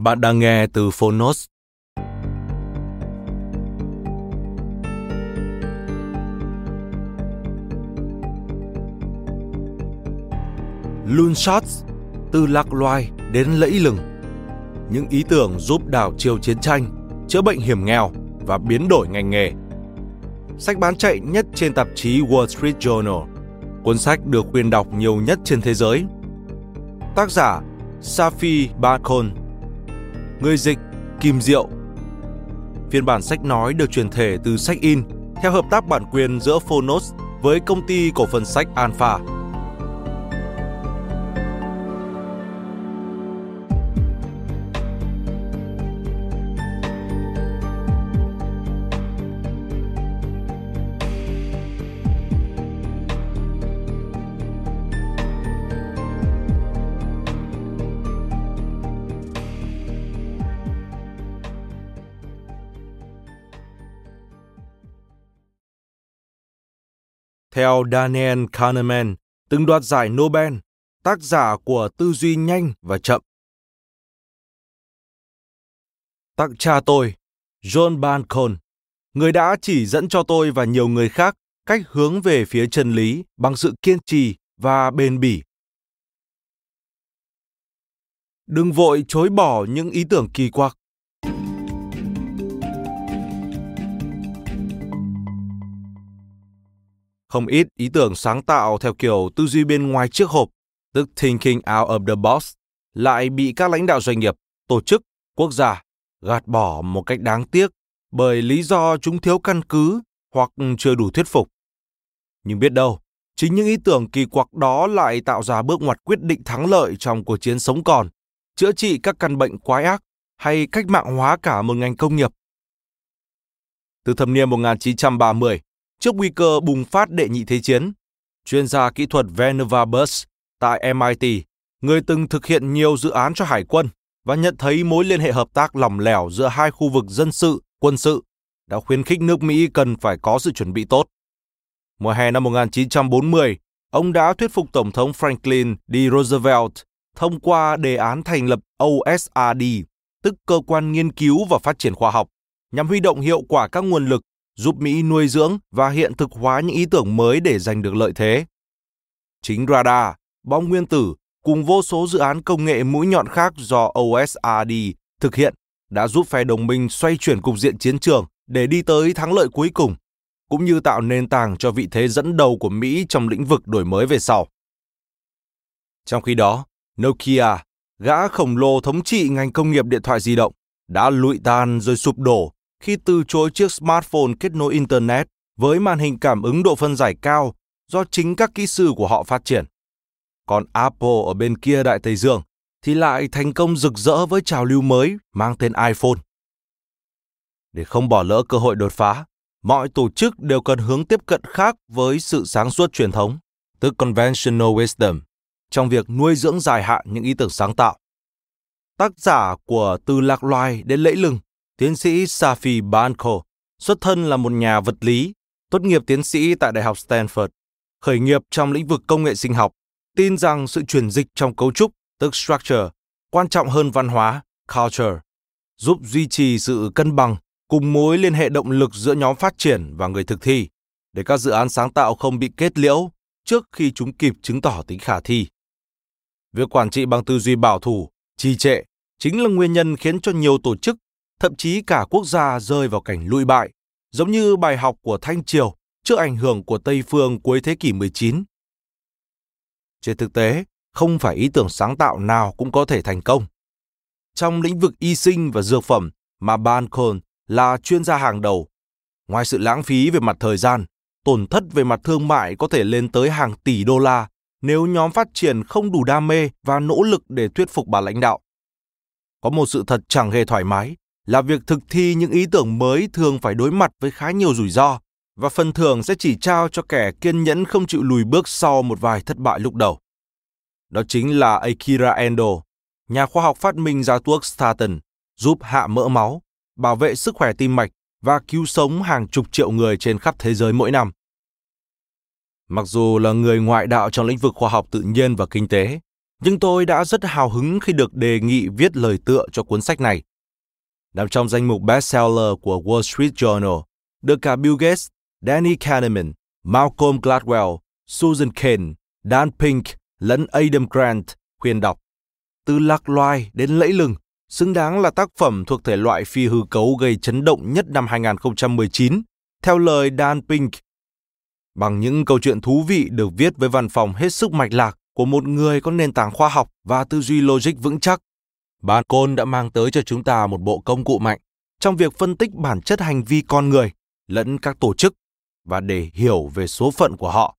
Bạn đang nghe từ Phonos. Loonshots, từ lạc loài đến lẫy lừng. Những ý tưởng giúp đảo chiều chiến tranh, chữa bệnh hiểm nghèo và biến đổi ngành nghề. Sách bán chạy nhất trên tạp chí Wall Street Journal. Cuốn sách được khuyên đọc nhiều nhất trên thế giới. Tác giả Safi Bacon Người dịch, Kim Diệu Phiên bản sách nói được truyền thể từ sách in, theo hợp tác bản quyền giữa Phonos với công ty cổ phần sách Alpha. Theo Daniel Kahneman, từng đoạt giải Nobel, tác giả của Tư duy nhanh và chậm. Tặng cha tôi, John Bancon, người đã chỉ dẫn cho tôi và nhiều người khác cách hướng về phía chân lý bằng sự kiên trì và bền bỉ. Đừng vội chối bỏ những ý tưởng kỳ quặc. Không ít ý tưởng sáng tạo theo kiểu tư duy bên ngoài chiếc hộp, tức thinking out of the box, lại bị các lãnh đạo doanh nghiệp, tổ chức, quốc gia gạt bỏ một cách đáng tiếc bởi lý do chúng thiếu căn cứ hoặc chưa đủ thuyết phục. Nhưng biết đâu, chính những ý tưởng kỳ quặc đó lại tạo ra bước ngoặt quyết định thắng lợi trong cuộc chiến sống còn, chữa trị các căn bệnh quái ác hay cách mạng hóa cả một ngành công nghiệp. Từ thập niên 1930, trước nguy cơ bùng phát đệ nhị thế chiến. Chuyên gia kỹ thuật Vannevar Bus tại MIT, người từng thực hiện nhiều dự án cho hải quân và nhận thấy mối liên hệ hợp tác lỏng lẻo giữa hai khu vực dân sự, quân sự, đã khuyến khích nước Mỹ cần phải có sự chuẩn bị tốt. Mùa hè năm 1940, ông đã thuyết phục Tổng thống Franklin D. Roosevelt thông qua đề án thành lập OSRD, tức Cơ quan Nghiên cứu và Phát triển Khoa học, nhằm huy động hiệu quả các nguồn lực giúp Mỹ nuôi dưỡng và hiện thực hóa những ý tưởng mới để giành được lợi thế. Chính radar, bom nguyên tử cùng vô số dự án công nghệ mũi nhọn khác do OSRD thực hiện đã giúp phe đồng minh xoay chuyển cục diện chiến trường để đi tới thắng lợi cuối cùng, cũng như tạo nền tảng cho vị thế dẫn đầu của Mỹ trong lĩnh vực đổi mới về sau. Trong khi đó, Nokia, gã khổng lồ thống trị ngành công nghiệp điện thoại di động, đã lụi tàn rồi sụp đổ khi từ chối chiếc smartphone kết nối Internet với màn hình cảm ứng độ phân giải cao do chính các kỹ sư của họ phát triển. Còn Apple ở bên kia Đại Tây Dương thì lại thành công rực rỡ với trào lưu mới mang tên iPhone. Để không bỏ lỡ cơ hội đột phá, mọi tổ chức đều cần hướng tiếp cận khác với sự sáng suốt truyền thống, tức conventional wisdom, trong việc nuôi dưỡng dài hạn những ý tưởng sáng tạo. Tác giả của Từ lạc loài đến lẫy lừng Tiến sĩ Safi Banko, xuất thân là một nhà vật lý, tốt nghiệp tiến sĩ tại Đại học Stanford, khởi nghiệp trong lĩnh vực công nghệ sinh học, tin rằng sự chuyển dịch trong cấu trúc, tức structure, quan trọng hơn văn hóa, culture, giúp duy trì sự cân bằng cùng mối liên hệ động lực giữa nhóm phát triển và người thực thi, để các dự án sáng tạo không bị kết liễu, trước khi chúng kịp chứng tỏ tính khả thi. Việc quản trị bằng tư duy bảo thủ, trì trệ chính là nguyên nhân khiến cho nhiều tổ chức, thậm chí cả quốc gia rơi vào cảnh lụi bại, giống như bài học của Thanh Triều trước ảnh hưởng của Tây phương cuối thế kỷ 19. Trên thực tế, không phải ý tưởng sáng tạo nào cũng có thể thành công. Trong lĩnh vực y sinh và dược phẩm mà Ban Khôn là chuyên gia hàng đầu, ngoài sự lãng phí về mặt thời gian, tổn thất về mặt thương mại có thể lên tới hàng tỷ đô la nếu nhóm phát triển không đủ đam mê và nỗ lực để thuyết phục bà lãnh đạo. Có một sự thật chẳng hề thoải mái là việc thực thi những ý tưởng mới thường phải đối mặt với khá nhiều rủi ro và phần thưởng sẽ chỉ trao cho kẻ kiên nhẫn không chịu lùi bước sau một vài thất bại lúc đầu. Đó chính là Akira Endo, nhà khoa học phát minh ra thuốc statin, giúp hạ mỡ máu, bảo vệ sức khỏe tim mạch và cứu sống hàng chục triệu người trên khắp thế giới mỗi năm. Mặc dù là người ngoại đạo trong lĩnh vực khoa học tự nhiên và kinh tế, nhưng tôi đã rất hào hứng khi được đề nghị viết lời tựa cho cuốn sách này. Nằm trong danh mục bestseller của Wall Street Journal, được cả Bill Gates, Danny Kahneman, Malcolm Gladwell, Susan Cain, Dan Pink lẫn Adam Grant khuyên đọc. Từ lạc loài đến lẫy lừng, xứng đáng là tác phẩm thuộc thể loại phi hư cấu gây chấn động nhất năm 2019, theo lời Dan Pink. Bằng những câu chuyện thú vị được viết với văn phòng hết sức mạch lạc của một người có nền tảng khoa học và tư duy logic vững chắc, Ban Côn đã mang tới cho chúng ta một bộ công cụ mạnh trong việc phân tích bản chất hành vi con người lẫn các tổ chức và để hiểu về số phận của họ.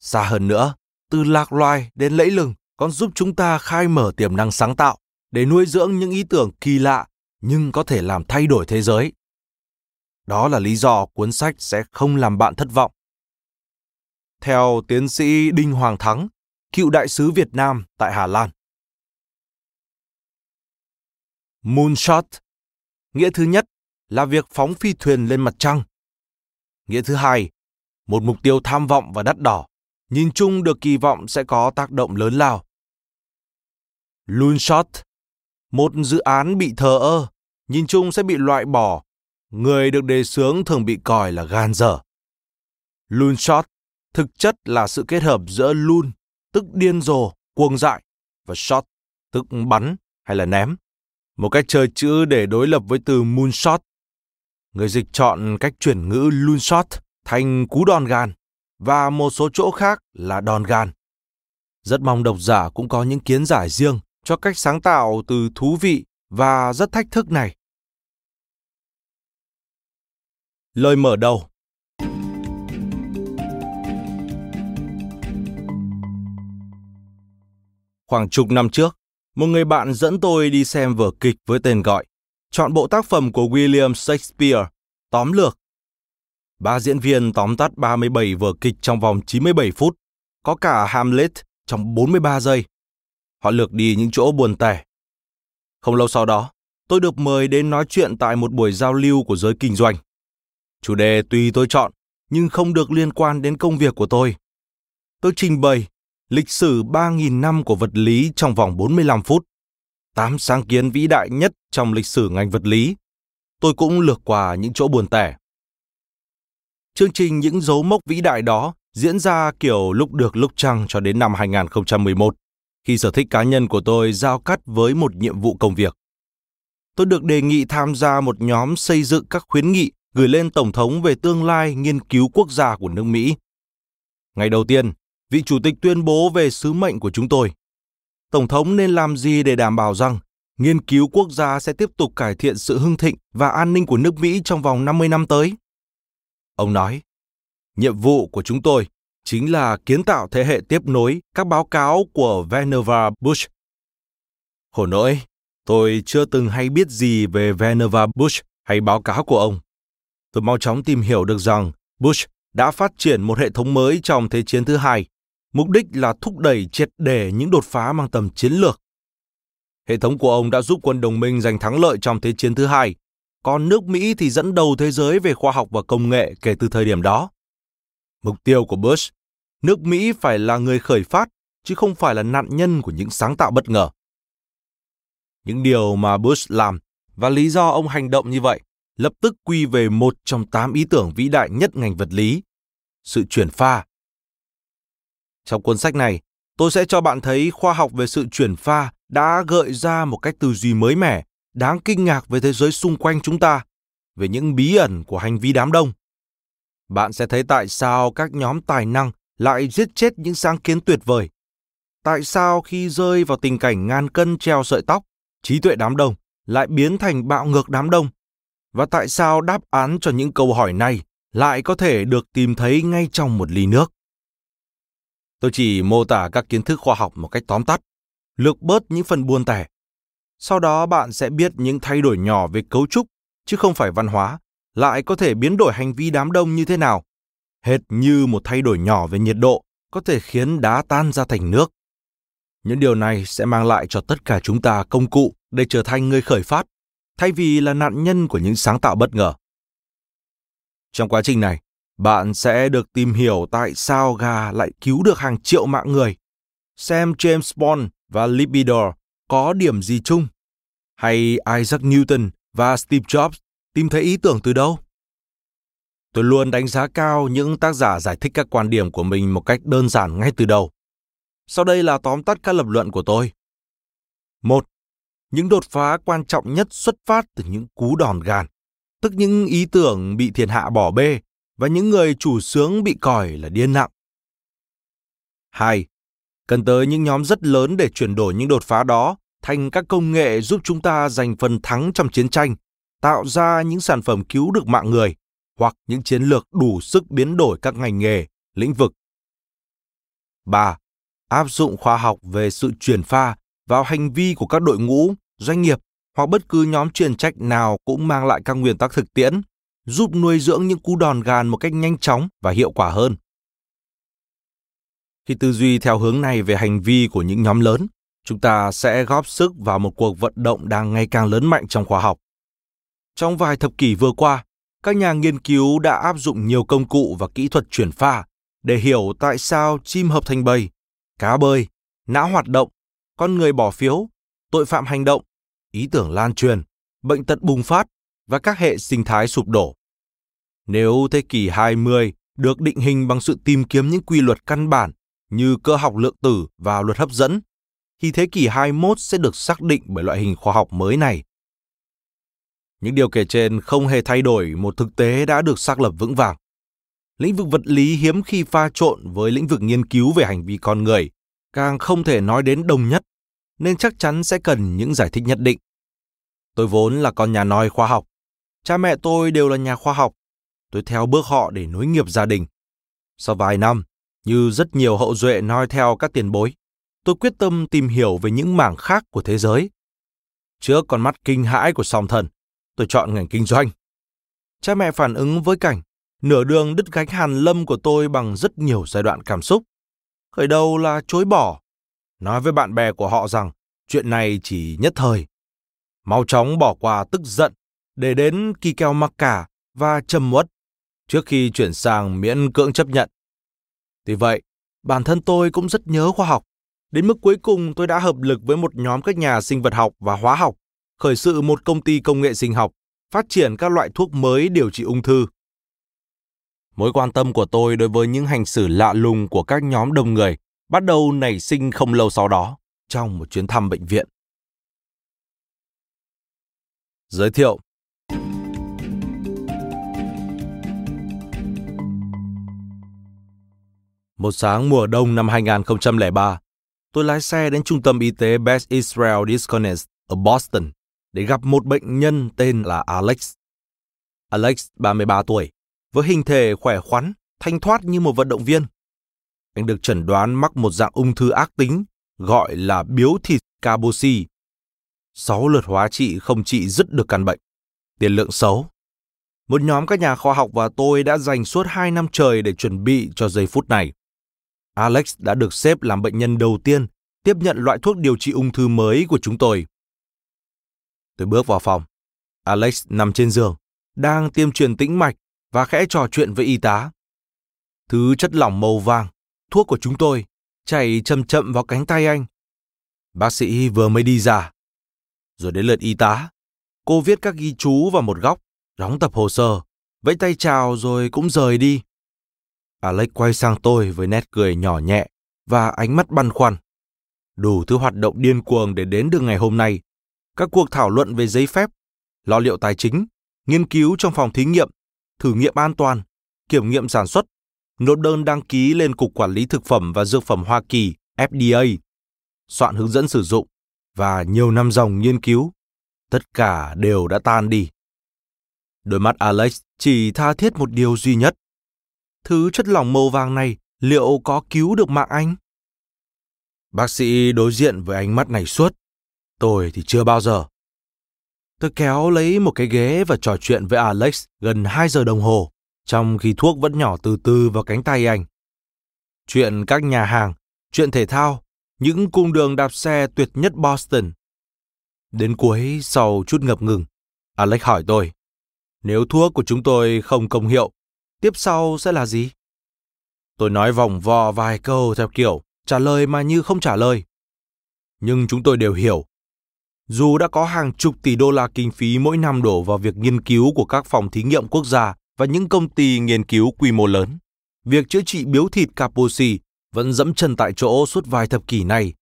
Xa hơn nữa, từ lạc loài đến lẫy lừng còn giúp chúng ta khai mở tiềm năng sáng tạo để nuôi dưỡng những ý tưởng kỳ lạ nhưng có thể làm thay đổi thế giới. Đó là lý do cuốn sách sẽ không làm bạn thất vọng. Theo tiến sĩ Đinh Hoàng Thắng, cựu đại sứ Việt Nam tại Hà Lan. Moonshot Nghĩa thứ nhất là việc phóng phi thuyền lên mặt trăng. Nghĩa thứ hai, một mục tiêu tham vọng và đắt đỏ, nhìn chung được kỳ vọng sẽ có tác động lớn lao. Loonshot một dự án bị thờ ơ, nhìn chung sẽ bị loại bỏ. Người được đề xướng thường bị coi là gan dở. Loonshot thực chất là sự kết hợp giữa loon, tức điên rồ, cuồng dại, và shot, tức bắn hay là ném. Một cách chơi chữ để đối lập với từ moonshot. Người dịch chọn cách chuyển ngữ loonshot thành cú đòn gan và một số chỗ khác là đòn gan. Rất mong độc giả cũng có những kiến giải riêng cho cách sáng tạo từ thú vị và rất thách thức này. Lời mở đầu Khoảng chục năm trước, một người bạn dẫn tôi đi xem vở kịch với tên gọi Chọn bộ tác phẩm của William Shakespeare, tóm lược. Ba diễn viên tóm tắt 37 vở kịch trong vòng 97 phút, có cả Hamlet trong 43 giây. Họ lược đi những chỗ buồn tẻ. Không lâu sau đó, tôi được mời đến nói chuyện tại một buổi giao lưu của giới kinh doanh. Chủ đề tùy tôi chọn, nhưng không được liên quan đến công việc của tôi. Tôi trình bày lịch sử 3.000 năm của vật lý trong vòng 45 phút. Tám sáng kiến vĩ đại nhất trong lịch sử ngành vật lý. Tôi cũng lược qua những chỗ buồn tẻ. Chương trình những dấu mốc vĩ đại đó diễn ra kiểu lúc được lúc trăng cho đến năm 2011, khi sở thích cá nhân của tôi giao cắt với một nhiệm vụ công việc. Tôi được đề nghị tham gia một nhóm xây dựng các khuyến nghị gửi lên Tổng thống về tương lai nghiên cứu quốc gia của nước Mỹ. Ngày đầu tiên, vị chủ tịch tuyên bố về sứ mệnh của chúng tôi. Tổng thống nên làm gì để đảm bảo rằng nghiên cứu quốc gia sẽ tiếp tục cải thiện sự hưng thịnh và an ninh của nước Mỹ trong vòng 50 năm tới? Ông nói, nhiệm vụ của chúng tôi chính là kiến tạo thế hệ tiếp nối các báo cáo của Vannevar Bush. Khổ nỗi, tôi chưa từng hay biết gì về Vannevar Bush hay báo cáo của ông. Tôi mau chóng tìm hiểu được rằng Bush đã phát triển một hệ thống mới trong Thế chiến thứ hai mục đích là thúc đẩy triệt để những đột phá mang tầm chiến lược. Hệ thống của ông đã giúp quân đồng minh giành thắng lợi trong Thế chiến thứ hai, còn nước Mỹ thì dẫn đầu thế giới về khoa học và công nghệ kể từ thời điểm đó. Mục tiêu của Bush, nước Mỹ phải là người khởi phát, chứ không phải là nạn nhân của những sáng tạo bất ngờ. Những điều mà Bush làm và lý do ông hành động như vậy lập tức quy về một trong tám ý tưởng vĩ đại nhất ngành vật lý, sự chuyển pha trong cuốn sách này, tôi sẽ cho bạn thấy khoa học về sự chuyển pha đã gợi ra một cách tư duy mới mẻ, đáng kinh ngạc về thế giới xung quanh chúng ta, về những bí ẩn của hành vi đám đông. Bạn sẽ thấy tại sao các nhóm tài năng lại giết chết những sáng kiến tuyệt vời. Tại sao khi rơi vào tình cảnh ngàn cân treo sợi tóc, trí tuệ đám đông lại biến thành bạo ngược đám đông? Và tại sao đáp án cho những câu hỏi này lại có thể được tìm thấy ngay trong một ly nước? Tôi chỉ mô tả các kiến thức khoa học một cách tóm tắt, lược bớt những phần buôn tẻ. Sau đó bạn sẽ biết những thay đổi nhỏ về cấu trúc, chứ không phải văn hóa, lại có thể biến đổi hành vi đám đông như thế nào. Hệt như một thay đổi nhỏ về nhiệt độ có thể khiến đá tan ra thành nước. Những điều này sẽ mang lại cho tất cả chúng ta công cụ để trở thành người khởi phát, thay vì là nạn nhân của những sáng tạo bất ngờ. Trong quá trình này, bạn sẽ được tìm hiểu tại sao gà lại cứu được hàng triệu mạng người. Xem James Bond và Libidor có điểm gì chung? Hay Isaac Newton và Steve Jobs tìm thấy ý tưởng từ đâu? Tôi luôn đánh giá cao những tác giả giải thích các quan điểm của mình một cách đơn giản ngay từ đầu. Sau đây là tóm tắt các lập luận của tôi. Một, những đột phá quan trọng nhất xuất phát từ những cú đòn gàn, tức những ý tưởng bị thiên hạ bỏ bê và những người chủ sướng bị còi là điên nặng. 2. Cần tới những nhóm rất lớn để chuyển đổi những đột phá đó thành các công nghệ giúp chúng ta giành phần thắng trong chiến tranh, tạo ra những sản phẩm cứu được mạng người hoặc những chiến lược đủ sức biến đổi các ngành nghề, lĩnh vực. 3. Áp dụng khoa học về sự chuyển pha vào hành vi của các đội ngũ, doanh nghiệp hoặc bất cứ nhóm chuyên trách nào cũng mang lại các nguyên tắc thực tiễn giúp nuôi dưỡng những cú đòn gàn một cách nhanh chóng và hiệu quả hơn. Khi tư duy theo hướng này về hành vi của những nhóm lớn, chúng ta sẽ góp sức vào một cuộc vận động đang ngày càng lớn mạnh trong khoa học. Trong vài thập kỷ vừa qua, các nhà nghiên cứu đã áp dụng nhiều công cụ và kỹ thuật chuyển pha để hiểu tại sao chim hợp thành bầy, cá bơi, não hoạt động, con người bỏ phiếu, tội phạm hành động, ý tưởng lan truyền, bệnh tật bùng phát và các hệ sinh thái sụp đổ. Nếu thế kỷ 20 được định hình bằng sự tìm kiếm những quy luật căn bản như cơ học lượng tử và luật hấp dẫn, thì thế kỷ 21 sẽ được xác định bởi loại hình khoa học mới này. Những điều kể trên không hề thay đổi một thực tế đã được xác lập vững vàng. Lĩnh vực vật lý hiếm khi pha trộn với lĩnh vực nghiên cứu về hành vi con người, càng không thể nói đến đồng nhất, nên chắc chắn sẽ cần những giải thích nhất định. Tôi vốn là con nhà nói khoa học, Cha mẹ tôi đều là nhà khoa học. Tôi theo bước họ để nối nghiệp gia đình. Sau vài năm, như rất nhiều hậu duệ noi theo các tiền bối, tôi quyết tâm tìm hiểu về những mảng khác của thế giới. Trước con mắt kinh hãi của song thần, tôi chọn ngành kinh doanh. Cha mẹ phản ứng với cảnh nửa đường đứt gánh hàn lâm của tôi bằng rất nhiều giai đoạn cảm xúc. Khởi đầu là chối bỏ, nói với bạn bè của họ rằng chuyện này chỉ nhất thời. Mau chóng bỏ qua tức giận để đến kỳ kèo mặc cả và trầm uất trước khi chuyển sang miễn cưỡng chấp nhận. Tuy vậy, bản thân tôi cũng rất nhớ khoa học. Đến mức cuối cùng tôi đã hợp lực với một nhóm các nhà sinh vật học và hóa học, khởi sự một công ty công nghệ sinh học, phát triển các loại thuốc mới điều trị ung thư. Mối quan tâm của tôi đối với những hành xử lạ lùng của các nhóm đông người bắt đầu nảy sinh không lâu sau đó trong một chuyến thăm bệnh viện. Giới thiệu Một sáng mùa đông năm 2003, tôi lái xe đến trung tâm y tế Beth Israel Disconnect ở Boston để gặp một bệnh nhân tên là Alex. Alex, 33 tuổi, với hình thể khỏe khoắn, thanh thoát như một vận động viên. Anh được chẩn đoán mắc một dạng ung thư ác tính, gọi là biếu thịt Kaposi. Sáu lượt hóa trị không trị dứt được căn bệnh. Tiền lượng xấu. Một nhóm các nhà khoa học và tôi đã dành suốt hai năm trời để chuẩn bị cho giây phút này. Alex đã được xếp làm bệnh nhân đầu tiên tiếp nhận loại thuốc điều trị ung thư mới của chúng tôi. Tôi bước vào phòng. Alex nằm trên giường, đang tiêm truyền tĩnh mạch và khẽ trò chuyện với y tá. Thứ chất lỏng màu vàng, thuốc của chúng tôi, chảy chậm chậm vào cánh tay anh. Bác sĩ vừa mới đi ra. Rồi đến lượt y tá. Cô viết các ghi chú vào một góc, đóng tập hồ sơ, vẫy tay chào rồi cũng rời đi. Alex quay sang tôi với nét cười nhỏ nhẹ, và ánh mắt băn khoăn. Đủ thứ hoạt động điên cuồng để đến được ngày hôm nay. Các cuộc thảo luận về giấy phép, lo liệu tài chính, nghiên cứu trong phòng thí nghiệm, thử nghiệm an toàn, kiểm nghiệm sản xuất, nộp đơn đăng ký lên Cục Quản lý Thực phẩm và Dược phẩm Hoa Kỳ FDA, soạn hướng dẫn sử dụng và nhiều năm dòng nghiên cứu. Tất cả đều đã tan đi. Đôi mắt Alex chỉ tha thiết một điều duy nhất. Thứ chất lỏng màu vàng này liệu có cứu được mạng anh? Bác sĩ đối diện với ánh mắt này suốt. Tôi thì chưa bao giờ. Tôi kéo lấy một cái ghế và trò chuyện với Alex gần 2 giờ đồng hồ, trong khi thuốc vẫn nhỏ từ từ vào cánh tay anh. Chuyện các nhà hàng, chuyện thể thao, những cung đường đạp xe tuyệt nhất Boston. Đến cuối, sau chút ngập ngừng, Alex hỏi tôi, nếu thuốc của chúng tôi không công hiệu, tiếp sau sẽ là gì? Tôi nói vòng vò vài câu theo kiểu trả lời mà như không trả lời. Nhưng chúng tôi đều hiểu. Dù đã có hàng chục tỷ đô la kinh phí mỗi năm đổ vào việc nghiên cứu của các phòng thí nghiệm quốc gia và những công ty nghiên cứu quy mô lớn, việc chữa trị biếu thịt Kaposi vẫn dẫm chân tại chỗ suốt vài thập kỷ này.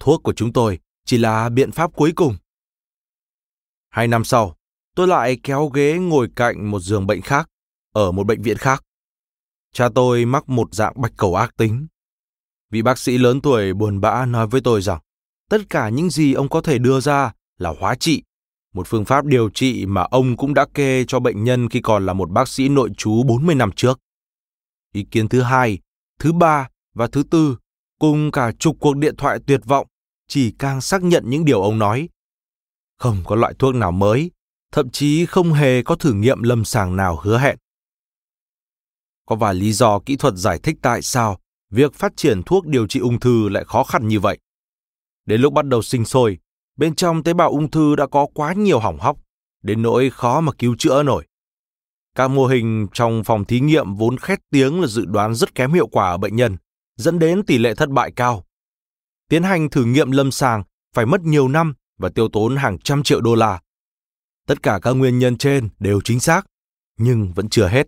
Thuốc của chúng tôi chỉ là biện pháp cuối cùng. Hai năm sau, tôi lại kéo ghế ngồi cạnh một giường bệnh khác, ở một bệnh viện khác. Cha tôi mắc một dạng bạch cầu ác tính. Vị bác sĩ lớn tuổi buồn bã nói với tôi rằng tất cả những gì ông có thể đưa ra là hóa trị, một phương pháp điều trị mà ông cũng đã kê cho bệnh nhân khi còn là một bác sĩ nội trú 40 năm trước. Ý kiến thứ hai, thứ ba và thứ tư, cùng cả chục cuộc điện thoại tuyệt vọng, chỉ càng xác nhận những điều ông nói. Không có loại thuốc nào mới, thậm chí không hề có thử nghiệm lâm sàng nào hứa hẹn. Có vài lý do kỹ thuật giải thích tại sao việc phát triển thuốc điều trị ung thư lại khó khăn như vậy. Đến lúc bắt đầu sinh sôi, bên trong tế bào ung thư đã có quá nhiều hỏng hóc, đến nỗi khó mà cứu chữa nổi. Các mô hình trong phòng thí nghiệm vốn khét tiếng là dự đoán rất kém hiệu quả ở bệnh nhân, dẫn đến tỷ lệ thất bại cao. Tiến hành thử nghiệm lâm sàng phải mất nhiều năm và tiêu tốn hàng trăm triệu đô la. Tất cả các nguyên nhân trên đều chính xác, nhưng vẫn chưa hết.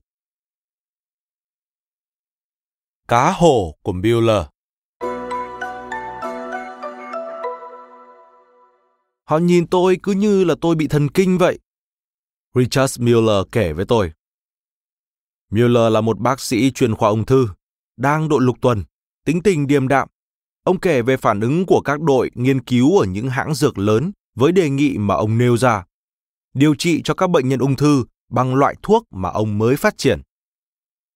Cá hổ của Mueller Họ nhìn tôi cứ như là tôi bị thần kinh vậy. Richard Mueller kể với tôi. Mueller là một bác sĩ chuyên khoa ung thư, đang độ lục tuần, tính tình điềm đạm. Ông kể về phản ứng của các đội nghiên cứu ở những hãng dược lớn với đề nghị mà ông nêu ra. Điều trị cho các bệnh nhân ung thư bằng loại thuốc mà ông mới phát triển.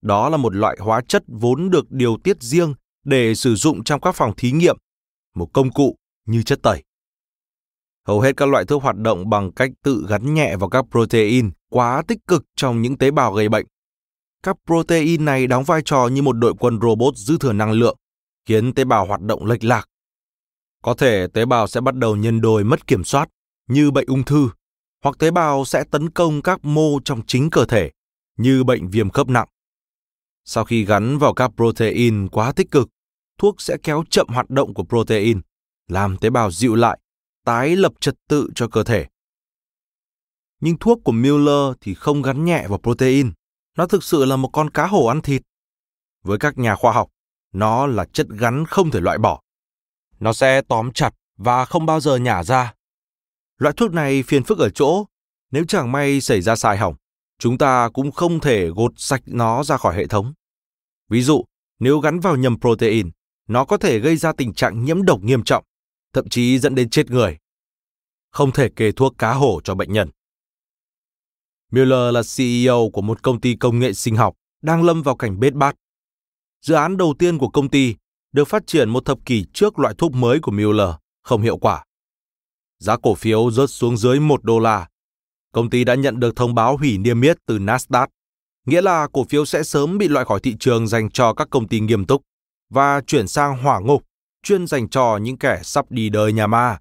Đó là một loại hóa chất vốn được điều tiết riêng để sử dụng trong các phòng thí nghiệm, một công cụ như chất tẩy. Hầu hết các loại thuốc hoạt động bằng cách tự gắn nhẹ vào các protein quá tích cực trong những tế bào gây bệnh. Các protein này đóng vai trò như một đội quân robot dư thừa năng lượng, khiến tế bào hoạt động lệch lạc. Có thể tế bào sẽ bắt đầu nhân đôi mất kiểm soát, như bệnh ung thư, hoặc tế bào sẽ tấn công các mô trong chính cơ thể, như bệnh viêm khớp nặng. Sau khi gắn vào các protein quá tích cực, thuốc sẽ kéo chậm hoạt động của protein, làm tế bào dịu lại, tái lập trật tự cho cơ thể. Nhưng thuốc của Mueller thì không gắn nhẹ vào protein. Nó thực sự là một con cá hổ ăn thịt. Với các nhà khoa học, nó là chất gắn không thể loại bỏ. Nó sẽ tóm chặt và không bao giờ nhả ra. Loại thuốc này phiền phức ở chỗ, nếu chẳng may xảy ra sai hỏng, chúng ta cũng không thể gột sạch nó ra khỏi hệ thống. Ví dụ, nếu gắn vào nhầm protein, nó có thể gây ra tình trạng nhiễm độc nghiêm trọng, thậm chí dẫn đến chết người. Không thể kê thuốc cá hổ cho bệnh nhân. Miller là CEO của một công ty công nghệ sinh học đang lâm vào cảnh bết bát. Dự án đầu tiên của công ty được phát triển một thập kỷ trước loại thuốc mới của Miller không hiệu quả. Giá cổ phiếu rớt xuống dưới 1 đô la công ty đã nhận được thông báo hủy niêm yết từ Nasdaq, nghĩa là cổ phiếu sẽ sớm bị loại khỏi thị trường dành cho các công ty nghiêm túc và chuyển sang hỏa ngục, chuyên dành cho những kẻ sắp đi đời nhà ma.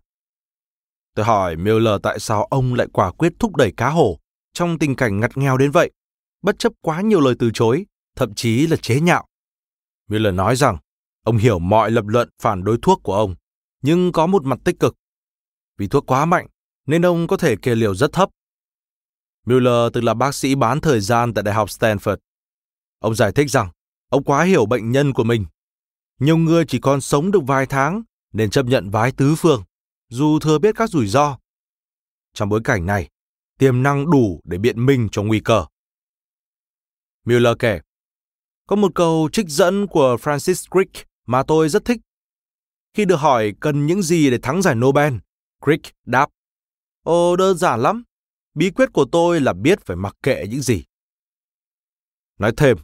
Tôi hỏi Miller tại sao ông lại quả quyết thúc đẩy cá hổ trong tình cảnh ngặt nghèo đến vậy, bất chấp quá nhiều lời từ chối, thậm chí là chế nhạo. Miller nói rằng ông hiểu mọi lập luận phản đối thuốc của ông, nhưng có một mặt tích cực. Vì thuốc quá mạnh, nên ông có thể kê liều rất thấp Mueller từng là bác sĩ bán thời gian tại Đại học Stanford. Ông giải thích rằng ông quá hiểu bệnh nhân của mình. Nhiều người chỉ còn sống được vài tháng nên chấp nhận vái tứ phương, dù thừa biết các rủi ro. Trong bối cảnh này, tiềm năng đủ để biện minh cho nguy cơ. Miller kể, có một câu trích dẫn của Francis Crick mà tôi rất thích. Khi được hỏi cần những gì để thắng giải Nobel, Crick đáp, Ồ, đơn giản lắm. Bí quyết của tôi là biết phải mặc kệ những gì. Nói thêm,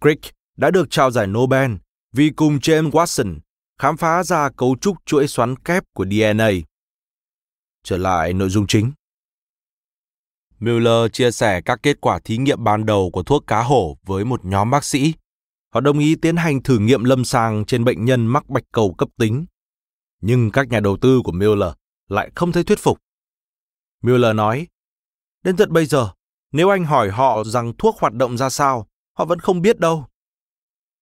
Crick đã được trao giải Nobel vì cùng James Watson khám phá ra cấu trúc chuỗi xoắn kép của DNA. Trở lại nội dung chính. Mueller chia sẻ các kết quả thí nghiệm ban đầu của thuốc cá hổ với một nhóm bác sĩ. Họ đồng ý tiến hành thử nghiệm lâm sàng trên bệnh nhân mắc bạch cầu cấp tính. Nhưng các nhà đầu tư của Mueller lại không thấy thuyết phục. Mueller nói, đến tận bây giờ, nếu anh hỏi họ rằng thuốc hoạt động ra sao, họ vẫn không biết đâu.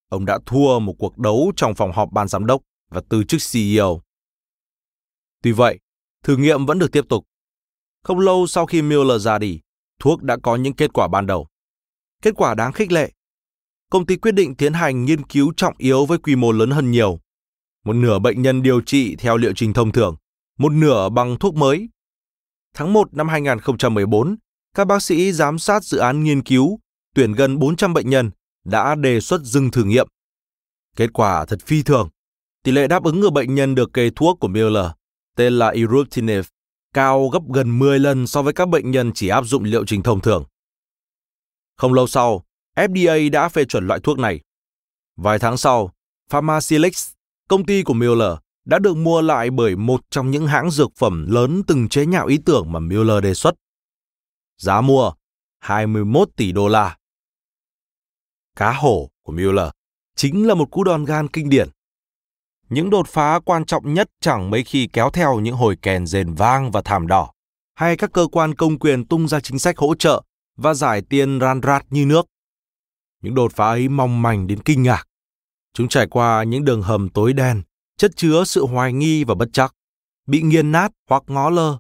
Ông đã thua một cuộc đấu trong phòng họp ban giám đốc và từ chức CEO. Tuy vậy, thử nghiệm vẫn được tiếp tục. Không lâu sau khi Mueller ra đi, thuốc đã có những kết quả ban đầu. Kết quả đáng khích lệ. Công ty quyết định tiến hành nghiên cứu trọng yếu với quy mô lớn hơn nhiều. Một nửa bệnh nhân điều trị theo liệu trình thông thường, một nửa bằng thuốc mới. Tháng 1 năm 2014, các bác sĩ giám sát dự án nghiên cứu tuyển gần 400 bệnh nhân đã đề xuất dừng thử nghiệm. Kết quả thật phi thường. Tỷ lệ đáp ứng của bệnh nhân được kê thuốc của Miller, tên là Eruptinib, cao gấp gần 10 lần so với các bệnh nhân chỉ áp dụng liệu trình thông thường. Không lâu sau, FDA đã phê chuẩn loại thuốc này. Vài tháng sau, Pharmacilix, công ty của Miller, đã được mua lại bởi một trong những hãng dược phẩm lớn từng chế nhạo ý tưởng mà Mueller đề xuất. Giá mua 21 tỷ đô la. Cá hổ của Mueller chính là một cú đòn gan kinh điển. Những đột phá quan trọng nhất chẳng mấy khi kéo theo những hồi kèn rền vang và thảm đỏ, hay các cơ quan công quyền tung ra chính sách hỗ trợ và giải tiền ran rát như nước. Những đột phá ấy mong manh đến kinh ngạc. Chúng trải qua những đường hầm tối đen, chất chứa sự hoài nghi và bất chắc, bị nghiền nát hoặc ngó lơ.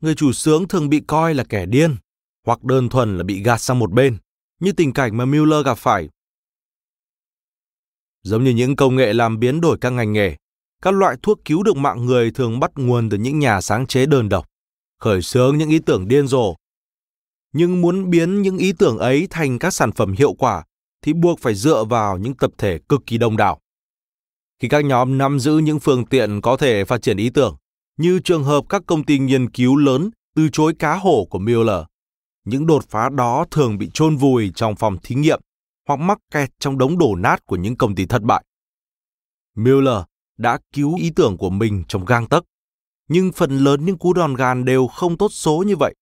Người chủ sướng thường bị coi là kẻ điên, hoặc đơn thuần là bị gạt sang một bên, như tình cảnh mà Mueller gặp phải Giống như những công nghệ làm biến đổi các ngành nghề, các loại thuốc cứu được mạng người thường bắt nguồn từ những nhà sáng chế đơn độc, khởi xướng những ý tưởng điên rồ. Nhưng muốn biến những ý tưởng ấy thành các sản phẩm hiệu quả thì buộc phải dựa vào những tập thể cực kỳ đông đảo. Khi các nhóm nắm giữ những phương tiện có thể phát triển ý tưởng, như trường hợp các công ty nghiên cứu lớn từ chối cá hổ của Mueller, những đột phá đó thường bị chôn vùi trong phòng thí nghiệm hoặc mắc kẹt trong đống đổ nát của những công ty thất bại. Mueller đã cứu ý tưởng của mình trong gang tấc, nhưng phần lớn những cú đòn gàn đều không tốt số như vậy.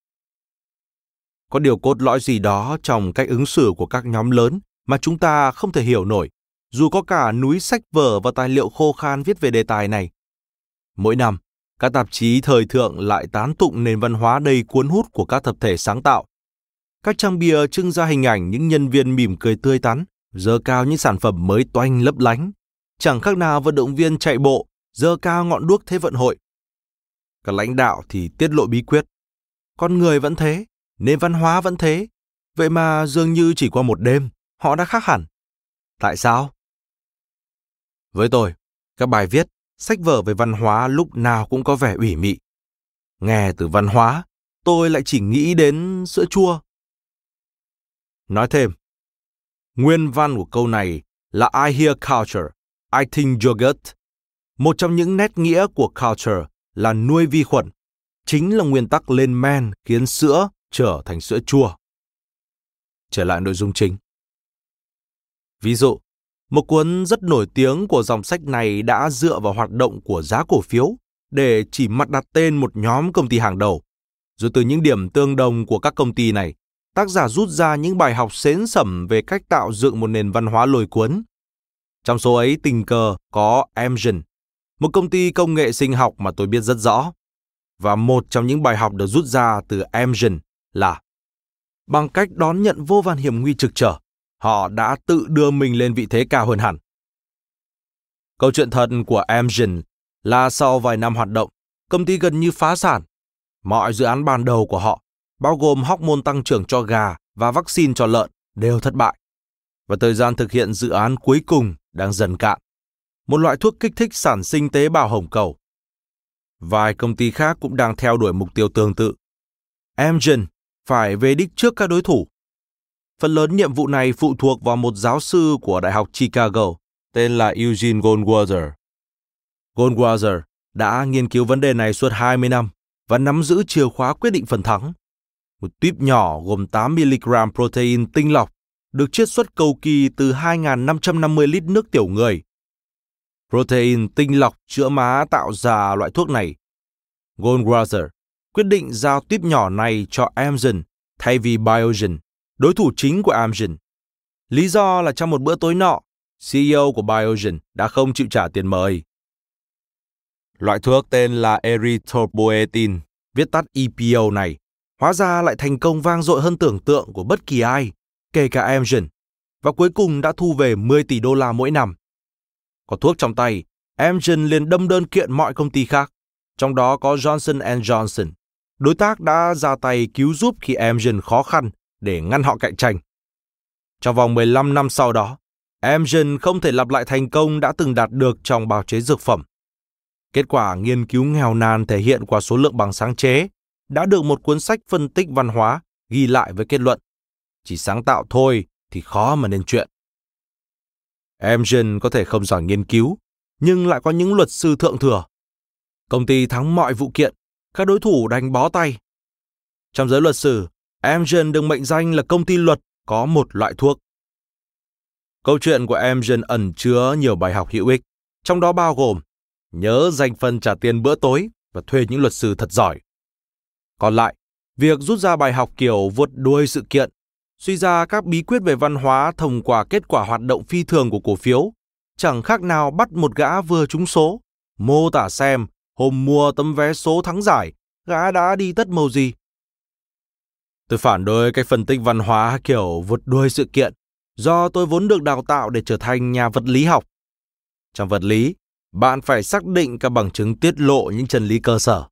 Có điều cốt lõi gì đó trong cách ứng xử của các nhóm lớn mà chúng ta không thể hiểu nổi, dù có cả núi sách vở và tài liệu khô khan viết về đề tài này. Mỗi năm, các tạp chí thời thượng lại tán tụng nền văn hóa đầy cuốn hút của các tập thể sáng tạo các trang bìa trưng ra hình ảnh những nhân viên mỉm cười tươi tắn, dơ cao những sản phẩm mới toanh lấp lánh. Chẳng khác nào vận động viên chạy bộ, dơ cao ngọn đuốc thế vận hội. Các lãnh đạo thì tiết lộ bí quyết. Con người vẫn thế, nền văn hóa vẫn thế. Vậy mà dường như chỉ qua một đêm, họ đã khác hẳn. Tại sao? Với tôi, các bài viết, sách vở về văn hóa lúc nào cũng có vẻ ủy mị. Nghe từ văn hóa, tôi lại chỉ nghĩ đến sữa chua, Nói thêm, nguyên văn của câu này là I hear culture, I think yogurt. Một trong những nét nghĩa của culture là nuôi vi khuẩn, chính là nguyên tắc lên men khiến sữa trở thành sữa chua. Trở lại nội dung chính. Ví dụ, một cuốn rất nổi tiếng của dòng sách này đã dựa vào hoạt động của giá cổ phiếu để chỉ mặt đặt tên một nhóm công ty hàng đầu. Rồi từ những điểm tương đồng của các công ty này, tác giả rút ra những bài học xến sẩm về cách tạo dựng một nền văn hóa lôi cuốn. Trong số ấy tình cờ có Amgen, một công ty công nghệ sinh học mà tôi biết rất rõ. Và một trong những bài học được rút ra từ Amgen là bằng cách đón nhận vô vàn hiểm nguy trực trở, họ đã tự đưa mình lên vị thế cao hơn hẳn. Câu chuyện thật của Amgen là sau vài năm hoạt động, công ty gần như phá sản. Mọi dự án ban đầu của họ bao gồm hormone tăng trưởng cho gà và vaccine cho lợn, đều thất bại. Và thời gian thực hiện dự án cuối cùng đang dần cạn, một loại thuốc kích thích sản sinh tế bào hồng cầu. Vài công ty khác cũng đang theo đuổi mục tiêu tương tự. Amgen phải về đích trước các đối thủ. Phần lớn nhiệm vụ này phụ thuộc vào một giáo sư của Đại học Chicago tên là Eugene Goldwater. Goldwater đã nghiên cứu vấn đề này suốt 20 năm và nắm giữ chìa khóa quyết định phần thắng. Một tuyếp nhỏ gồm 8mg protein tinh lọc được chiết xuất cầu kỳ từ 2.550 lít nước tiểu người. Protein tinh lọc chữa má tạo ra loại thuốc này. Goldwater quyết định giao tuyếp nhỏ này cho Amgen thay vì Biogen, đối thủ chính của Amgen. Lý do là trong một bữa tối nọ, CEO của Biogen đã không chịu trả tiền mời. Loại thuốc tên là erythropoietin, viết tắt EPO này, hóa ra lại thành công vang dội hơn tưởng tượng của bất kỳ ai, kể cả Amgen, và cuối cùng đã thu về 10 tỷ đô la mỗi năm. Có thuốc trong tay, Amgen liền đâm đơn kiện mọi công ty khác, trong đó có Johnson Johnson. Đối tác đã ra tay cứu giúp khi Amgen khó khăn để ngăn họ cạnh tranh. Trong vòng 15 năm sau đó, Amgen không thể lặp lại thành công đã từng đạt được trong bào chế dược phẩm. Kết quả nghiên cứu nghèo nàn thể hiện qua số lượng bằng sáng chế đã được một cuốn sách phân tích văn hóa ghi lại với kết luận. Chỉ sáng tạo thôi thì khó mà nên chuyện. Amgen có thể không giỏi nghiên cứu, nhưng lại có những luật sư thượng thừa. Công ty thắng mọi vụ kiện, các đối thủ đánh bó tay. Trong giới luật sử, Amgen được mệnh danh là công ty luật có một loại thuốc. Câu chuyện của Amgen ẩn chứa nhiều bài học hữu ích, trong đó bao gồm nhớ dành phần trả tiền bữa tối và thuê những luật sư thật giỏi. Còn lại, việc rút ra bài học kiểu vượt đuôi sự kiện, suy ra các bí quyết về văn hóa thông qua kết quả hoạt động phi thường của cổ phiếu, chẳng khác nào bắt một gã vừa trúng số, mô tả xem hôm mua tấm vé số thắng giải, gã đã đi tất màu gì. Tôi phản đối cách phân tích văn hóa kiểu vượt đuôi sự kiện, do tôi vốn được đào tạo để trở thành nhà vật lý học. Trong vật lý, bạn phải xác định các bằng chứng tiết lộ những chân lý cơ sở.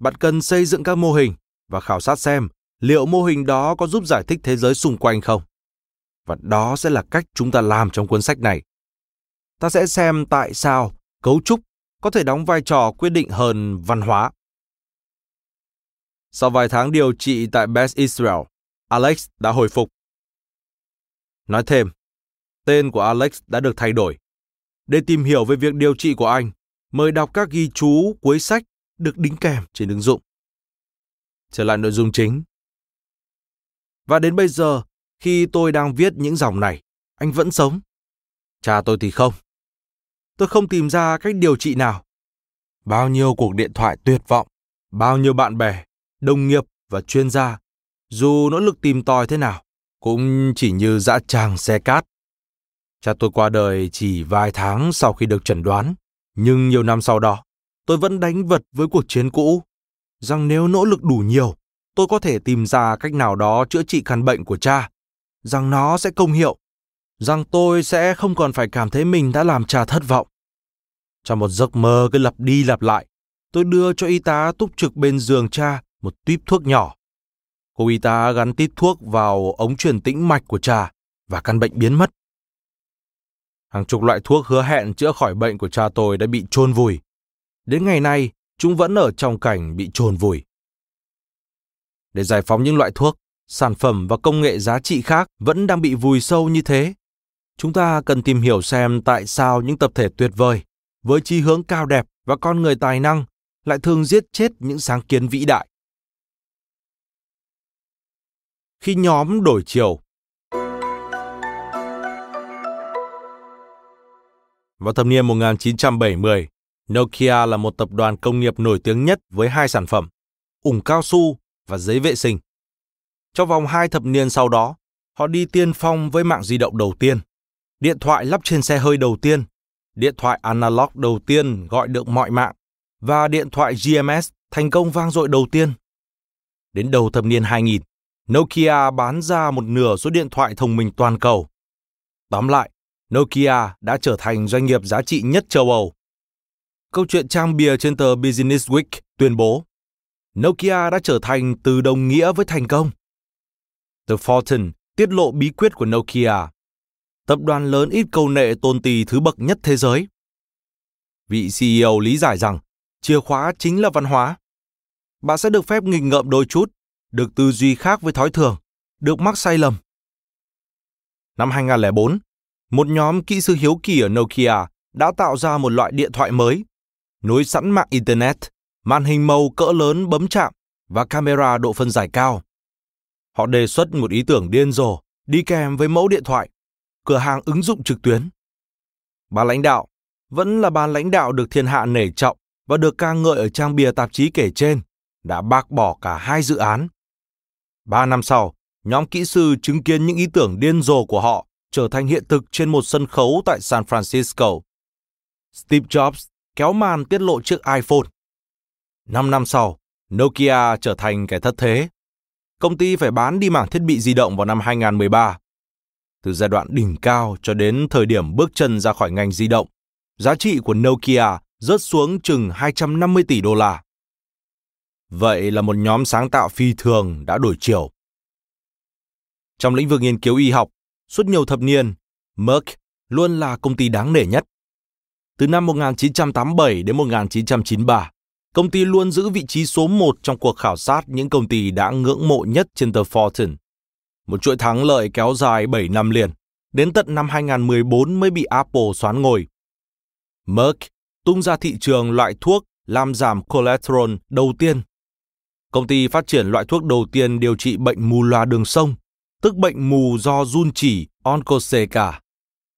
Bạn cần xây dựng các mô hình và khảo sát xem liệu mô hình đó có giúp giải thích thế giới xung quanh không. Và đó sẽ là cách chúng ta làm trong cuốn sách này. Ta sẽ xem tại sao cấu trúc có thể đóng vai trò quyết định hơn văn hóa. Sau vài tháng điều trị tại Best Israel, Alex đã hồi phục. Nói thêm, tên của Alex đã được thay đổi để tìm hiểu về việc điều trị của anh, mời đọc các ghi chú cuối sách được đính kèm trên ứng dụng. Trở lại nội dung chính. Và đến bây giờ, khi tôi đang viết những dòng này, anh vẫn sống. Cha tôi thì không. Tôi không tìm ra cách điều trị nào. Bao nhiêu cuộc điện thoại tuyệt vọng, bao nhiêu bạn bè, đồng nghiệp và chuyên gia, dù nỗ lực tìm tòi thế nào, cũng chỉ như dã tràng xe cát. Cha tôi qua đời chỉ vài tháng sau khi được chẩn đoán, nhưng nhiều năm sau đó, tôi vẫn đánh vật với cuộc chiến cũ, rằng nếu nỗ lực đủ nhiều, tôi có thể tìm ra cách nào đó chữa trị căn bệnh của cha, rằng nó sẽ công hiệu, rằng tôi sẽ không còn phải cảm thấy mình đã làm cha thất vọng. Trong một giấc mơ cứ lặp đi lặp lại, tôi đưa cho y tá túc trực bên giường cha một tuyếp thuốc nhỏ. Cô y tá gắn tít thuốc vào ống truyền tĩnh mạch của cha và căn bệnh biến mất. Hàng chục loại thuốc hứa hẹn chữa khỏi bệnh của cha tôi đã bị chôn vùi. Đến ngày nay, chúng vẫn ở trong cảnh bị chôn vùi. Để giải phóng những loại thuốc, sản phẩm và công nghệ giá trị khác vẫn đang bị vùi sâu như thế. Chúng ta cần tìm hiểu xem tại sao những tập thể tuyệt vời, với chí hướng cao đẹp và con người tài năng lại thường giết chết những sáng kiến vĩ đại. Khi nhóm đổi chiều, Vào thập niên 1970, Nokia là một tập đoàn công nghiệp nổi tiếng nhất với hai sản phẩm, ủng cao su và giấy vệ sinh. Trong vòng hai thập niên sau đó, họ đi tiên phong với mạng di động đầu tiên, điện thoại lắp trên xe hơi đầu tiên, điện thoại analog đầu tiên gọi được mọi mạng và điện thoại GMS thành công vang dội đầu tiên. Đến đầu thập niên 2000, Nokia bán ra một nửa số điện thoại thông minh toàn cầu. Tóm lại, Nokia đã trở thành doanh nghiệp giá trị nhất châu Âu. Câu chuyện trang bìa trên tờ Business Week tuyên bố Nokia đã trở thành từ đồng nghĩa với thành công. The Fortune tiết lộ bí quyết của Nokia. tập đoàn lớn ít câu nệ tôn tì thứ bậc nhất thế giới. Vị CEO lý giải rằng chìa khóa chính là văn hóa. Bạn sẽ được phép nghịch ngợm đôi chút, được tư duy khác với thói thường, được mắc sai lầm. Năm 2004, một nhóm kỹ sư hiếu kỳ ở Nokia đã tạo ra một loại điện thoại mới, nối sẵn mạng Internet, màn hình màu cỡ lớn bấm chạm và camera độ phân giải cao. Họ đề xuất một ý tưởng điên rồ đi kèm với mẫu điện thoại, cửa hàng ứng dụng trực tuyến. Bà lãnh đạo vẫn là bà lãnh đạo được thiên hạ nể trọng và được ca ngợi ở trang bìa tạp chí kể trên, đã bác bỏ cả hai dự án. Ba năm sau, nhóm kỹ sư chứng kiến những ý tưởng điên rồ của họ trở thành hiện thực trên một sân khấu tại San Francisco. Steve Jobs kéo màn tiết lộ chiếc iPhone. Năm năm sau, Nokia trở thành kẻ thất thế. Công ty phải bán đi mảng thiết bị di động vào năm 2013. Từ giai đoạn đỉnh cao cho đến thời điểm bước chân ra khỏi ngành di động, giá trị của Nokia rớt xuống chừng 250 tỷ đô la. Vậy là một nhóm sáng tạo phi thường đã đổi chiều. Trong lĩnh vực nghiên cứu y học, suốt nhiều thập niên, Merck luôn là công ty đáng nể nhất. Từ năm 1987 đến 1993, công ty luôn giữ vị trí số 1 trong cuộc khảo sát những công ty đã ngưỡng mộ nhất trên tờ Fortune. Một chuỗi thắng lợi kéo dài 7 năm liền, đến tận năm 2014 mới bị Apple xoán ngồi. Merck tung ra thị trường loại thuốc làm giảm cholesterol đầu tiên. Công ty phát triển loại thuốc đầu tiên điều trị bệnh mù loà đường sông, tức bệnh mù do run chỉ oncoseca.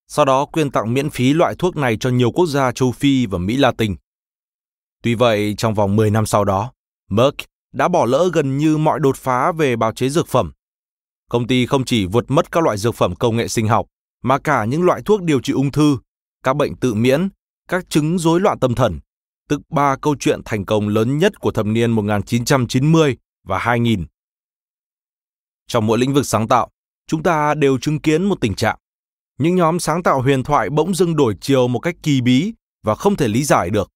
Sau đó quyên tặng miễn phí loại thuốc này cho nhiều quốc gia châu Phi và Mỹ Latin. Tuy vậy, trong vòng 10 năm sau đó, Merck đã bỏ lỡ gần như mọi đột phá về bào chế dược phẩm. Công ty không chỉ vượt mất các loại dược phẩm công nghệ sinh học, mà cả những loại thuốc điều trị ung thư, các bệnh tự miễn, các chứng rối loạn tâm thần, tức ba câu chuyện thành công lớn nhất của thập niên 1990 và 2000. Trong mỗi lĩnh vực sáng tạo, chúng ta đều chứng kiến một tình trạng. Những nhóm sáng tạo huyền thoại bỗng dưng đổi chiều một cách kỳ bí và không thể lý giải được.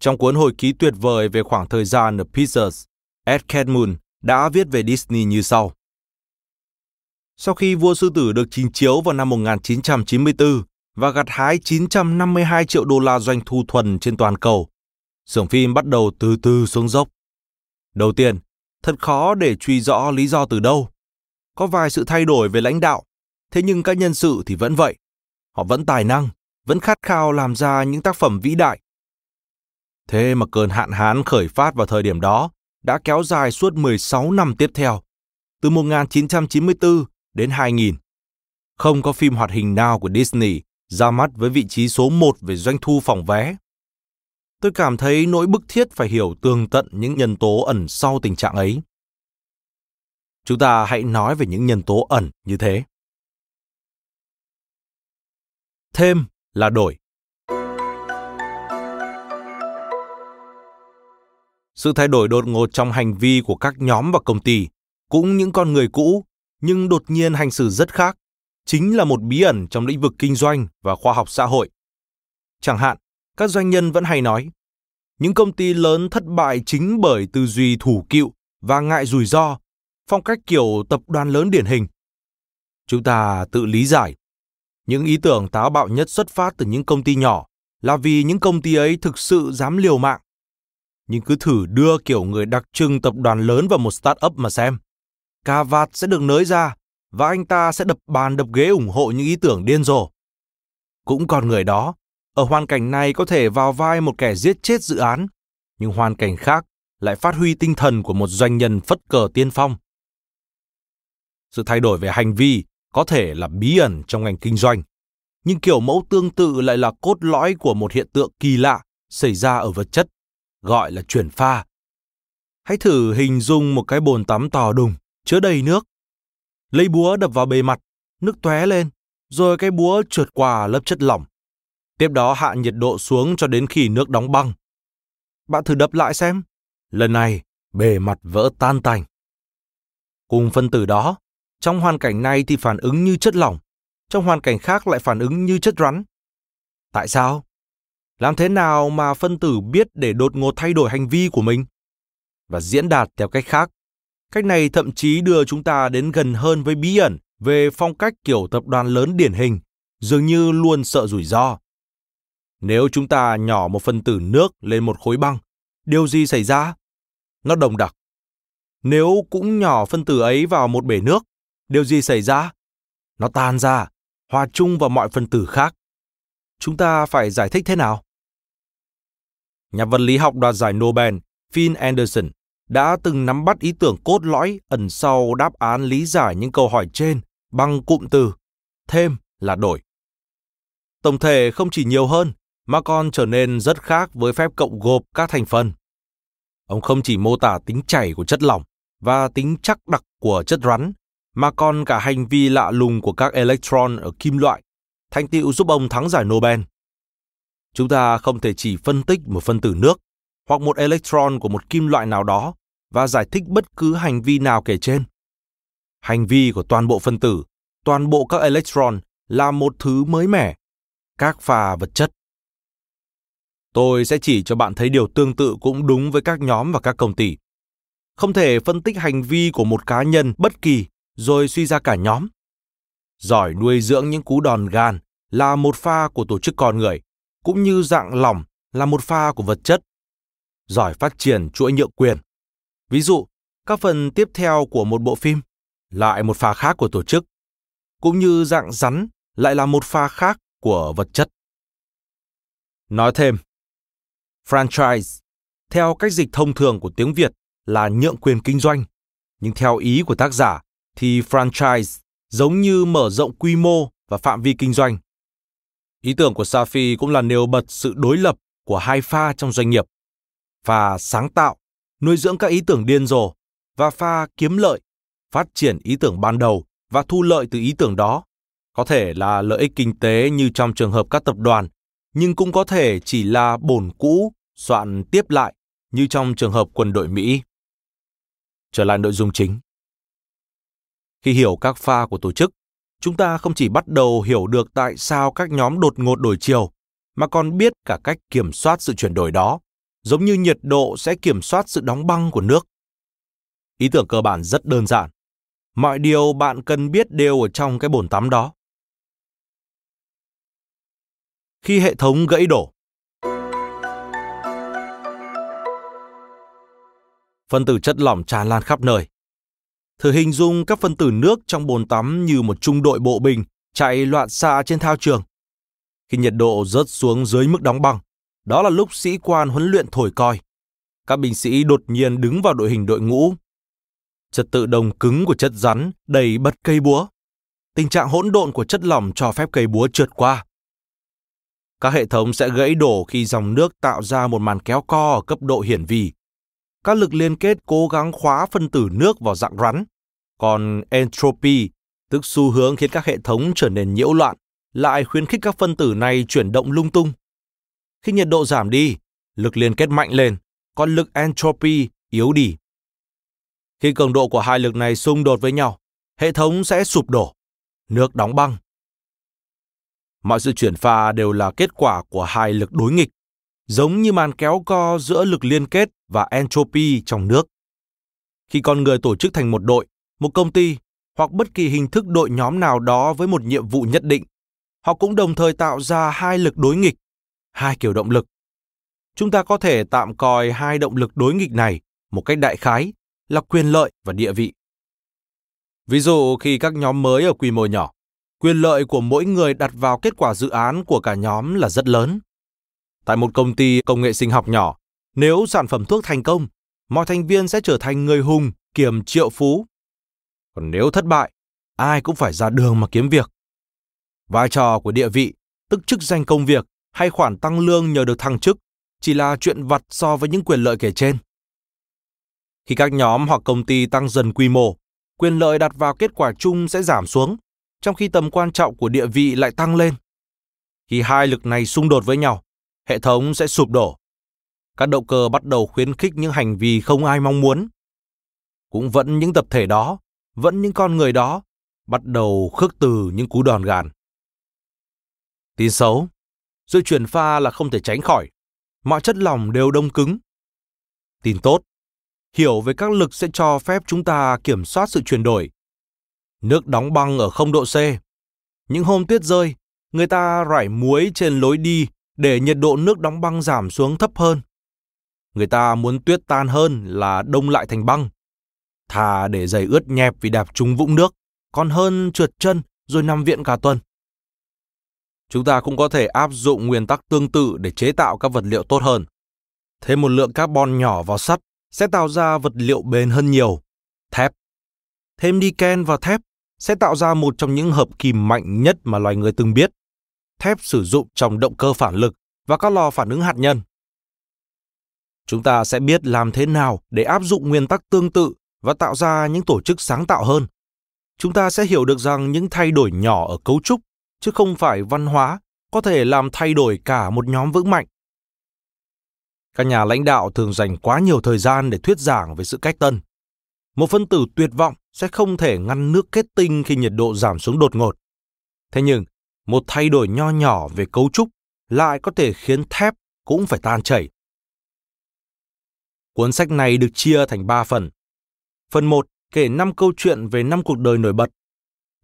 Trong cuốn hồi ký tuyệt vời về khoảng thời gian ở Pixar, Ed Catmull đã viết về Disney như sau. Sau khi Vua Sư Tử được trình chiếu vào năm 1994 và gặt hái 952 triệu đô la doanh thu thuần trên toàn cầu, xưởng phim bắt đầu từ từ xuống dốc. Đầu tiên, thật khó để truy rõ lý do từ đâu. Có vài sự thay đổi về lãnh đạo, thế nhưng các nhân sự thì vẫn vậy. Họ vẫn tài năng, vẫn khát khao làm ra những tác phẩm vĩ đại. Thế mà cơn hạn hán khởi phát vào thời điểm đó đã kéo dài suốt 16 năm tiếp theo, từ 1994 đến 2000. Không có phim hoạt hình nào của Disney ra mắt với vị trí số 1 về doanh thu phòng vé. Tôi cảm thấy nỗi bức thiết phải hiểu tường tận những nhân tố ẩn sau tình trạng ấy. Chúng ta hãy nói về những nhân tố ẩn như thế. Thêm là đổi. Sự thay đổi đột ngột trong hành vi của các nhóm và công ty, cũng những con người cũ, nhưng đột nhiên hành xử rất khác, chính là một bí ẩn trong lĩnh vực kinh doanh và khoa học xã hội. Chẳng hạn, các doanh nhân vẫn hay nói, những công ty lớn thất bại chính bởi tư duy thủ cựu và ngại rủi ro, phong cách kiểu tập đoàn lớn điển hình. Chúng ta tự lý giải, những ý tưởng táo bạo nhất xuất phát từ những công ty nhỏ là vì những công ty ấy thực sự dám liều mạng. Nhưng cứ thử đưa kiểu người đặc trưng tập đoàn lớn vào một startup mà xem. Cà vạt sẽ được nới ra và anh ta sẽ đập bàn đập ghế ủng hộ những ý tưởng điên rồ. Cũng còn người đó, ở hoàn cảnh này có thể vào vai một kẻ giết chết dự án, nhưng hoàn cảnh khác lại phát huy tinh thần của một doanh nhân phất cờ tiên phong. Sự thay đổi về hành vi có thể là bí ẩn trong ngành kinh doanh, nhưng kiểu mẫu tương tự lại là cốt lõi của một hiện tượng kỳ lạ xảy ra ở vật chất, gọi là chuyển pha. Hãy thử hình dung một cái bồn tắm to đùng, chứa đầy nước. Lấy búa đập vào bề mặt, nước tóe lên, rồi cái búa trượt qua lớp chất lỏng. Tiếp đó hạ nhiệt độ xuống cho đến khi nước đóng băng. Bạn thử đập lại xem. Lần này, bề mặt vỡ tan tành. Cùng phân tử đó, trong hoàn cảnh này thì phản ứng như chất lỏng, trong hoàn cảnh khác lại phản ứng như chất rắn. Tại sao? Làm thế nào mà phân tử biết để đột ngột thay đổi hành vi của mình? Và diễn đạt theo cách khác. Cách này thậm chí đưa chúng ta đến gần hơn với bí ẩn về phong cách kiểu tập đoàn lớn điển hình, dường như luôn sợ rủi ro. Nếu chúng ta nhỏ một phân tử nước lên một khối băng, điều gì xảy ra? Nó đồng đặc. Nếu cũng nhỏ phân tử ấy vào một bể nước, điều gì xảy ra? Nó tan ra, hòa chung vào mọi phân tử khác. Chúng ta phải giải thích thế nào? Nhà vật lý học đoạt giải Nobel Phil Anderson đã từng nắm bắt ý tưởng cốt lõi ẩn sau đáp án lý giải những câu hỏi trên bằng cụm từ thêm là đổi. Tổng thể không chỉ nhiều hơn mà còn trở nên rất khác với phép cộng gộp các thành phần. Ông không chỉ mô tả tính chảy của chất lỏng và tính chắc đặc của chất rắn, mà còn cả hành vi lạ lùng của các electron ở kim loại, thành tựu giúp ông thắng giải Nobel. Chúng ta không thể chỉ phân tích một phân tử nước hoặc một electron của một kim loại nào đó và giải thích bất cứ hành vi nào kể trên. Hành vi của toàn bộ phân tử, toàn bộ các electron là một thứ mới mẻ, các pha vật chất. Tôi sẽ chỉ cho bạn thấy điều tương tự cũng đúng với các nhóm và các công ty. Không thể phân tích hành vi của một cá nhân bất kỳ rồi suy ra cả nhóm. Giỏi nuôi dưỡng những cú đòn gan là một pha của tổ chức con người, cũng như dạng lỏng là một pha của vật chất. Giỏi phát triển chuỗi nhượng quyền. Ví dụ, các phần tiếp theo của một bộ phim lại một pha khác của tổ chức, cũng như dạng rắn lại là một pha khác của vật chất. Nói thêm, franchise, theo cách dịch thông thường của tiếng Việt là nhượng quyền kinh doanh, nhưng theo ý của tác giả thì franchise giống như mở rộng quy mô và phạm vi kinh doanh. Ý tưởng của Safi cũng là nêu bật sự đối lập của hai pha trong doanh nghiệp. Pha sáng tạo, nuôi dưỡng các ý tưởng điên rồ và pha kiếm lợi, phát triển ý tưởng ban đầu và thu lợi từ ý tưởng đó. Có thể là lợi ích kinh tế như trong trường hợp các tập đoàn, nhưng cũng có thể chỉ là bổn cũ soạn tiếp lại như trong trường hợp quân đội Mỹ. Trở lại nội dung chính. Khi hiểu các pha của tổ chức, chúng ta không chỉ bắt đầu hiểu được tại sao các nhóm đột ngột đổi chiều, mà còn biết cả cách kiểm soát sự chuyển đổi đó, giống như nhiệt độ sẽ kiểm soát sự đóng băng của nước. Ý tưởng cơ bản rất đơn giản. Mọi điều bạn cần biết đều ở trong cái bồn tắm đó. Khi hệ thống gãy đổ, phân tử chất lỏng tràn lan khắp nơi. Thử hình dung các phân tử nước trong bồn tắm như một trung đội bộ binh chạy loạn xạ trên thao trường. Khi nhiệt độ rớt xuống dưới mức đóng băng, đó là lúc sĩ quan huấn luyện thổi coi. Các binh sĩ đột nhiên đứng vào đội hình đội ngũ. Trật tự đồng cứng của chất rắn đầy bật cây búa. Tình trạng hỗn độn của chất lỏng cho phép cây búa trượt qua. Các hệ thống sẽ gãy đổ khi dòng nước tạo ra một màn kéo co ở cấp độ hiển vi các lực liên kết cố gắng khóa phân tử nước vào dạng rắn. Còn entropy, tức xu hướng khiến các hệ thống trở nên nhiễu loạn, lại khuyến khích các phân tử này chuyển động lung tung. Khi nhiệt độ giảm đi, lực liên kết mạnh lên, còn lực entropy yếu đi. Khi cường độ của hai lực này xung đột với nhau, hệ thống sẽ sụp đổ, nước đóng băng. Mọi sự chuyển pha đều là kết quả của hai lực đối nghịch giống như màn kéo co giữa lực liên kết và entropy trong nước. Khi con người tổ chức thành một đội, một công ty hoặc bất kỳ hình thức đội nhóm nào đó với một nhiệm vụ nhất định, họ cũng đồng thời tạo ra hai lực đối nghịch, hai kiểu động lực. Chúng ta có thể tạm coi hai động lực đối nghịch này một cách đại khái là quyền lợi và địa vị. Ví dụ khi các nhóm mới ở quy mô nhỏ, quyền lợi của mỗi người đặt vào kết quả dự án của cả nhóm là rất lớn. Tại một công ty công nghệ sinh học nhỏ, nếu sản phẩm thuốc thành công, mọi thành viên sẽ trở thành người hùng, kiềm triệu phú. Còn nếu thất bại, ai cũng phải ra đường mà kiếm việc. Vai trò của địa vị, tức chức danh công việc hay khoản tăng lương nhờ được thăng chức chỉ là chuyện vặt so với những quyền lợi kể trên. Khi các nhóm hoặc công ty tăng dần quy mô, quyền lợi đặt vào kết quả chung sẽ giảm xuống, trong khi tầm quan trọng của địa vị lại tăng lên. Khi hai lực này xung đột với nhau, hệ thống sẽ sụp đổ. Các động cơ bắt đầu khuyến khích những hành vi không ai mong muốn. Cũng vẫn những tập thể đó, vẫn những con người đó, bắt đầu khước từ những cú đòn gàn. Tin xấu, sự chuyển pha là không thể tránh khỏi. Mọi chất lỏng đều đông cứng. Tin tốt, hiểu về các lực sẽ cho phép chúng ta kiểm soát sự chuyển đổi. nước đóng băng ở không độ C. Những hôm tuyết rơi, người ta rải muối trên lối đi để nhiệt độ nước đóng băng giảm xuống thấp hơn. Người ta muốn tuyết tan hơn là đông lại thành băng. Thà để giày ướt nhẹp vì đạp trúng vũng nước, còn hơn trượt chân rồi nằm viện cả tuần. Chúng ta cũng có thể áp dụng nguyên tắc tương tự để chế tạo các vật liệu tốt hơn. Thêm một lượng carbon nhỏ vào sắt sẽ tạo ra vật liệu bền hơn nhiều. Thép. Thêm niken vào thép sẽ tạo ra một trong những hợp kim mạnh nhất mà loài người từng biết. Thép sử dụng trong động cơ phản lực và các lò phản ứng hạt nhân. Chúng ta sẽ biết làm thế nào để áp dụng nguyên tắc tương tự và tạo ra những tổ chức sáng tạo hơn. Chúng ta sẽ hiểu được rằng những thay đổi nhỏ ở cấu trúc chứ không phải văn hóa có thể làm thay đổi cả một nhóm vững mạnh. Các nhà lãnh đạo thường dành quá nhiều thời gian để thuyết giảng về sự cách tân. Một phân tử tuyệt vọng sẽ không thể ngăn nước kết tinh khi nhiệt độ giảm xuống đột ngột. Thế nhưng, một thay đổi nho nhỏ về cấu trúc lại có thể khiến thép cũng phải tan chảy. Cuốn sách này được chia thành 3 phần. Phần 1 kể 5 câu chuyện về 5 cuộc đời nổi bật.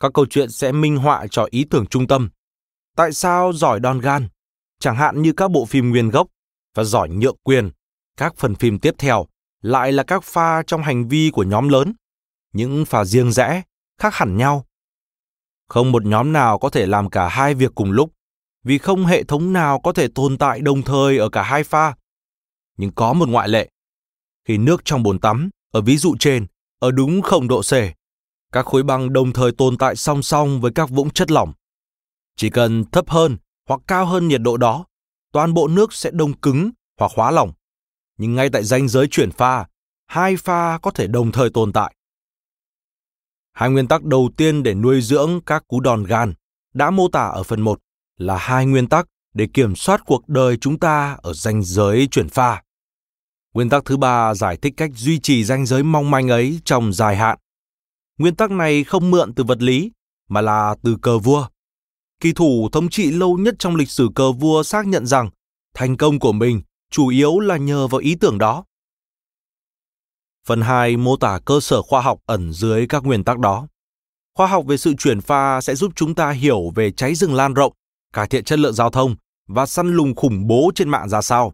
Các câu chuyện sẽ minh họa cho ý tưởng trung tâm. Tại sao giỏi đòn gan? Chẳng hạn như các bộ phim nguyên gốc và giỏi nhượng quyền. Các phần phim tiếp theo lại là các pha trong hành vi của nhóm lớn, những pha riêng rẽ, khác hẳn nhau. Không một nhóm nào có thể làm cả hai việc cùng lúc, vì không hệ thống nào có thể tồn tại đồng thời ở cả hai pha. Nhưng có một ngoại lệ. Khi nước trong bồn tắm, ở ví dụ trên, ở đúng không độ C, các khối băng đồng thời tồn tại song song với các vũng chất lỏng. Chỉ cần thấp hơn hoặc cao hơn nhiệt độ đó, toàn bộ nước sẽ đông cứng hoặc hóa lỏng. Nhưng ngay tại ranh giới chuyển pha, hai pha có thể đồng thời tồn tại. Hai nguyên tắc đầu tiên để nuôi dưỡng các cú đòn gan đã mô tả ở phần 1 là hai nguyên tắc để kiểm soát cuộc đời chúng ta ở ranh giới chuyển pha. Nguyên tắc thứ ba giải thích cách duy trì ranh giới mong manh ấy trong dài hạn. Nguyên tắc này không mượn từ vật lý, mà là từ cờ vua. Kỳ thủ thống trị lâu nhất trong lịch sử cờ vua xác nhận rằng thành công của mình chủ yếu là nhờ vào ý tưởng đó. Phần 2 mô tả cơ sở khoa học ẩn dưới các nguyên tắc đó. Khoa học về sự chuyển pha sẽ giúp chúng ta hiểu về cháy rừng lan rộng, cải thiện chất lượng giao thông và săn lùng khủng bố trên mạng ra sao.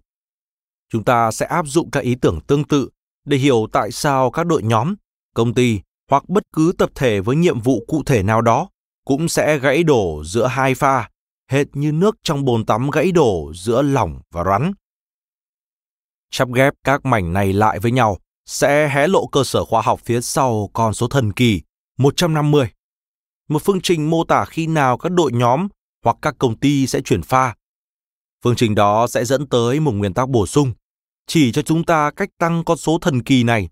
Chúng ta sẽ áp dụng các ý tưởng tương tự để hiểu tại sao các đội nhóm, công ty hoặc bất cứ tập thể với nhiệm vụ cụ thể nào đó cũng sẽ gãy đổ giữa hai pha, hệt như nước trong bồn tắm gãy đổ giữa lỏng và rắn. Chắp ghép các mảnh này lại với nhau sẽ hé lộ cơ sở khoa học phía sau con số thần kỳ 150. Một phương trình mô tả khi nào các đội nhóm hoặc các công ty sẽ chuyển pha. Phương trình đó sẽ dẫn tới một nguyên tắc bổ sung, chỉ cho chúng ta cách tăng con số thần kỳ này.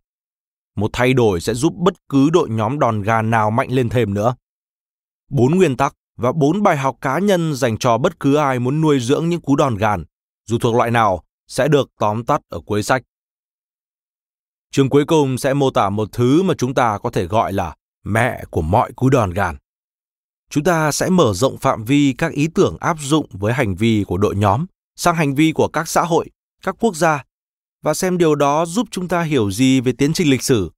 Một thay đổi sẽ giúp bất cứ đội nhóm đòn gà nào mạnh lên thêm nữa. Bốn nguyên tắc và bốn bài học cá nhân dành cho bất cứ ai muốn nuôi dưỡng những cú đòn gàn, dù thuộc loại nào, sẽ được tóm tắt ở cuối sách. Chương cuối cùng sẽ mô tả một thứ mà chúng ta có thể gọi là mẹ của mọi cú đòn gàn. Chúng ta sẽ mở rộng phạm vi các ý tưởng áp dụng với hành vi của đội nhóm sang hành vi của các xã hội, các quốc gia và xem điều đó giúp chúng ta hiểu gì về tiến trình lịch sử.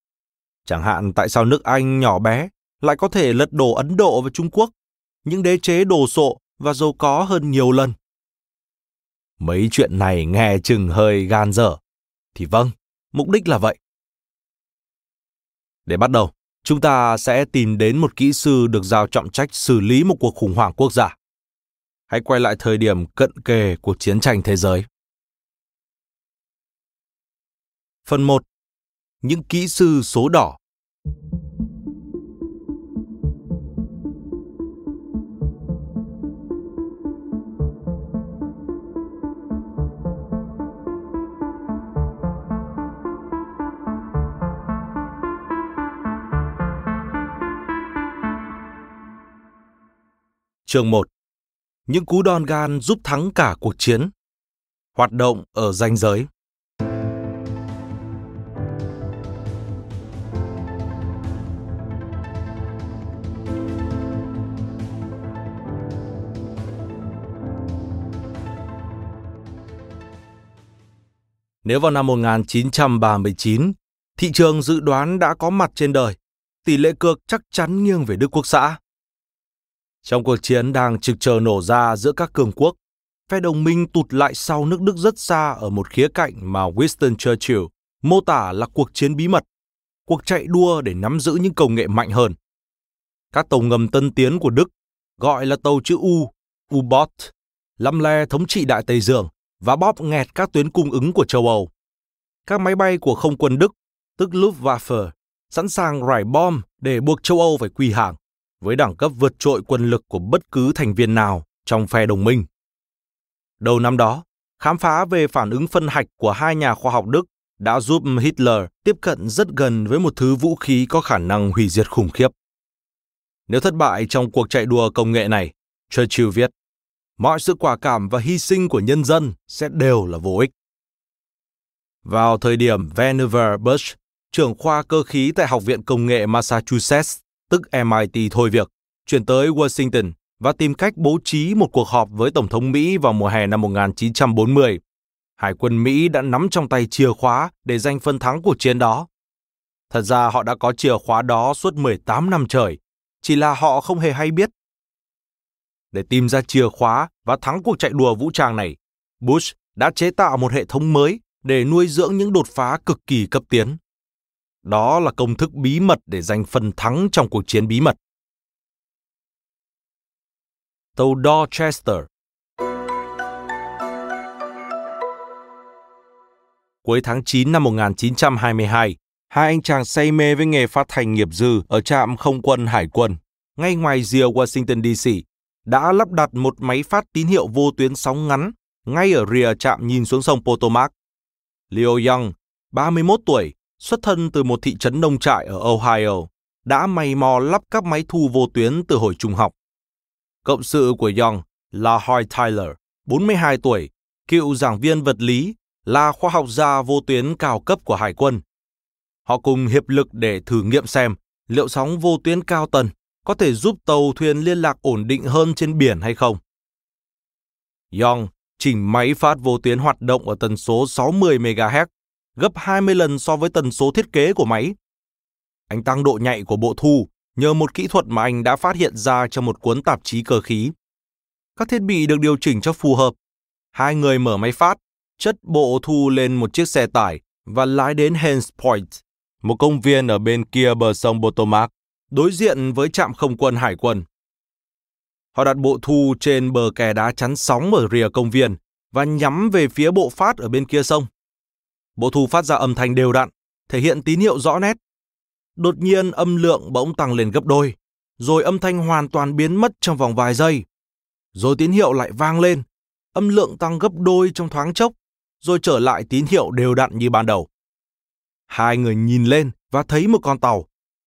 Chẳng hạn tại sao nước Anh nhỏ bé lại có thể lật đổ Ấn Độ và Trung Quốc, những đế chế đồ sộ và giàu có hơn nhiều lần. Mấy chuyện này nghe chừng hơi gan dở. Thì vâng, mục đích là vậy. Để bắt đầu, chúng ta sẽ tìm đến một kỹ sư được giao trọng trách xử lý một cuộc khủng hoảng quốc gia. Hãy quay lại thời điểm cận kề của chiến tranh thế giới. Phần 1. Những kỹ sư số đỏ Chương 1 Những cú đòn gan giúp thắng cả cuộc chiến Hoạt động ở ranh giới Nếu vào năm 1939, thị trường dự đoán đã có mặt trên đời, tỷ lệ cược chắc chắn nghiêng về Đức Quốc xã. Trong cuộc chiến đang trực chờ nổ ra giữa các cường quốc, phe đồng minh tụt lại sau nước Đức rất xa ở một khía cạnh mà Winston Churchill mô tả là cuộc chiến bí mật, cuộc chạy đua để nắm giữ những công nghệ mạnh hơn. Các tàu ngầm tân tiến của Đức, gọi là tàu chữ U, U-Boat, lăm le thống trị Đại Tây Dương và bóp nghẹt các tuyến cung ứng của châu Âu. Các máy bay của không quân Đức, tức Luftwaffe, sẵn sàng rải bom để buộc châu Âu phải quy hàng, với đẳng cấp vượt trội quân lực của bất cứ thành viên nào trong phe đồng minh. Đầu năm đó, khám phá về phản ứng phân hạch của hai nhà khoa học Đức đã giúp Hitler tiếp cận rất gần với một thứ vũ khí có khả năng hủy diệt khủng khiếp. Nếu thất bại trong cuộc chạy đua công nghệ này, Churchill viết, mọi sự quả cảm và hy sinh của nhân dân sẽ đều là vô ích. Vào thời điểm Vannevar Bush, trưởng khoa cơ khí tại Học viện Công nghệ Massachusetts, tức MIT thôi việc, chuyển tới Washington và tìm cách bố trí một cuộc họp với Tổng thống Mỹ vào mùa hè năm 1940. Hải quân Mỹ đã nắm trong tay chìa khóa để giành phân thắng cuộc chiến đó. Thật ra họ đã có chìa khóa đó suốt 18 năm trời, chỉ là họ không hề hay biết. Để tìm ra chìa khóa và thắng cuộc chạy đua vũ trang này, Bush đã chế tạo một hệ thống mới để nuôi dưỡng những đột phá cực kỳ cấp tiến. Đó là công thức bí mật để giành phần thắng trong cuộc chiến bí mật. Tàu Dorchester Cuối tháng 9 năm 1922, hai anh chàng say mê với nghề phát thanh nghiệp dư ở trạm không quân hải quân, ngay ngoài rìa Washington DC, đã lắp đặt một máy phát tín hiệu vô tuyến sóng ngắn ngay ở rìa trạm nhìn xuống sông Potomac. Leo Young, 31 tuổi, xuất thân từ một thị trấn nông trại ở Ohio, đã mày mò lắp các máy thu vô tuyến từ hồi trung học. Cộng sự của Young là Hoy Tyler, 42 tuổi, cựu giảng viên vật lý, là khoa học gia vô tuyến cao cấp của Hải quân. Họ cùng hiệp lực để thử nghiệm xem liệu sóng vô tuyến cao tần có thể giúp tàu thuyền liên lạc ổn định hơn trên biển hay không. Yong chỉnh máy phát vô tuyến hoạt động ở tần số 60 MHz, gấp 20 lần so với tần số thiết kế của máy. Anh tăng độ nhạy của bộ thu nhờ một kỹ thuật mà anh đã phát hiện ra trong một cuốn tạp chí cơ khí. Các thiết bị được điều chỉnh cho phù hợp. Hai người mở máy phát, chất bộ thu lên một chiếc xe tải và lái đến Hens Point, một công viên ở bên kia bờ sông Potomac, đối diện với trạm không quân hải quân. Họ đặt bộ thu trên bờ kè đá chắn sóng ở rìa công viên và nhắm về phía bộ phát ở bên kia sông. Bộ thu phát ra âm thanh đều đặn, thể hiện tín hiệu rõ nét. Đột nhiên âm lượng bỗng tăng lên gấp đôi, rồi âm thanh hoàn toàn biến mất trong vòng vài giây. Rồi tín hiệu lại vang lên, âm lượng tăng gấp đôi trong thoáng chốc, rồi trở lại tín hiệu đều đặn như ban đầu. Hai người nhìn lên và thấy một con tàu,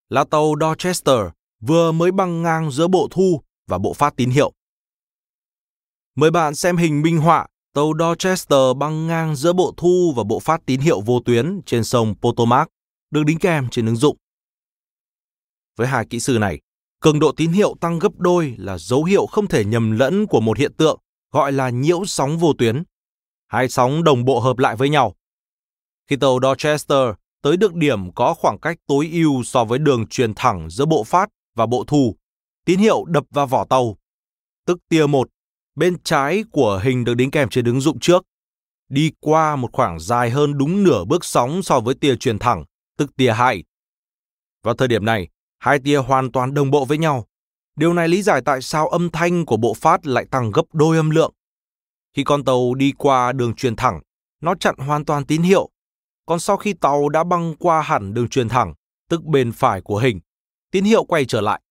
là tàu Dorchester vừa mới băng ngang giữa bộ thu và bộ phát tín hiệu. Mời bạn xem hình minh họa tàu Dorchester băng ngang giữa bộ thu và bộ phát tín hiệu vô tuyến trên sông Potomac, được đính kèm trên ứng dụng. Với hai kỹ sư này, cường độ tín hiệu tăng gấp đôi là dấu hiệu không thể nhầm lẫn của một hiện tượng gọi là nhiễu sóng vô tuyến. Hai sóng đồng bộ hợp lại với nhau. Khi tàu Dorchester tới được điểm có khoảng cách tối ưu so với đường truyền thẳng giữa bộ phát và bộ thu, tín hiệu đập vào vỏ tàu, tức tia 1, bên trái của hình được đính kèm trên ứng dụng trước, đi qua một khoảng dài hơn đúng nửa bước sóng so với tia truyền thẳng, tức tia 2. Vào thời điểm này, hai tia hoàn toàn đồng bộ với nhau. Điều này lý giải tại sao âm thanh của bộ phát lại tăng gấp đôi âm lượng. Khi con tàu đi qua đường truyền thẳng, nó chặn hoàn toàn tín hiệu. Còn sau khi tàu đã băng qua hẳn đường truyền thẳng, tức bên phải của hình, tín hiệu quay trở lại.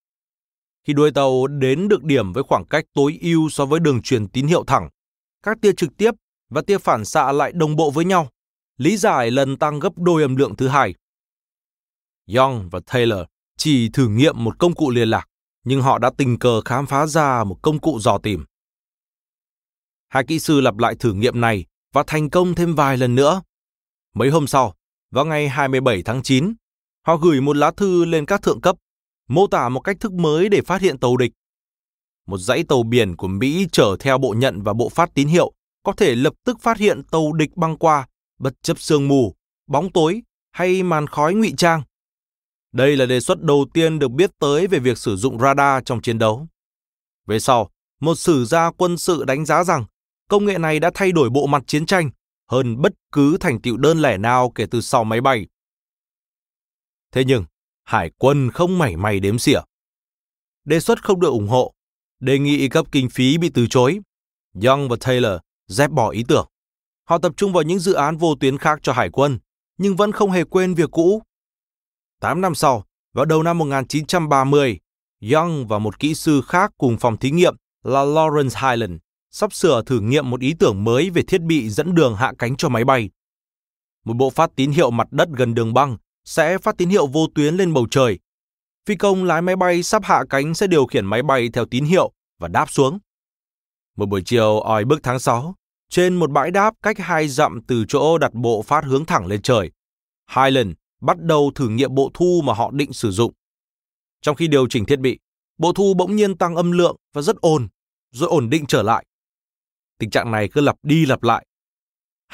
Khi đuôi tàu đến được điểm với khoảng cách tối ưu so với đường truyền tín hiệu thẳng, các tia trực tiếp và tia phản xạ lại đồng bộ với nhau, lý giải lần tăng gấp đôi âm lượng thứ hai. Young và Taylor chỉ thử nghiệm một công cụ liên lạc, nhưng họ đã tình cờ khám phá ra một công cụ dò tìm. Hai kỹ sư lặp lại thử nghiệm này và thành công thêm vài lần nữa. Mấy hôm sau, vào ngày 27 tháng 9, họ gửi một lá thư lên các thượng cấp mô tả một cách thức mới để phát hiện tàu địch. Một dãy tàu biển của Mỹ chở theo bộ nhận và bộ phát tín hiệu có thể lập tức phát hiện tàu địch băng qua, bất chấp sương mù, bóng tối hay màn khói ngụy trang. Đây là đề xuất đầu tiên được biết tới về việc sử dụng radar trong chiến đấu. Về sau, một sử gia quân sự đánh giá rằng công nghệ này đã thay đổi bộ mặt chiến tranh hơn bất cứ thành tựu đơn lẻ nào kể từ sau máy bay. Thế nhưng, Hải quân không mảy may đếm xỉa. Đề xuất không được ủng hộ, đề nghị cấp kinh phí bị từ chối. Young và Taylor dẹp bỏ ý tưởng. Họ tập trung vào những dự án vô tuyến khác cho Hải quân, nhưng vẫn không hề quên việc cũ. Tám năm sau, vào đầu năm 1930, Young và một kỹ sư khác cùng phòng thí nghiệm là Lawrence Highland sắp sửa thử nghiệm một ý tưởng mới về thiết bị dẫn đường hạ cánh cho máy bay. Một bộ phát tín hiệu mặt đất gần đường băng sẽ phát tín hiệu vô tuyến lên bầu trời. Phi công lái máy bay sắp hạ cánh sẽ điều khiển máy bay theo tín hiệu và đáp xuống. Một buổi chiều oi bức tháng 6, trên một bãi đáp cách hai dặm từ chỗ đặt bộ phát hướng thẳng lên trời, Highland bắt đầu thử nghiệm bộ thu mà họ định sử dụng. Trong khi điều chỉnh thiết bị, bộ thu bỗng nhiên tăng âm lượng và rất ồn, rồi ổn định trở lại. Tình trạng này cứ lặp đi lặp lại.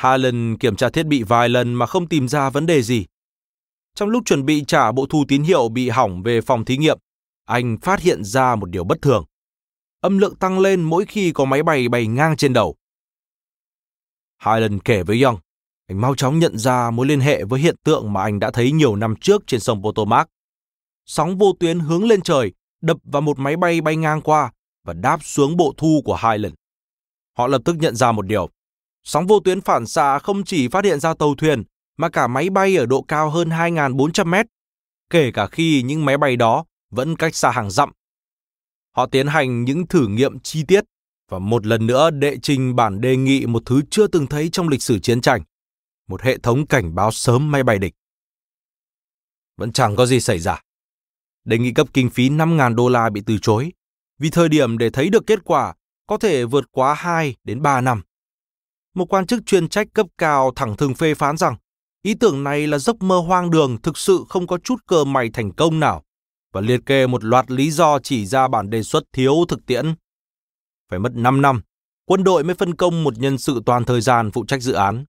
Highland kiểm tra thiết bị vài lần mà không tìm ra vấn đề gì. Trong lúc chuẩn bị trả bộ thu tín hiệu bị hỏng về phòng thí nghiệm, anh phát hiện ra một điều bất thường. Âm lượng tăng lên mỗi khi có máy bay bay ngang trên đầu. Highland kể với Young, anh mau chóng nhận ra mối liên hệ với hiện tượng mà anh đã thấy nhiều năm trước trên sông Potomac. Sóng vô tuyến hướng lên trời, đập vào một máy bay bay ngang qua và đáp xuống bộ thu của Highland. Họ lập tức nhận ra một điều. Sóng vô tuyến phản xạ không chỉ phát hiện ra tàu thuyền, mà cả máy bay ở độ cao hơn 2.400 mét, kể cả khi những máy bay đó vẫn cách xa hàng dặm. Họ tiến hành những thử nghiệm chi tiết và một lần nữa đệ trình bản đề nghị một thứ chưa từng thấy trong lịch sử chiến tranh, một hệ thống cảnh báo sớm máy bay địch. Vẫn chẳng có gì xảy ra. Đề nghị cấp kinh phí 5.000 đô la bị từ chối, vì thời điểm để thấy được kết quả có thể vượt quá 2 đến 3 năm. Một quan chức chuyên trách cấp cao thẳng thừng phê phán rằng ý tưởng này là giấc mơ hoang đường thực sự không có chút cơ may thành công nào và liệt kê một loạt lý do chỉ ra bản đề xuất thiếu thực tiễn. Phải mất 5 năm, quân đội mới phân công một nhân sự toàn thời gian phụ trách dự án.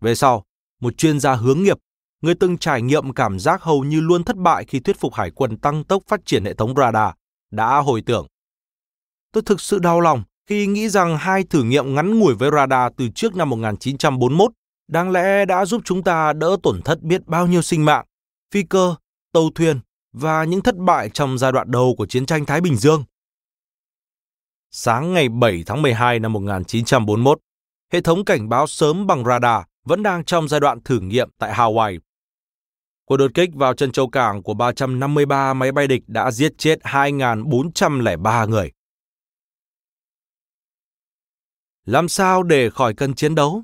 Về sau, một chuyên gia hướng nghiệp, người từng trải nghiệm cảm giác hầu như luôn thất bại khi thuyết phục hải quân tăng tốc phát triển hệ thống radar, đã hồi tưởng. Tôi thực sự đau lòng khi nghĩ rằng hai thử nghiệm ngắn ngủi với radar từ trước năm 1941 đáng lẽ đã giúp chúng ta đỡ tổn thất biết bao nhiêu sinh mạng, phi cơ, tàu thuyền và những thất bại trong giai đoạn đầu của chiến tranh Thái Bình Dương. Sáng ngày 7 tháng 12 năm 1941, hệ thống cảnh báo sớm bằng radar vẫn đang trong giai đoạn thử nghiệm tại Hawaii. Cuộc đột kích vào chân châu cảng của 353 máy bay địch đã giết chết 2.403 người. Làm sao để khỏi cần chiến đấu?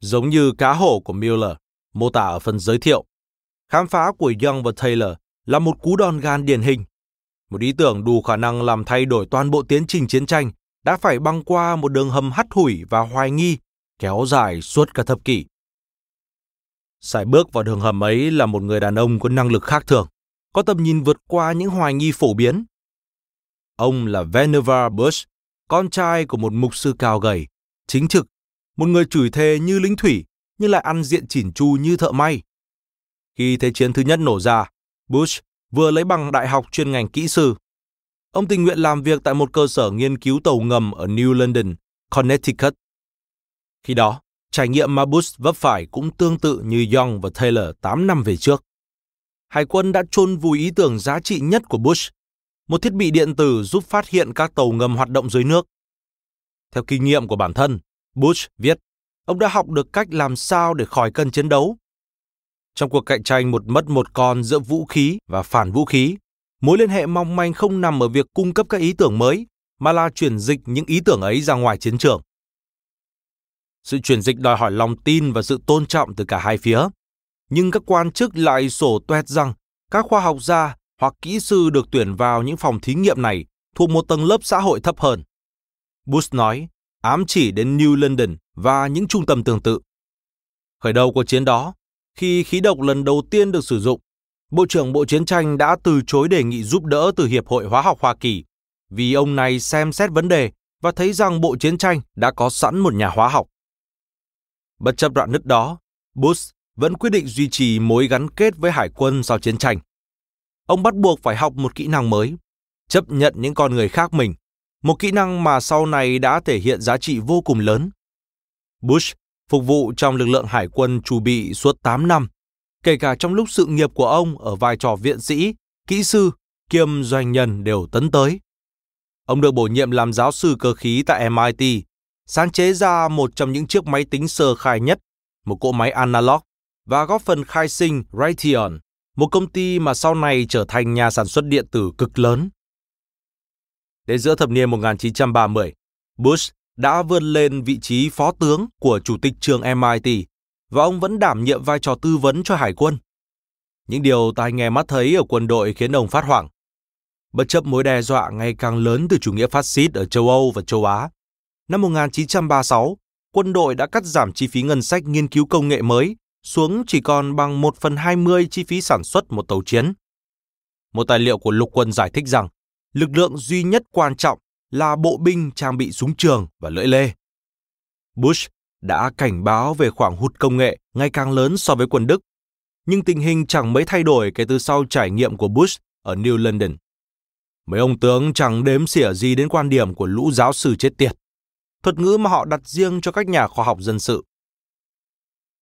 Giống như cá hổ của Miller, mô tả ở phần giới thiệu, khám phá của Young và Taylor là một cú đòn gan điển hình. Một ý tưởng đủ khả năng làm thay đổi toàn bộ tiến trình chiến tranh đã phải băng qua một đường hầm hắt hủi và hoài nghi kéo dài suốt cả thập kỷ. Sải bước vào đường hầm ấy là một người đàn ông có năng lực khác thường, có tầm nhìn vượt qua những hoài nghi phổ biến. Ông là Vannevar Bush, con trai của một mục sư cao gầy, chính trực, một người chửi thề như lính thủy nhưng lại ăn diện chỉn chu như thợ may. Khi Thế chiến thứ nhất nổ ra, Bush vừa lấy bằng đại học chuyên ngành kỹ sư. Ông tình nguyện làm việc tại một cơ sở nghiên cứu tàu ngầm ở New London, Connecticut. Khi đó, trải nghiệm mà Bush vấp phải cũng tương tự như Young và Taylor 8 năm về trước. Hải quân đã chôn vùi ý tưởng giá trị nhất của Bush, một thiết bị điện tử giúp phát hiện các tàu ngầm hoạt động dưới nước. Theo kinh nghiệm của bản thân, Bush viết, ông đã học được cách làm sao để khỏi cân chiến đấu. Trong cuộc cạnh tranh một mất một con giữa vũ khí và phản vũ khí, mối liên hệ mong manh không nằm ở việc cung cấp các ý tưởng mới, mà là chuyển dịch những ý tưởng ấy ra ngoài chiến trường. Sự chuyển dịch đòi hỏi lòng tin và sự tôn trọng từ cả hai phía. Nhưng các quan chức lại sổ toét rằng các khoa học gia hoặc kỹ sư được tuyển vào những phòng thí nghiệm này thuộc một tầng lớp xã hội thấp hơn. Bush nói, ám chỉ đến New London và những trung tâm tương tự. Khởi đầu của chiến đó, khi khí độc lần đầu tiên được sử dụng, Bộ trưởng Bộ Chiến tranh đã từ chối đề nghị giúp đỡ từ Hiệp hội Hóa học Hoa Kỳ vì ông này xem xét vấn đề và thấy rằng Bộ Chiến tranh đã có sẵn một nhà hóa học. Bất chấp đoạn nứt đó, Bush vẫn quyết định duy trì mối gắn kết với hải quân sau chiến tranh. Ông bắt buộc phải học một kỹ năng mới, chấp nhận những con người khác mình, một kỹ năng mà sau này đã thể hiện giá trị vô cùng lớn. Bush phục vụ trong lực lượng hải quân chủ bị suốt 8 năm, kể cả trong lúc sự nghiệp của ông ở vai trò viện sĩ, kỹ sư, kiêm doanh nhân đều tấn tới. Ông được bổ nhiệm làm giáo sư cơ khí tại MIT, sáng chế ra một trong những chiếc máy tính sơ khai nhất, một cỗ máy analog, và góp phần khai sinh Raytheon, một công ty mà sau này trở thành nhà sản xuất điện tử cực lớn. Đến giữa thập niên 1930, Bush đã vươn lên vị trí phó tướng của chủ tịch trường MIT và ông vẫn đảm nhiệm vai trò tư vấn cho hải quân. Những điều tai nghe mắt thấy ở quân đội khiến ông phát hoảng. Bất chấp mối đe dọa ngày càng lớn từ chủ nghĩa phát xít ở châu Âu và châu Á, năm 1936, quân đội đã cắt giảm chi phí ngân sách nghiên cứu công nghệ mới xuống chỉ còn bằng 1 phần 20 chi phí sản xuất một tàu chiến. Một tài liệu của lục quân giải thích rằng, lực lượng duy nhất quan trọng là bộ binh trang bị súng trường và lưỡi lê. Bush đã cảnh báo về khoảng hụt công nghệ ngày càng lớn so với quân Đức, nhưng tình hình chẳng mấy thay đổi kể từ sau trải nghiệm của Bush ở New London. Mấy ông tướng chẳng đếm xỉa gì đến quan điểm của lũ giáo sư chết tiệt, thuật ngữ mà họ đặt riêng cho các nhà khoa học dân sự.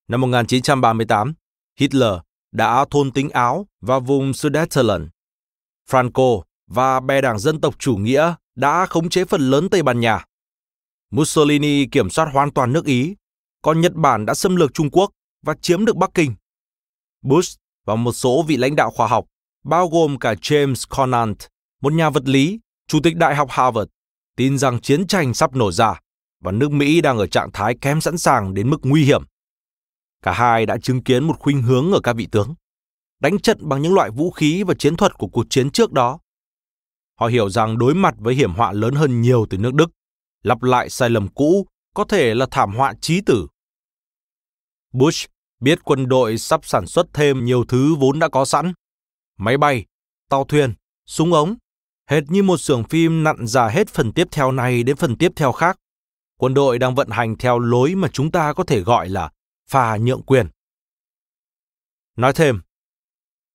Năm 1938, Hitler đã thôn tính Áo và vùng Sudetenland. Franco và bè đảng dân tộc chủ nghĩa đã khống chế phần lớn Tây Ban Nha. Mussolini kiểm soát hoàn toàn nước Ý, còn Nhật Bản đã xâm lược Trung Quốc và chiếm được Bắc Kinh. Bush và một số vị lãnh đạo khoa học, bao gồm cả James Conant, một nhà vật lý, chủ tịch Đại học Harvard, tin rằng chiến tranh sắp nổ ra và nước Mỹ đang ở trạng thái kém sẵn sàng đến mức nguy hiểm. Cả hai đã chứng kiến một khuynh hướng ở các vị tướng, đánh trận bằng những loại vũ khí và chiến thuật của cuộc chiến trước đó. Họ hiểu rằng đối mặt với hiểm họa lớn hơn nhiều từ nước Đức, lặp lại sai lầm cũ có thể là thảm họa chí tử. Bush biết quân đội sắp sản xuất thêm nhiều thứ vốn đã có sẵn. Máy bay, tàu thuyền, súng ống, hệt như một xưởng phim nặn ra hết phần tiếp theo này đến phần tiếp theo khác. Quân đội đang vận hành theo lối mà chúng ta có thể gọi là pha nhượng quyền. Nói thêm,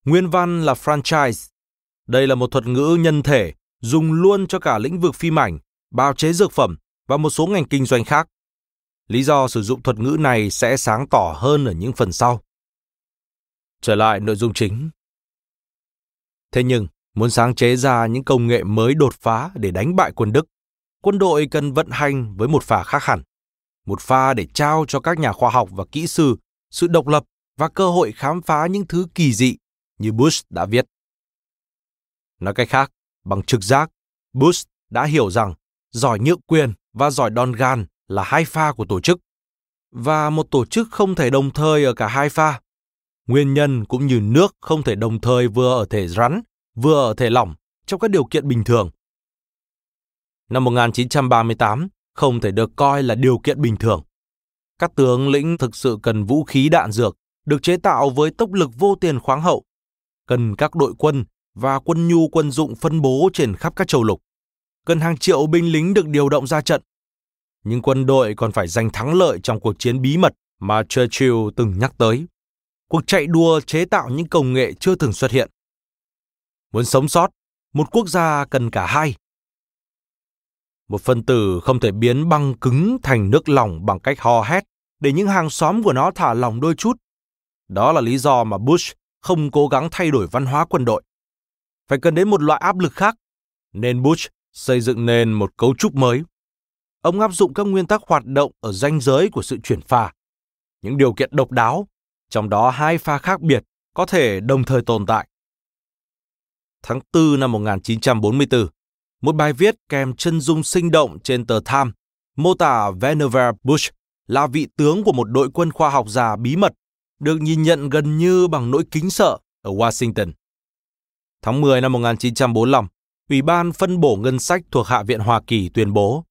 nguyên văn là franchise. Đây là một thuật ngữ nhân thể dùng luôn cho cả lĩnh vực phim ảnh, bào chế dược phẩm và một số ngành kinh doanh khác. Lý do sử dụng thuật ngữ này sẽ sáng tỏ hơn ở những phần sau. Trở lại nội dung chính. Thế nhưng, muốn sáng chế ra những công nghệ mới đột phá để đánh bại quân Đức, quân đội cần vận hành với một phà khác hẳn một pha để trao cho các nhà khoa học và kỹ sư sự độc lập và cơ hội khám phá những thứ kỳ dị như Bush đã viết. Nói cách khác, bằng trực giác, Bush đã hiểu rằng giỏi nhượng quyền và giỏi đòn gan là hai pha của tổ chức. Và một tổ chức không thể đồng thời ở cả hai pha. Nguyên nhân cũng như nước không thể đồng thời vừa ở thể rắn, vừa ở thể lỏng trong các điều kiện bình thường. Năm 1938, không thể được coi là điều kiện bình thường. Các tướng lĩnh thực sự cần vũ khí đạn dược được chế tạo với tốc lực vô tiền khoáng hậu, cần các đội quân và quân nhu quân dụng phân bố trên khắp các châu lục, cần hàng triệu binh lính được điều động ra trận. Nhưng quân đội còn phải giành thắng lợi trong cuộc chiến bí mật mà Churchill từng nhắc tới. Cuộc chạy đua chế tạo những công nghệ chưa từng xuất hiện. Muốn sống sót, một quốc gia cần cả hai, một phân tử không thể biến băng cứng thành nước lỏng bằng cách ho hét để những hàng xóm của nó thả lỏng đôi chút. Đó là lý do mà Bush không cố gắng thay đổi văn hóa quân đội. Phải cần đến một loại áp lực khác, nên Bush xây dựng nên một cấu trúc mới. Ông áp dụng các nguyên tắc hoạt động ở ranh giới của sự chuyển pha. Những điều kiện độc đáo, trong đó hai pha khác biệt có thể đồng thời tồn tại. Tháng 4 năm 1944, một bài viết kèm chân dung sinh động trên tờ Time mô tả Vannevar Bush là vị tướng của một đội quân khoa học già bí mật, được nhìn nhận gần như bằng nỗi kính sợ ở Washington. Tháng 10 năm 1945, Ủy ban phân bổ ngân sách thuộc Hạ viện Hoa Kỳ tuyên bố,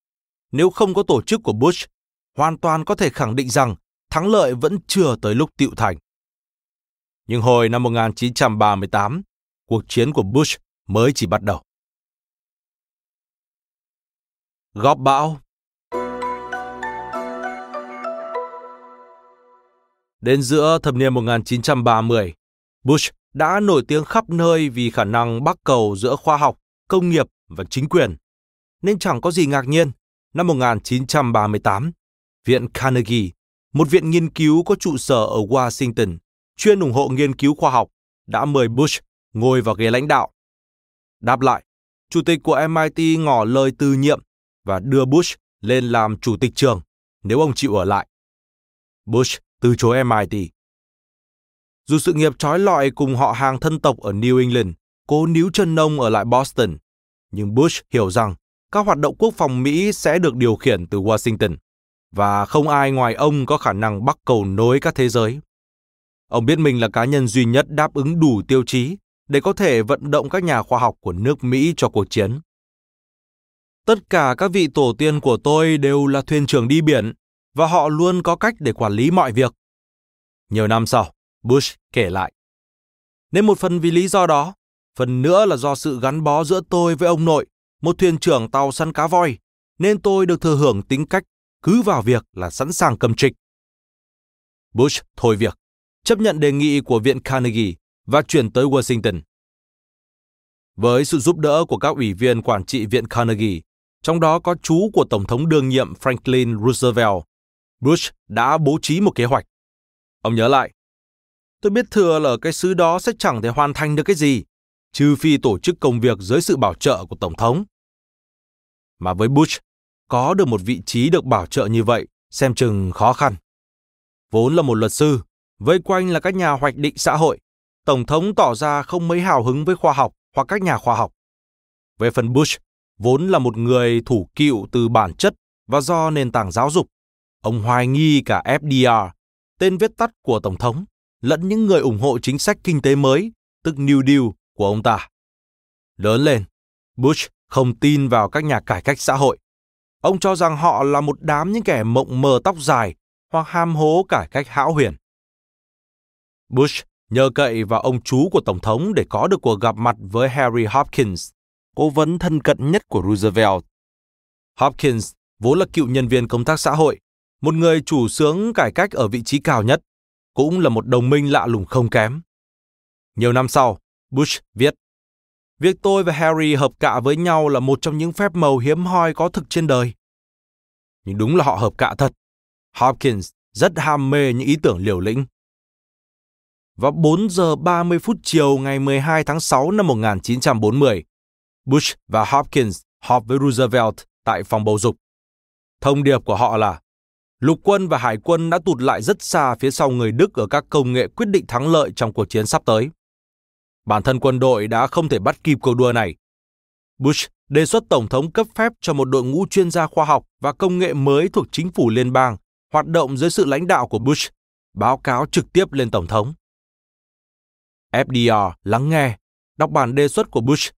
nếu không có tổ chức của Bush, hoàn toàn có thể khẳng định rằng thắng lợi vẫn chưa tới lúc tiệu thành. Nhưng hồi năm 1938, cuộc chiến của Bush mới chỉ bắt đầu. Góp bão Đến giữa thập niên 1930, Bush đã nổi tiếng khắp nơi vì khả năng bắc cầu giữa khoa học, công nghiệp và chính quyền. Nên chẳng có gì ngạc nhiên, năm 1938, Viện Carnegie, một viện nghiên cứu có trụ sở ở Washington, chuyên ủng hộ nghiên cứu khoa học, đã mời Bush ngồi vào ghế lãnh đạo. Đáp lại, chủ tịch của MIT ngỏ lời từ nhiệm và đưa Bush lên làm chủ tịch trường nếu ông chịu ở lại. Bush từ chối MIT. Dù sự nghiệp trói lọi cùng họ hàng thân tộc ở New England cố níu chân nông ở lại Boston, nhưng Bush hiểu rằng các hoạt động quốc phòng Mỹ sẽ được điều khiển từ Washington và không ai ngoài ông có khả năng bắt cầu nối các thế giới. Ông biết mình là cá nhân duy nhất đáp ứng đủ tiêu chí để có thể vận động các nhà khoa học của nước Mỹ cho cuộc chiến. Tất cả các vị tổ tiên của tôi đều là thuyền trưởng đi biển và họ luôn có cách để quản lý mọi việc. Nhiều năm sau, Bush kể lại. Nên một phần vì lý do đó, phần nữa là do sự gắn bó giữa tôi với ông nội, một thuyền trưởng tàu săn cá voi, nên tôi được thừa hưởng tính cách cứ vào việc là sẵn sàng cầm trịch. Bush thôi việc, chấp nhận đề nghị của Viện Carnegie và chuyển tới Washington. Với sự giúp đỡ của các ủy viên quản trị Viện Carnegie, trong đó có chú của Tổng thống đương nhiệm Franklin Roosevelt, Bush đã bố trí một kế hoạch. Ông nhớ lại, tôi biết thừa là cái xứ đó sẽ chẳng thể hoàn thành được cái gì, trừ phi tổ chức công việc dưới sự bảo trợ của Tổng thống. Mà với Bush, có được một vị trí được bảo trợ như vậy xem chừng khó khăn. Vốn là một luật sư, vây quanh là các nhà hoạch định xã hội, Tổng thống tỏ ra không mấy hào hứng với khoa học hoặc các nhà khoa học. Về phần Bush, vốn là một người thủ cựu từ bản chất và do nền tảng giáo dục, ông hoài nghi cả FDR, tên viết tắt của Tổng thống, lẫn những người ủng hộ chính sách kinh tế mới, tức New Deal của ông ta. Lớn lên, Bush không tin vào các nhà cải cách xã hội. Ông cho rằng họ là một đám những kẻ mộng mờ tóc dài hoặc ham hố cải cách hão huyền. Bush nhờ cậy vào ông chú của Tổng thống để có được cuộc gặp mặt với Harry Hopkins, cố vấn thân cận nhất của Roosevelt. Hopkins vốn là cựu nhân viên công tác xã hội, một người chủ sướng cải cách ở vị trí cao nhất, cũng là một đồng minh lạ lùng không kém. Nhiều năm sau, Bush viết, Việc tôi và Harry hợp cạ với nhau là một trong những phép màu hiếm hoi có thực trên đời. Nhưng đúng là họ hợp cạ thật. Hopkins rất ham mê những ý tưởng liều lĩnh. Vào 4 giờ 30 phút chiều ngày 12 tháng 6 năm 1940, Bush và Hopkins họp với Roosevelt tại phòng bầu dục. Thông điệp của họ là lục quân và hải quân đã tụt lại rất xa phía sau người Đức ở các công nghệ quyết định thắng lợi trong cuộc chiến sắp tới. Bản thân quân đội đã không thể bắt kịp cuộc đua này. Bush đề xuất Tổng thống cấp phép cho một đội ngũ chuyên gia khoa học và công nghệ mới thuộc chính phủ liên bang hoạt động dưới sự lãnh đạo của Bush, báo cáo trực tiếp lên Tổng thống. FDR lắng nghe, đọc bản đề xuất của Bush,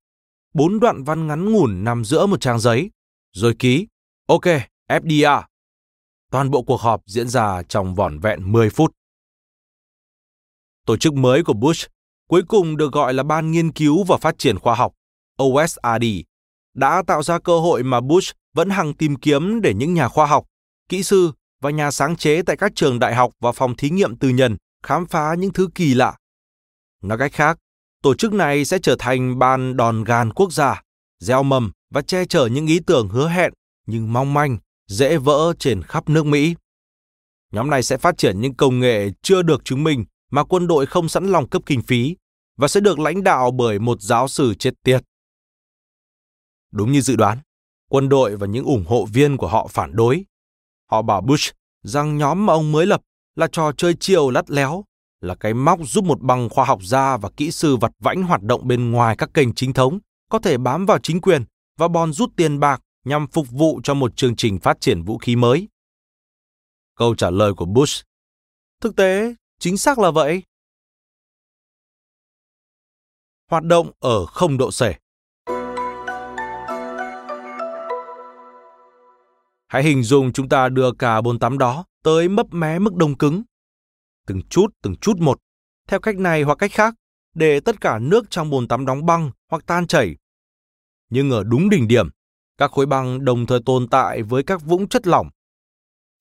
bốn đoạn văn ngắn ngủn nằm giữa một trang giấy, rồi ký, OK, FDR. Toàn bộ cuộc họp diễn ra trong vỏn vẹn 10 phút. Tổ chức mới của Bush cuối cùng được gọi là Ban Nghiên cứu và Phát triển Khoa học, OSRD, đã tạo ra cơ hội mà Bush vẫn hằng tìm kiếm để những nhà khoa học, kỹ sư và nhà sáng chế tại các trường đại học và phòng thí nghiệm tư nhân khám phá những thứ kỳ lạ. Nói cách khác, tổ chức này sẽ trở thành ban đòn gàn quốc gia, gieo mầm và che chở những ý tưởng hứa hẹn nhưng mong manh, dễ vỡ trên khắp nước Mỹ. Nhóm này sẽ phát triển những công nghệ chưa được chứng minh mà quân đội không sẵn lòng cấp kinh phí và sẽ được lãnh đạo bởi một giáo sư chết tiệt. Đúng như dự đoán, quân đội và những ủng hộ viên của họ phản đối. Họ bảo Bush rằng nhóm mà ông mới lập là trò chơi chiều lắt léo, là cái móc giúp một bằng khoa học gia và kỹ sư vặt vãnh hoạt động bên ngoài các kênh chính thống có thể bám vào chính quyền và bòn rút tiền bạc nhằm phục vụ cho một chương trình phát triển vũ khí mới. Câu trả lời của Bush Thực tế, chính xác là vậy. Hoạt động ở không độ sể Hãy hình dung chúng ta đưa cả bồn tắm đó tới mấp mé mức đông cứng. Từng chút, từng chút một, theo cách này hoặc cách khác, để tất cả nước trong bồn tắm đóng băng hoặc tan chảy. Nhưng ở đúng đỉnh điểm, các khối băng đồng thời tồn tại với các vũng chất lỏng.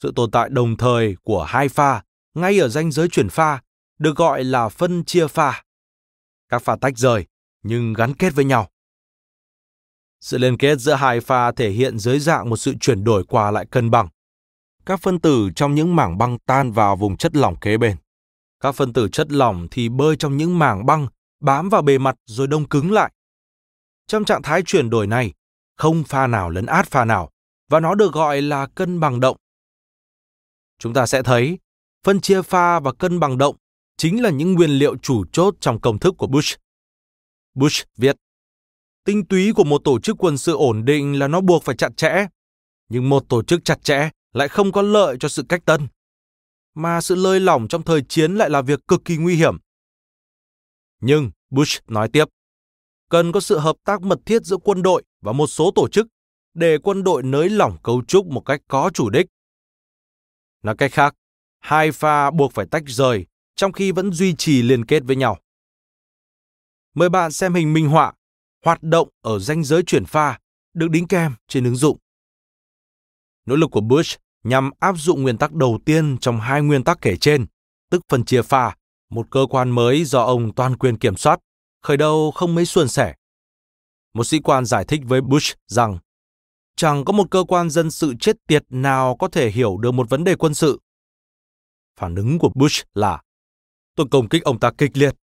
Sự tồn tại đồng thời của hai pha ngay ở ranh giới chuyển pha, được gọi là phân chia pha. Các pha tách rời nhưng gắn kết với nhau. Sự liên kết giữa hai pha thể hiện dưới dạng một sự chuyển đổi qua lại cân bằng. Các phân tử trong những mảng băng tan vào vùng chất lỏng kế bên. Các phân tử chất lỏng thì bơi trong những mảng băng bám vào bề mặt rồi đông cứng lại. Trong trạng thái chuyển đổi này, không pha nào lấn át pha nào và nó được gọi là cân bằng động. Chúng ta sẽ thấy phân chia pha và cân bằng động chính là những nguyên liệu chủ chốt trong công thức của Bush. Bush viết, tinh túy của một tổ chức quân sự ổn định là nó buộc phải chặt chẽ, nhưng một tổ chức chặt chẽ lại không có lợi cho sự cách tân. Mà sự lơi lỏng trong thời chiến lại là việc cực kỳ nguy hiểm. Nhưng, Bush nói tiếp, cần có sự hợp tác mật thiết giữa quân đội và một số tổ chức để quân đội nới lỏng cấu trúc một cách có chủ đích. Nói cách khác, hai pha buộc phải tách rời trong khi vẫn duy trì liên kết với nhau. Mời bạn xem hình minh họa hoạt động ở ranh giới chuyển pha được đính kèm trên ứng dụng. Nỗ lực của Bush nhằm áp dụng nguyên tắc đầu tiên trong hai nguyên tắc kể trên, tức phân chia pha, một cơ quan mới do ông toàn quyền kiểm soát, khởi đầu không mấy suôn sẻ. Một sĩ quan giải thích với Bush rằng chẳng có một cơ quan dân sự chết tiệt nào có thể hiểu được một vấn đề quân sự. Phản ứng của Bush là Tôi công kích ông ta kịch liệt.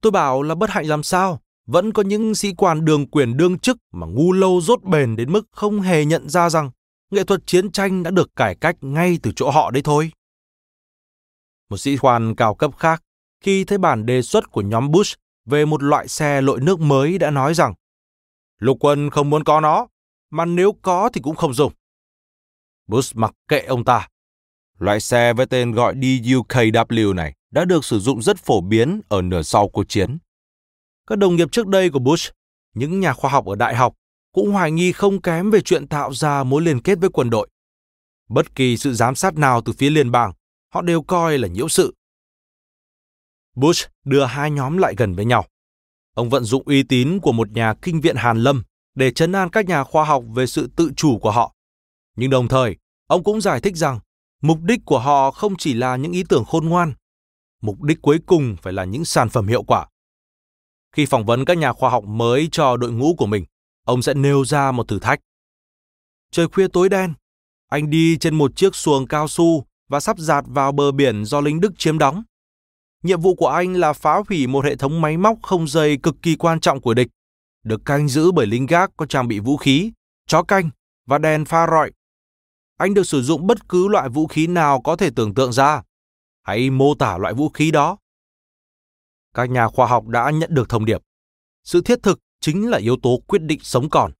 Tôi bảo là bất hạnh làm sao, vẫn có những sĩ quan đường quyền đương chức mà ngu lâu rốt bền đến mức không hề nhận ra rằng nghệ thuật chiến tranh đã được cải cách ngay từ chỗ họ đấy thôi. Một sĩ quan cao cấp khác, khi thấy bản đề xuất của nhóm Bush về một loại xe lội nước mới đã nói rằng lục quân không muốn có nó, mà nếu có thì cũng không dùng. Bush mặc kệ ông ta. Loại xe với tên gọi DUKW này đã được sử dụng rất phổ biến ở nửa sau cuộc chiến. Các đồng nghiệp trước đây của Bush, những nhà khoa học ở đại học, cũng hoài nghi không kém về chuyện tạo ra mối liên kết với quân đội. Bất kỳ sự giám sát nào từ phía liên bang, họ đều coi là nhiễu sự. Bush đưa hai nhóm lại gần với nhau. Ông vận dụng uy tín của một nhà kinh viện Hàn Lâm để chấn an các nhà khoa học về sự tự chủ của họ. Nhưng đồng thời, ông cũng giải thích rằng mục đích của họ không chỉ là những ý tưởng khôn ngoan, mục đích cuối cùng phải là những sản phẩm hiệu quả. Khi phỏng vấn các nhà khoa học mới cho đội ngũ của mình, ông sẽ nêu ra một thử thách. Trời khuya tối đen, anh đi trên một chiếc xuồng cao su và sắp dạt vào bờ biển do lính Đức chiếm đóng. Nhiệm vụ của anh là phá hủy một hệ thống máy móc không dây cực kỳ quan trọng của địch, được canh giữ bởi lính gác có trang bị vũ khí, chó canh và đèn pha rọi. Anh được sử dụng bất cứ loại vũ khí nào có thể tưởng tượng ra. Hãy mô tả loại vũ khí đó. Các nhà khoa học đã nhận được thông điệp. Sự thiết thực chính là yếu tố quyết định sống còn.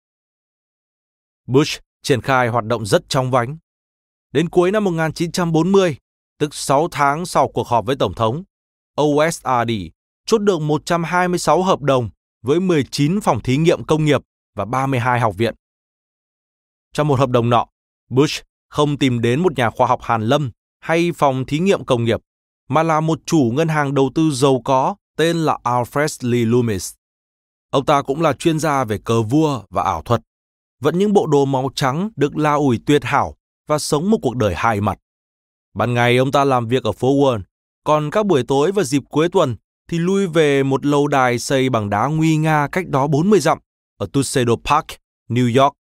Bush triển khai hoạt động rất trong vánh. Đến cuối năm 1940, tức 6 tháng sau cuộc họp với Tổng thống, OSRD chốt được 126 hợp đồng với 19 phòng thí nghiệm công nghiệp và 32 học viện. Trong một hợp đồng nọ, Bush không tìm đến một nhà khoa học Hàn Lâm hay phòng thí nghiệm công nghiệp, mà là một chủ ngân hàng đầu tư giàu có tên là Alfred Lee Loomis. Ông ta cũng là chuyên gia về cờ vua và ảo thuật, vẫn những bộ đồ màu trắng được la ủi tuyệt hảo và sống một cuộc đời hài mặt. Ban ngày ông ta làm việc ở phố Wall, còn các buổi tối và dịp cuối tuần thì lui về một lâu đài xây bằng đá nguy nga cách đó 40 dặm ở Tuxedo Park, New York.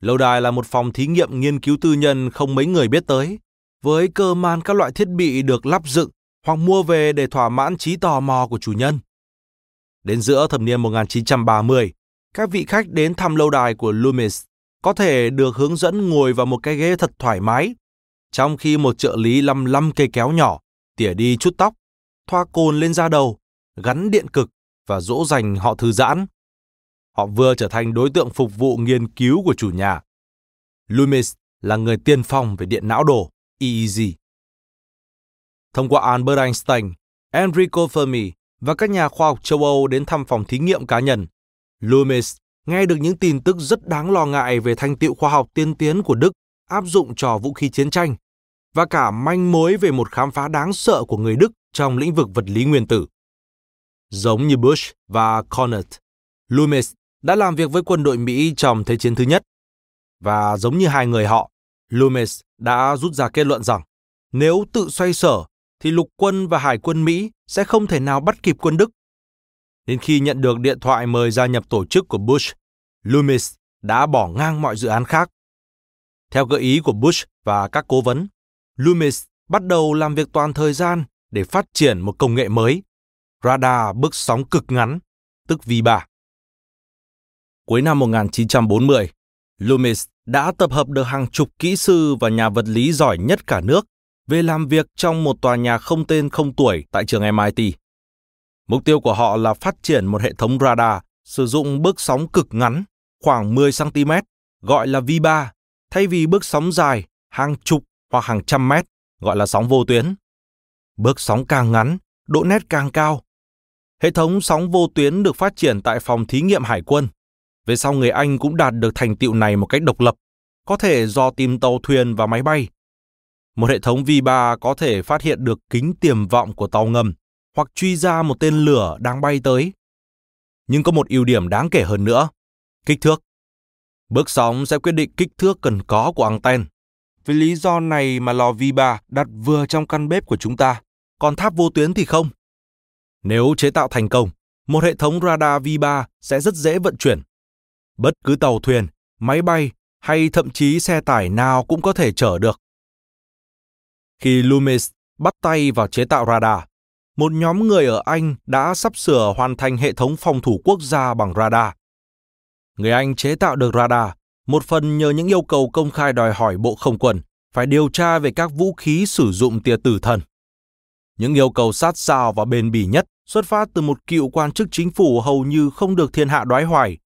Lâu đài là một phòng thí nghiệm nghiên cứu tư nhân không mấy người biết tới, với cơ man các loại thiết bị được lắp dựng hoặc mua về để thỏa mãn trí tò mò của chủ nhân. Đến giữa thập niên 1930, các vị khách đến thăm lâu đài của Loomis có thể được hướng dẫn ngồi vào một cái ghế thật thoải mái, trong khi một trợ lý lăm lăm cây kéo nhỏ tỉa đi chút tóc, thoa cồn lên da đầu, gắn điện cực và dỗ dành họ thư giãn. Họ vừa trở thành đối tượng phục vụ nghiên cứu của chủ nhà. Loomis là người tiên phong về điện não đồ, EEG. Thông qua Albert Einstein, Enrico Fermi và các nhà khoa học châu Âu đến thăm phòng thí nghiệm cá nhân, Loomis nghe được những tin tức rất đáng lo ngại về thành tiệu khoa học tiên tiến của Đức áp dụng cho vũ khí chiến tranh và cả manh mối về một khám phá đáng sợ của người Đức trong lĩnh vực vật lý nguyên tử. Giống như Bush và Connett, Loomis đã làm việc với quân đội Mỹ trong Thế chiến thứ nhất. Và giống như hai người họ, Loomis đã rút ra kết luận rằng nếu tự xoay sở thì lục quân và hải quân Mỹ sẽ không thể nào bắt kịp quân Đức. Đến khi nhận được điện thoại mời gia nhập tổ chức của Bush, Loomis đã bỏ ngang mọi dự án khác. Theo gợi ý của Bush và các cố vấn, Loomis bắt đầu làm việc toàn thời gian để phát triển một công nghệ mới, radar bước sóng cực ngắn, tức V3. Cuối năm 1940, Loomis đã tập hợp được hàng chục kỹ sư và nhà vật lý giỏi nhất cả nước về làm việc trong một tòa nhà không tên không tuổi tại trường MIT. Mục tiêu của họ là phát triển một hệ thống radar sử dụng bước sóng cực ngắn, khoảng 10 cm, gọi là V3, thay vì bước sóng dài, hàng chục hoặc hàng trăm mét, gọi là sóng vô tuyến. Bước sóng càng ngắn, độ nét càng cao. Hệ thống sóng vô tuyến được phát triển tại phòng thí nghiệm hải quân. Về sau người Anh cũng đạt được thành tựu này một cách độc lập, có thể do tìm tàu thuyền và máy bay. Một hệ thống V3 có thể phát hiện được kính tiềm vọng của tàu ngầm hoặc truy ra một tên lửa đang bay tới. Nhưng có một ưu điểm đáng kể hơn nữa, kích thước. Bước sóng sẽ quyết định kích thước cần có của anten. Vì lý do này mà lò V3 đặt vừa trong căn bếp của chúng ta, còn tháp vô tuyến thì không. Nếu chế tạo thành công, một hệ thống radar V3 sẽ rất dễ vận chuyển. Bất cứ tàu thuyền, máy bay hay thậm chí xe tải nào cũng có thể chở được. Khi Loomis bắt tay vào chế tạo radar, một nhóm người ở Anh đã sắp sửa hoàn thành hệ thống phòng thủ quốc gia bằng radar. Người Anh chế tạo được radar, một phần nhờ những yêu cầu công khai đòi hỏi Bộ Không quân phải điều tra về các vũ khí sử dụng tia tử thần. Những yêu cầu sát sao và bền bỉ nhất xuất phát từ một cựu quan chức chính phủ hầu như không được thiên hạ đoái hoài.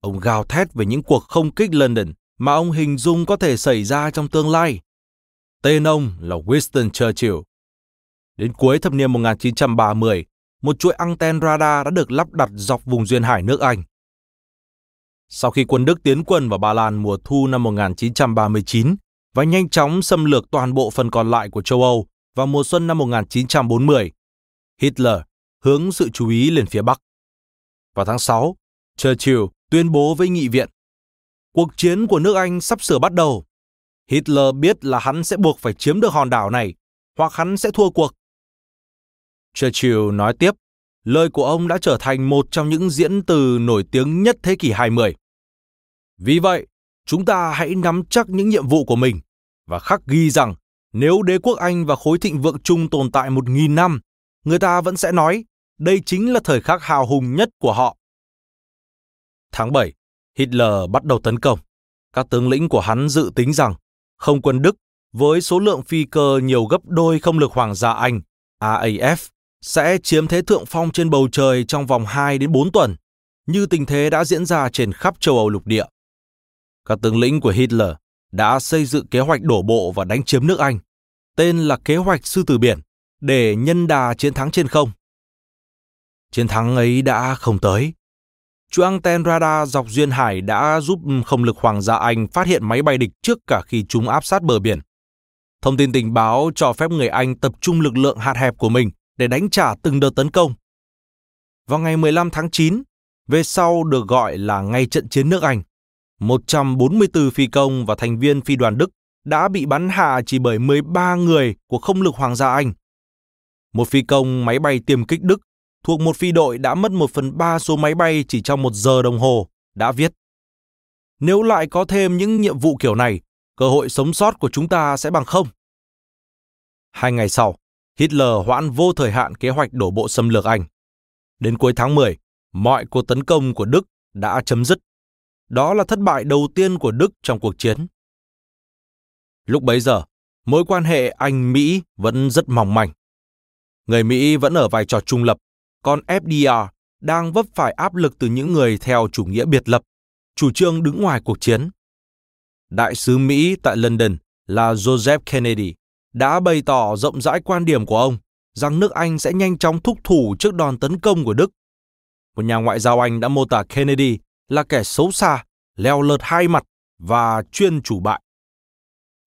Ông gào thét về những cuộc không kích London mà ông hình dung có thể xảy ra trong tương lai. Tên ông là Winston Churchill. Đến cuối thập niên 1930, một chuỗi anten radar đã được lắp đặt dọc vùng duyên hải nước Anh. Sau khi quân Đức tiến quân vào Ba Lan mùa thu năm 1939 và nhanh chóng xâm lược toàn bộ phần còn lại của châu Âu vào mùa xuân năm 1940, Hitler hướng sự chú ý lên phía Bắc. Vào tháng 6, Churchill tuyên bố với nghị viện Cuộc chiến của nước Anh sắp sửa bắt đầu. Hitler biết là hắn sẽ buộc phải chiếm được hòn đảo này, hoặc hắn sẽ thua cuộc. Churchill nói tiếp, lời của ông đã trở thành một trong những diễn từ nổi tiếng nhất thế kỷ 20. Vì vậy, chúng ta hãy nắm chắc những nhiệm vụ của mình và khắc ghi rằng nếu đế quốc Anh và khối thịnh vượng chung tồn tại một nghìn năm, người ta vẫn sẽ nói đây chính là thời khắc hào hùng nhất của họ. Tháng 7, Hitler bắt đầu tấn công. Các tướng lĩnh của hắn dự tính rằng không quân Đức với số lượng phi cơ nhiều gấp đôi không lực Hoàng gia Anh, RAF, sẽ chiếm thế thượng phong trên bầu trời trong vòng 2 đến 4 tuần, như tình thế đã diễn ra trên khắp châu Âu lục địa. Các tướng lĩnh của Hitler đã xây dựng kế hoạch đổ bộ và đánh chiếm nước Anh, tên là kế hoạch sư tử biển, để nhân đà chiến thắng trên không. Chiến thắng ấy đã không tới, Chuỗi anten radar dọc duyên hải đã giúp không lực Hoàng gia Anh phát hiện máy bay địch trước cả khi chúng áp sát bờ biển. Thông tin tình báo cho phép người Anh tập trung lực lượng hạt hẹp của mình để đánh trả từng đợt tấn công. Vào ngày 15 tháng 9, về sau được gọi là ngay trận chiến nước Anh, 144 phi công và thành viên phi đoàn Đức đã bị bắn hạ chỉ bởi 13 người của không lực Hoàng gia Anh. Một phi công máy bay tiêm kích Đức thuộc một phi đội đã mất một phần ba số máy bay chỉ trong một giờ đồng hồ, đã viết. Nếu lại có thêm những nhiệm vụ kiểu này, cơ hội sống sót của chúng ta sẽ bằng không. Hai ngày sau, Hitler hoãn vô thời hạn kế hoạch đổ bộ xâm lược Anh. Đến cuối tháng 10, mọi cuộc tấn công của Đức đã chấm dứt. Đó là thất bại đầu tiên của Đức trong cuộc chiến. Lúc bấy giờ, mối quan hệ Anh-Mỹ vẫn rất mỏng manh. Người Mỹ vẫn ở vai trò trung lập, con FDR đang vấp phải áp lực từ những người theo chủ nghĩa biệt lập, chủ trương đứng ngoài cuộc chiến. Đại sứ Mỹ tại London là Joseph Kennedy đã bày tỏ rộng rãi quan điểm của ông rằng nước Anh sẽ nhanh chóng thúc thủ trước đòn tấn công của Đức. Một nhà ngoại giao Anh đã mô tả Kennedy là kẻ xấu xa, leo lợt hai mặt và chuyên chủ bại.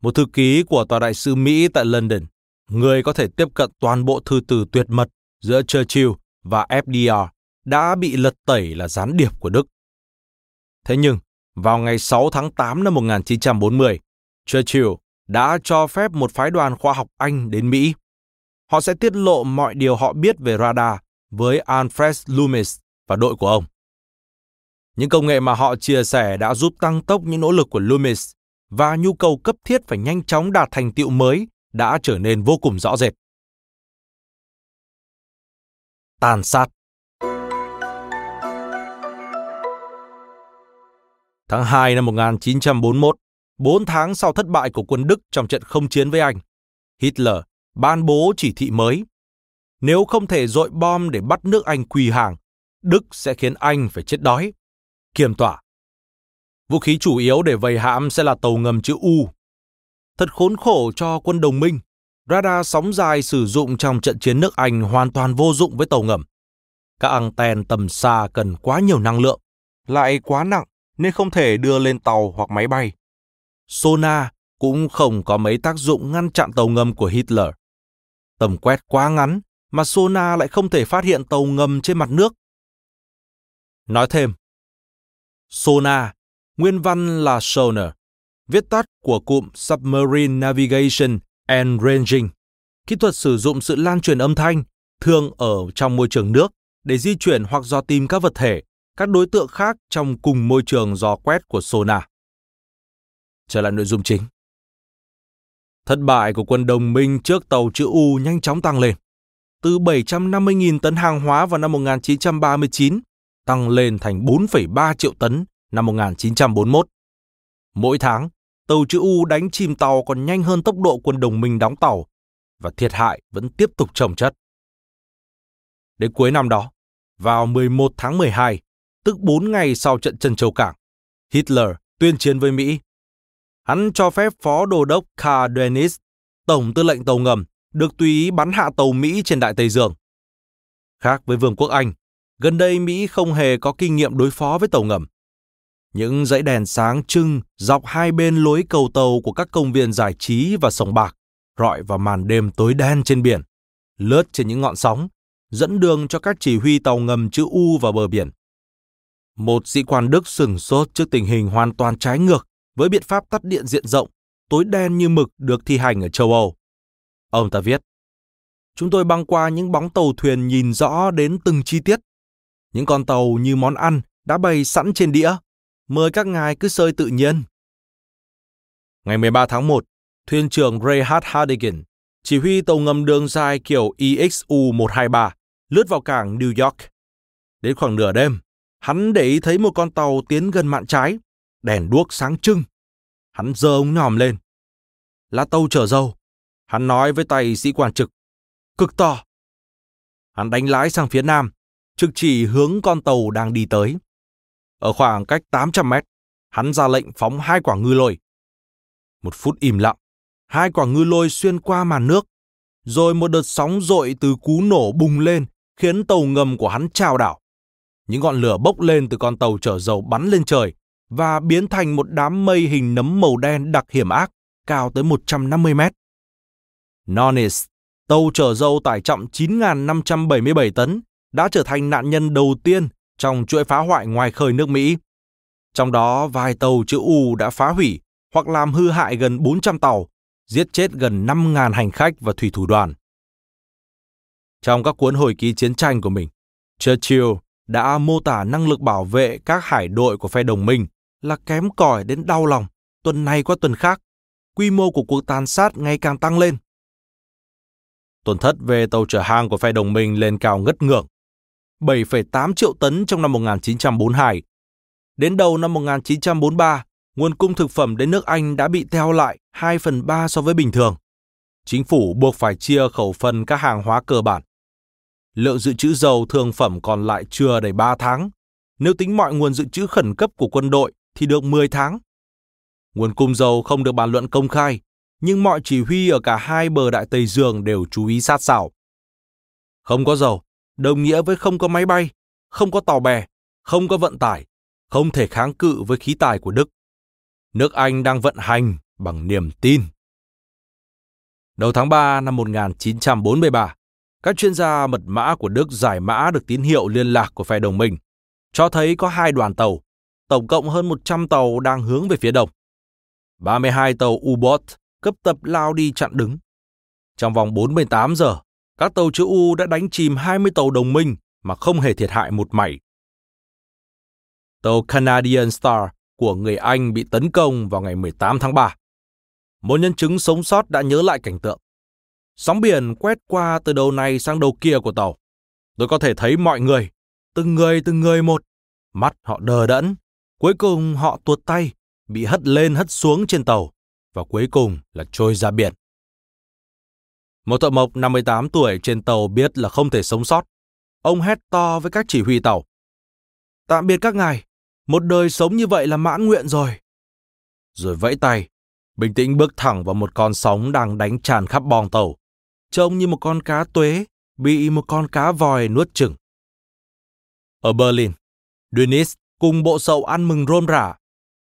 Một thư ký của tòa đại sứ Mỹ tại London, người có thể tiếp cận toàn bộ thư từ tuyệt mật giữa Churchill và FDR đã bị lật tẩy là gián điệp của Đức. Thế nhưng, vào ngày 6 tháng 8 năm 1940, Churchill đã cho phép một phái đoàn khoa học Anh đến Mỹ. họ sẽ tiết lộ mọi điều họ biết về radar với Alfred Loomis và đội của ông. Những công nghệ mà họ chia sẻ đã giúp tăng tốc những nỗ lực của Loomis và nhu cầu cấp thiết phải nhanh chóng đạt thành tựu mới đã trở nên vô cùng rõ rệt. Tàn sát Tháng 2 năm 1941, 4 tháng sau thất bại của quân Đức trong trận không chiến với Anh, Hitler ban bố chỉ thị mới. Nếu không thể dội bom để bắt nước Anh quỳ hàng, Đức sẽ khiến Anh phải chết đói. Kiềm tỏa. Vũ khí chủ yếu để vây hãm sẽ là tàu ngầm chữ U. Thật khốn khổ cho quân đồng minh. Radar sóng dài sử dụng trong trận chiến nước Anh hoàn toàn vô dụng với tàu ngầm. Các anten tầm xa cần quá nhiều năng lượng, lại quá nặng nên không thể đưa lên tàu hoặc máy bay. Sonar cũng không có mấy tác dụng ngăn chặn tàu ngầm của Hitler. Tầm quét quá ngắn mà sonar lại không thể phát hiện tàu ngầm trên mặt nước. Nói thêm, sonar, nguyên văn là sonar, viết tắt của cụm Submarine Navigation and Ranging, kỹ thuật sử dụng sự lan truyền âm thanh thường ở trong môi trường nước để di chuyển hoặc dò tìm các vật thể, các đối tượng khác trong cùng môi trường dò quét của sonar. Trở lại nội dung chính. Thất bại của quân đồng minh trước tàu chữ U nhanh chóng tăng lên. Từ 750.000 tấn hàng hóa vào năm 1939 tăng lên thành 4,3 triệu tấn năm 1941. Mỗi tháng, tàu chữ U đánh chìm tàu còn nhanh hơn tốc độ quân đồng minh đóng tàu và thiệt hại vẫn tiếp tục trồng chất. Đến cuối năm đó, vào 11 tháng 12, tức 4 ngày sau trận Trân Châu Cảng, Hitler tuyên chiến với Mỹ Hắn cho phép Phó Đô đốc Karl Dennis, Tổng tư lệnh tàu ngầm, được tùy ý bắn hạ tàu Mỹ trên Đại Tây Dương. Khác với Vương quốc Anh, gần đây Mỹ không hề có kinh nghiệm đối phó với tàu ngầm. Những dãy đèn sáng trưng dọc hai bên lối cầu tàu của các công viên giải trí và sông bạc rọi vào màn đêm tối đen trên biển, lướt trên những ngọn sóng, dẫn đường cho các chỉ huy tàu ngầm chữ U vào bờ biển. Một sĩ quan Đức sừng sốt trước tình hình hoàn toàn trái ngược với biện pháp tắt điện diện rộng, tối đen như mực được thi hành ở châu Âu. Ông ta viết, Chúng tôi băng qua những bóng tàu thuyền nhìn rõ đến từng chi tiết. Những con tàu như món ăn đã bày sẵn trên đĩa. Mời các ngài cứ sơi tự nhiên. Ngày 13 tháng 1, thuyền trưởng Ray H. Hardigan, chỉ huy tàu ngầm đường dài kiểu EXU-123, lướt vào cảng New York. Đến khoảng nửa đêm, hắn để ý thấy một con tàu tiến gần mạn trái đèn đuốc sáng trưng. Hắn giơ ống nhòm lên. Là tàu chở dầu. Hắn nói với tay sĩ quan trực. Cực to. Hắn đánh lái sang phía nam, trực chỉ hướng con tàu đang đi tới. Ở khoảng cách 800 mét, hắn ra lệnh phóng hai quả ngư lôi. Một phút im lặng, hai quả ngư lôi xuyên qua màn nước, rồi một đợt sóng dội từ cú nổ bùng lên khiến tàu ngầm của hắn trao đảo. Những ngọn lửa bốc lên từ con tàu chở dầu bắn lên trời, và biến thành một đám mây hình nấm màu đen đặc hiểm ác, cao tới 150 mét. Nonis, tàu chở dầu tải trọng 9.577 tấn, đã trở thành nạn nhân đầu tiên trong chuỗi phá hoại ngoài khơi nước Mỹ. Trong đó, vài tàu chữ U đã phá hủy hoặc làm hư hại gần 400 tàu, giết chết gần 5.000 hành khách và thủy thủ đoàn. Trong các cuốn hồi ký chiến tranh của mình, Churchill đã mô tả năng lực bảo vệ các hải đội của phe đồng minh là kém cỏi đến đau lòng, tuần này qua tuần khác, quy mô của cuộc tàn sát ngày càng tăng lên. Tổn thất về tàu chở hàng của phe đồng minh lên cao ngất ngưỡng. 7,8 triệu tấn trong năm 1942. Đến đầu năm 1943, nguồn cung thực phẩm đến nước Anh đã bị theo lại 2 phần 3 so với bình thường. Chính phủ buộc phải chia khẩu phần các hàng hóa cơ bản. Lượng dự trữ dầu thương phẩm còn lại chưa đầy 3 tháng. Nếu tính mọi nguồn dự trữ khẩn cấp của quân đội thì được 10 tháng. Nguồn cung dầu không được bàn luận công khai, nhưng mọi chỉ huy ở cả hai bờ Đại Tây Dương đều chú ý sát sao. Không có dầu, đồng nghĩa với không có máy bay, không có tàu bè, không có vận tải, không thể kháng cự với khí tài của Đức. Nước Anh đang vận hành bằng niềm tin. Đầu tháng 3 năm 1943, các chuyên gia mật mã của Đức giải mã được tín hiệu liên lạc của phe đồng minh, cho thấy có hai đoàn tàu tổng cộng hơn 100 tàu đang hướng về phía đông. 32 tàu U-boat cấp tập lao đi chặn đứng. Trong vòng 48 giờ, các tàu chữ U đã đánh chìm 20 tàu đồng minh mà không hề thiệt hại một mảy. Tàu Canadian Star của người Anh bị tấn công vào ngày 18 tháng 3. Một nhân chứng sống sót đã nhớ lại cảnh tượng. Sóng biển quét qua từ đầu này sang đầu kia của tàu. Tôi có thể thấy mọi người, từng người từng người một, mắt họ đờ đẫn. Cuối cùng họ tuột tay, bị hất lên hất xuống trên tàu, và cuối cùng là trôi ra biển. Một thợ mộc 58 tuổi trên tàu biết là không thể sống sót. Ông hét to với các chỉ huy tàu. Tạm biệt các ngài, một đời sống như vậy là mãn nguyện rồi. Rồi vẫy tay, bình tĩnh bước thẳng vào một con sóng đang đánh tràn khắp bong tàu. Trông như một con cá tuế bị một con cá vòi nuốt chửng. Ở Berlin, Dunis cùng bộ sậu ăn mừng rôm rả.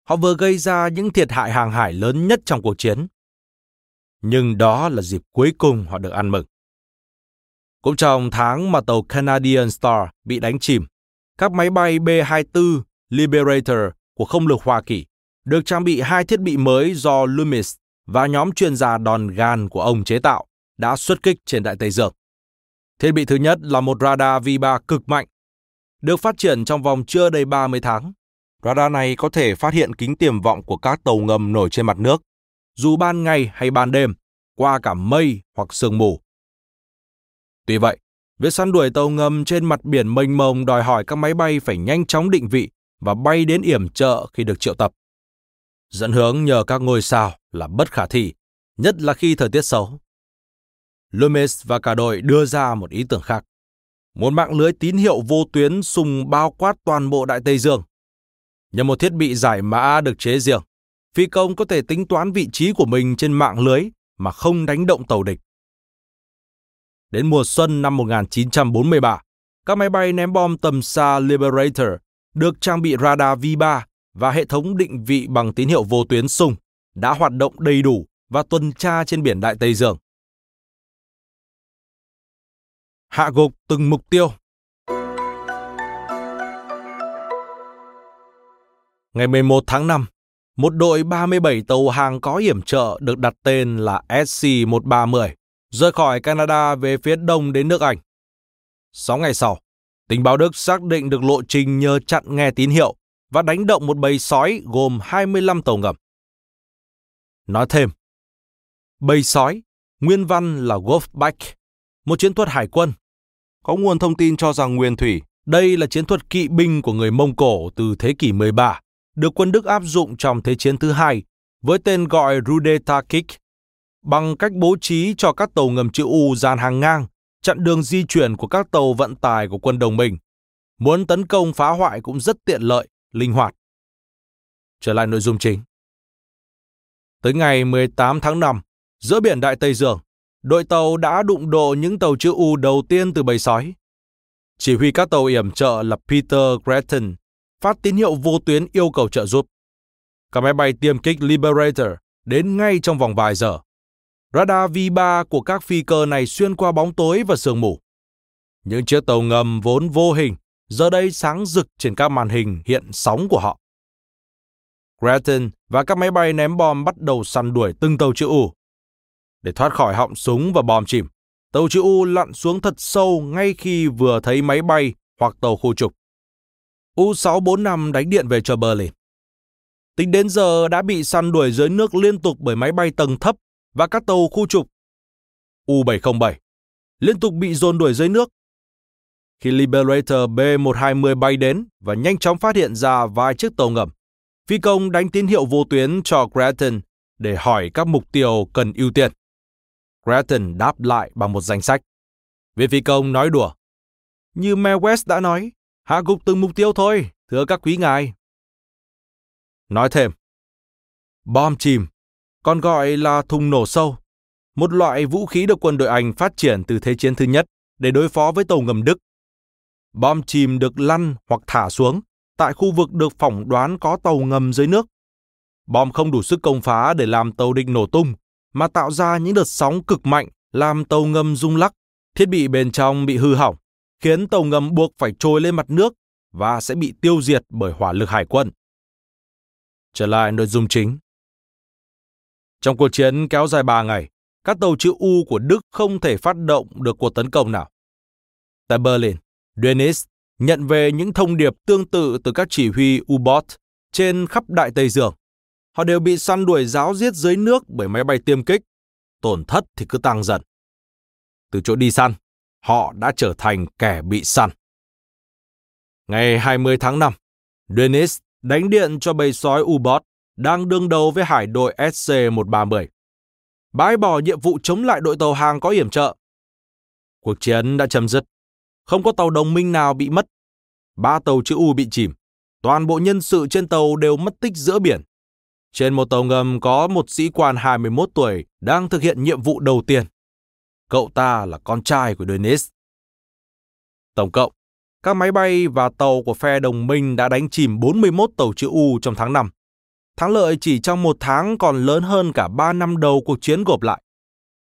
Họ vừa gây ra những thiệt hại hàng hải lớn nhất trong cuộc chiến. Nhưng đó là dịp cuối cùng họ được ăn mừng. Cũng trong tháng mà tàu Canadian Star bị đánh chìm, các máy bay B-24 Liberator của không lực Hoa Kỳ được trang bị hai thiết bị mới do Loomis và nhóm chuyên gia đòn gan của ông chế tạo đã xuất kích trên Đại Tây Dương. Thiết bị thứ nhất là một radar V3 cực mạnh, được phát triển trong vòng chưa đầy 30 tháng. Radar này có thể phát hiện kính tiềm vọng của các tàu ngầm nổi trên mặt nước, dù ban ngày hay ban đêm, qua cả mây hoặc sương mù. Tuy vậy, việc săn đuổi tàu ngầm trên mặt biển mênh mông đòi hỏi các máy bay phải nhanh chóng định vị và bay đến yểm trợ khi được triệu tập. Dẫn hướng nhờ các ngôi sao là bất khả thi, nhất là khi thời tiết xấu. Loomis và cả đội đưa ra một ý tưởng khác. Một mạng lưới tín hiệu vô tuyến sùng bao quát toàn bộ Đại Tây Dương. Nhờ một thiết bị giải mã được chế riêng, phi công có thể tính toán vị trí của mình trên mạng lưới mà không đánh động tàu địch. Đến mùa xuân năm 1943, các máy bay ném bom tầm xa Liberator được trang bị radar V3 và hệ thống định vị bằng tín hiệu vô tuyến sung đã hoạt động đầy đủ và tuần tra trên biển Đại Tây Dương. Hạ gục từng mục tiêu Ngày 11 tháng 5, một đội 37 tàu hàng có hiểm trợ được đặt tên là SC-1310 rời khỏi Canada về phía đông đến nước Anh. 6 ngày sau, tình báo Đức xác định được lộ trình nhờ chặn nghe tín hiệu và đánh động một bầy sói gồm 25 tàu ngầm. Nói thêm, bầy sói, nguyên văn là Wolfpack, một chiến thuật hải quân. Có nguồn thông tin cho rằng nguyên thủy, đây là chiến thuật kỵ binh của người Mông Cổ từ thế kỷ 13, được quân Đức áp dụng trong Thế chiến thứ hai với tên gọi Rudetakik, bằng cách bố trí cho các tàu ngầm chữ U dàn hàng ngang, chặn đường di chuyển của các tàu vận tải của quân đồng minh. Muốn tấn công phá hoại cũng rất tiện lợi, linh hoạt. Trở lại nội dung chính. Tới ngày 18 tháng 5, giữa biển Đại Tây Dương, đội tàu đã đụng độ những tàu chữ U đầu tiên từ bầy sói. Chỉ huy các tàu yểm trợ là Peter Gretton phát tín hiệu vô tuyến yêu cầu trợ giúp. Các máy bay tiêm kích Liberator đến ngay trong vòng vài giờ. Radar V3 của các phi cơ này xuyên qua bóng tối và sương mù. Những chiếc tàu ngầm vốn vô hình giờ đây sáng rực trên các màn hình hiện sóng của họ. Gretton và các máy bay ném bom bắt đầu săn đuổi từng tàu chữ U. Để thoát khỏi họng súng và bom chìm, tàu chữ U lặn xuống thật sâu ngay khi vừa thấy máy bay hoặc tàu khu trục. U-645 đánh điện về cho Berlin. Tính đến giờ đã bị săn đuổi dưới nước liên tục bởi máy bay tầng thấp và các tàu khu trục. U-707 liên tục bị dồn đuổi dưới nước. Khi Liberator B-120 bay đến và nhanh chóng phát hiện ra vài chiếc tàu ngầm, phi công đánh tín hiệu vô tuyến cho Grattan để hỏi các mục tiêu cần ưu tiên. Grattan đáp lại bằng một danh sách. Viên phi công nói đùa. Như Mel West đã nói, hạ gục từng mục tiêu thôi, thưa các quý ngài. Nói thêm, bom chìm, còn gọi là thùng nổ sâu, một loại vũ khí được quân đội Anh phát triển từ Thế chiến thứ nhất để đối phó với tàu ngầm Đức. Bom chìm được lăn hoặc thả xuống tại khu vực được phỏng đoán có tàu ngầm dưới nước. Bom không đủ sức công phá để làm tàu địch nổ tung, mà tạo ra những đợt sóng cực mạnh làm tàu ngầm rung lắc, thiết bị bên trong bị hư hỏng khiến tàu ngầm buộc phải trôi lên mặt nước và sẽ bị tiêu diệt bởi hỏa lực hải quân. Trở lại nội dung chính. Trong cuộc chiến kéo dài 3 ngày, các tàu chữ U của Đức không thể phát động được cuộc tấn công nào. Tại Berlin, Dönitz nhận về những thông điệp tương tự từ các chỉ huy U-boat trên khắp Đại Tây Dương. Họ đều bị săn đuổi giáo giết dưới nước bởi máy bay tiêm kích. Tổn thất thì cứ tăng dần. Từ chỗ đi săn, họ đã trở thành kẻ bị săn. Ngày 20 tháng 5, dennis đánh điện cho bầy sói U-boat đang đương đầu với hải đội SC-130. Bãi bỏ nhiệm vụ chống lại đội tàu hàng có yểm trợ. Cuộc chiến đã chấm dứt. Không có tàu đồng minh nào bị mất. Ba tàu chữ U bị chìm. Toàn bộ nhân sự trên tàu đều mất tích giữa biển. Trên một tàu ngầm có một sĩ quan 21 tuổi đang thực hiện nhiệm vụ đầu tiên. Cậu ta là con trai của Dennis. Tổng cộng, các máy bay và tàu của phe đồng minh đã đánh chìm 41 tàu chữ U trong tháng 5. Thắng lợi chỉ trong một tháng còn lớn hơn cả 3 năm đầu cuộc chiến gộp lại.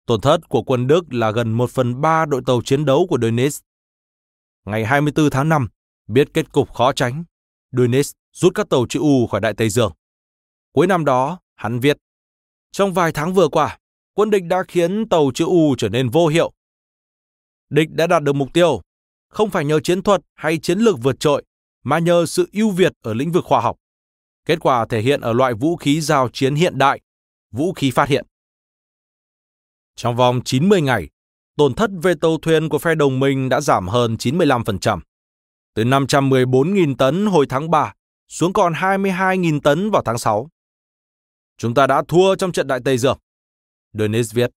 Tổn thất của quân Đức là gần 1 phần 3 đội tàu chiến đấu của Dönitz. Ngày 24 tháng 5, biết kết cục khó tránh, Dönitz rút các tàu chữ U khỏi Đại Tây Dương. Cuối năm đó, hắn viết, Trong vài tháng vừa qua, quân địch đã khiến tàu chữ U trở nên vô hiệu. Địch đã đạt được mục tiêu, không phải nhờ chiến thuật hay chiến lược vượt trội, mà nhờ sự ưu việt ở lĩnh vực khoa học. Kết quả thể hiện ở loại vũ khí giao chiến hiện đại, vũ khí phát hiện. Trong vòng 90 ngày, tổn thất về tàu thuyền của phe đồng minh đã giảm hơn 95%. Từ 514.000 tấn hồi tháng 3 xuống còn 22.000 tấn vào tháng 6. Chúng ta đã thua trong trận Đại Tây Dương. Dennis viết.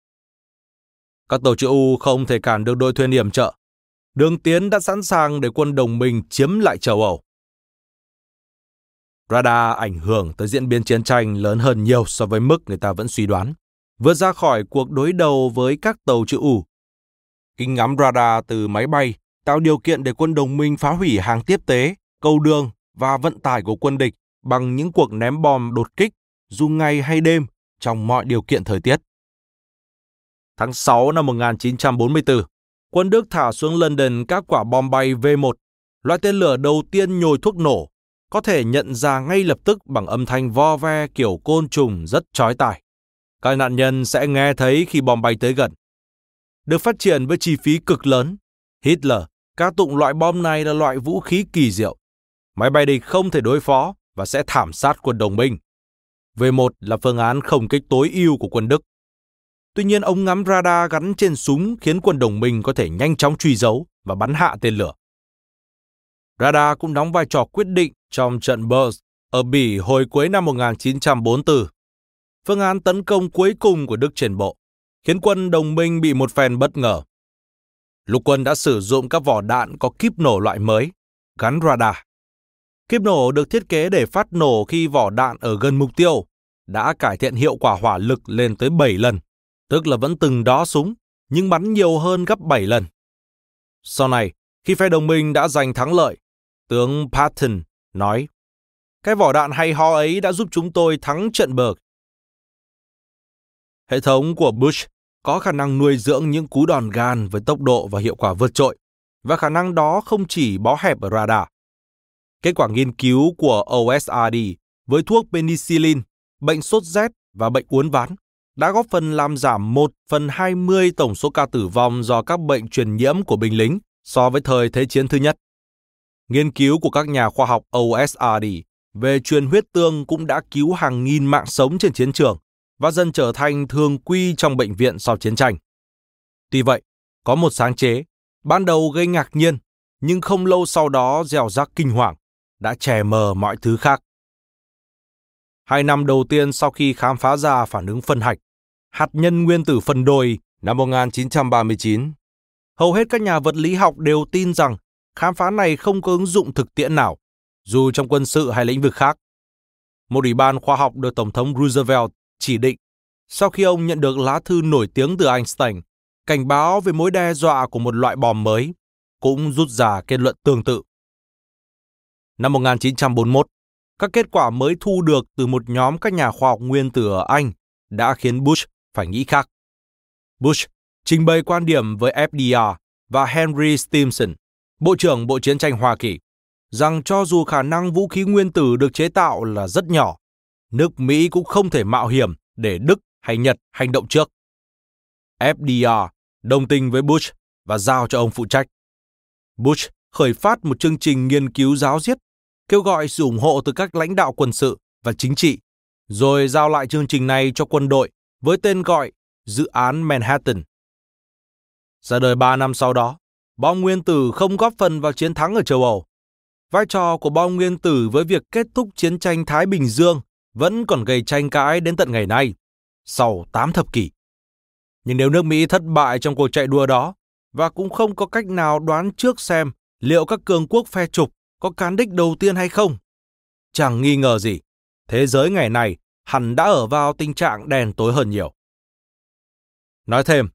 Các tàu chữ U không thể cản được đội thuyền hiểm trợ. Đường tiến đã sẵn sàng để quân đồng minh chiếm lại châu Âu. Radar ảnh hưởng tới diễn biến chiến tranh lớn hơn nhiều so với mức người ta vẫn suy đoán, vượt ra khỏi cuộc đối đầu với các tàu chữ U. Kính ngắm radar từ máy bay tạo điều kiện để quân đồng minh phá hủy hàng tiếp tế, cầu đường và vận tải của quân địch bằng những cuộc ném bom đột kích dù ngày hay đêm trong mọi điều kiện thời tiết. Tháng 6 năm 1944, quân Đức thả xuống London các quả bom bay V1, loại tên lửa đầu tiên nhồi thuốc nổ, có thể nhận ra ngay lập tức bằng âm thanh vo ve kiểu côn trùng rất chói tai. Các nạn nhân sẽ nghe thấy khi bom bay tới gần. Được phát triển với chi phí cực lớn, Hitler ca tụng loại bom này là loại vũ khí kỳ diệu. Máy bay địch không thể đối phó và sẽ thảm sát quân đồng minh. V1 là phương án không kích tối ưu của quân Đức. Tuy nhiên ống ngắm radar gắn trên súng khiến quân đồng minh có thể nhanh chóng truy dấu và bắn hạ tên lửa. Radar cũng đóng vai trò quyết định trong trận Burst ở Bỉ hồi cuối năm 1944. Phương án tấn công cuối cùng của Đức trên bộ khiến quân đồng minh bị một phen bất ngờ. Lục quân đã sử dụng các vỏ đạn có kíp nổ loại mới, gắn radar. Kíp nổ được thiết kế để phát nổ khi vỏ đạn ở gần mục tiêu, đã cải thiện hiệu quả hỏa lực lên tới 7 lần, tức là vẫn từng đó súng, nhưng bắn nhiều hơn gấp 7 lần. Sau này, khi phe đồng minh đã giành thắng lợi, tướng Patton nói, cái vỏ đạn hay ho ấy đã giúp chúng tôi thắng trận bờ. Hệ thống của Bush có khả năng nuôi dưỡng những cú đòn gan với tốc độ và hiệu quả vượt trội, và khả năng đó không chỉ bó hẹp ở radar. Kết quả nghiên cứu của OSRD với thuốc penicillin, bệnh sốt rét và bệnh uốn ván đã góp phần làm giảm 1 phần 20 tổng số ca tử vong do các bệnh truyền nhiễm của binh lính so với thời Thế chiến thứ nhất. Nghiên cứu của các nhà khoa học OSRD về truyền huyết tương cũng đã cứu hàng nghìn mạng sống trên chiến trường và dần trở thành thường quy trong bệnh viện sau chiến tranh. Tuy vậy, có một sáng chế, ban đầu gây ngạc nhiên, nhưng không lâu sau đó gieo rắc kinh hoàng, đã chè mờ mọi thứ khác. Hai năm đầu tiên sau khi khám phá ra phản ứng phân hạch, hạt nhân nguyên tử phân đôi năm 1939, hầu hết các nhà vật lý học đều tin rằng khám phá này không có ứng dụng thực tiễn nào, dù trong quân sự hay lĩnh vực khác. Một ủy ban khoa học được Tổng thống Roosevelt chỉ định sau khi ông nhận được lá thư nổi tiếng từ Einstein cảnh báo về mối đe dọa của một loại bom mới, cũng rút ra kết luận tương tự. Năm 1941, các kết quả mới thu được từ một nhóm các nhà khoa học nguyên tử ở Anh đã khiến Bush phải nghĩ khác. Bush trình bày quan điểm với FDR và Henry Stimson, Bộ trưởng Bộ Chiến tranh Hoa Kỳ, rằng cho dù khả năng vũ khí nguyên tử được chế tạo là rất nhỏ, nước Mỹ cũng không thể mạo hiểm để Đức hay Nhật hành động trước. FDR đồng tình với Bush và giao cho ông phụ trách. Bush khởi phát một chương trình nghiên cứu giáo diết, kêu gọi sự ủng hộ từ các lãnh đạo quân sự và chính trị, rồi giao lại chương trình này cho quân đội với tên gọi Dự án Manhattan. Ra đời 3 năm sau đó, bom nguyên tử không góp phần vào chiến thắng ở châu Âu. Vai trò của bom nguyên tử với việc kết thúc chiến tranh Thái Bình Dương vẫn còn gây tranh cãi đến tận ngày nay, sau 8 thập kỷ. Nhưng nếu nước Mỹ thất bại trong cuộc chạy đua đó, và cũng không có cách nào đoán trước xem liệu các cường quốc phe trục có cán đích đầu tiên hay không. Chẳng nghi ngờ gì, thế giới ngày này hẳn đã ở vào tình trạng đèn tối hơn nhiều. Nói thêm,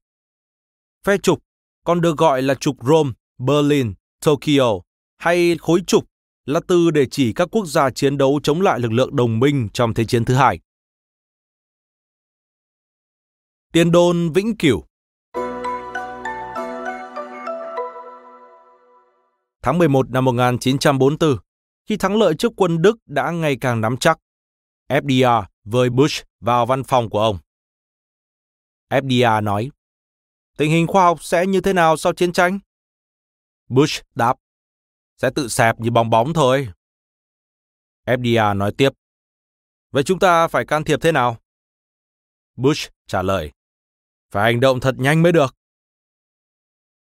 phe trục còn được gọi là trục Rome, Berlin, Tokyo hay khối trục là từ để chỉ các quốc gia chiến đấu chống lại lực lượng đồng minh trong Thế chiến thứ hai. Tiền đồn vĩnh cửu Tháng 11 năm 1944, khi thắng lợi trước quân Đức đã ngày càng nắm chắc, FDR với Bush vào văn phòng của ông. FDR nói, tình hình khoa học sẽ như thế nào sau chiến tranh? Bush đáp, sẽ tự xẹp như bong bóng thôi. FDR nói tiếp, vậy chúng ta phải can thiệp thế nào? Bush trả lời, phải hành động thật nhanh mới được.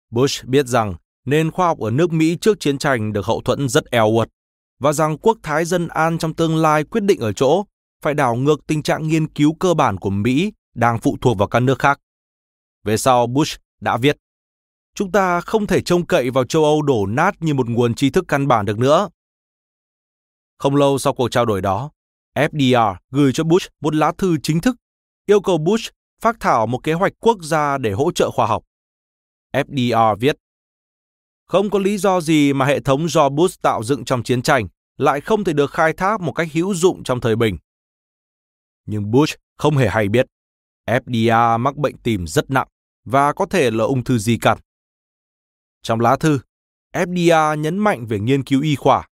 Bush biết rằng nên khoa học ở nước Mỹ trước chiến tranh được hậu thuẫn rất eo uột và rằng quốc thái dân an trong tương lai quyết định ở chỗ phải đảo ngược tình trạng nghiên cứu cơ bản của Mỹ đang phụ thuộc vào các nước khác. Về sau Bush đã viết, chúng ta không thể trông cậy vào châu Âu đổ nát như một nguồn tri thức căn bản được nữa. Không lâu sau cuộc trao đổi đó, FDR gửi cho Bush một lá thư chính thức yêu cầu Bush phát thảo một kế hoạch quốc gia để hỗ trợ khoa học. FDR viết, không có lý do gì mà hệ thống do Bush tạo dựng trong chiến tranh lại không thể được khai thác một cách hữu dụng trong thời bình. Nhưng Bush không hề hay biết, FDA mắc bệnh tim rất nặng và có thể là ung thư di căn. Trong lá thư, FDA nhấn mạnh về nghiên cứu y khoa.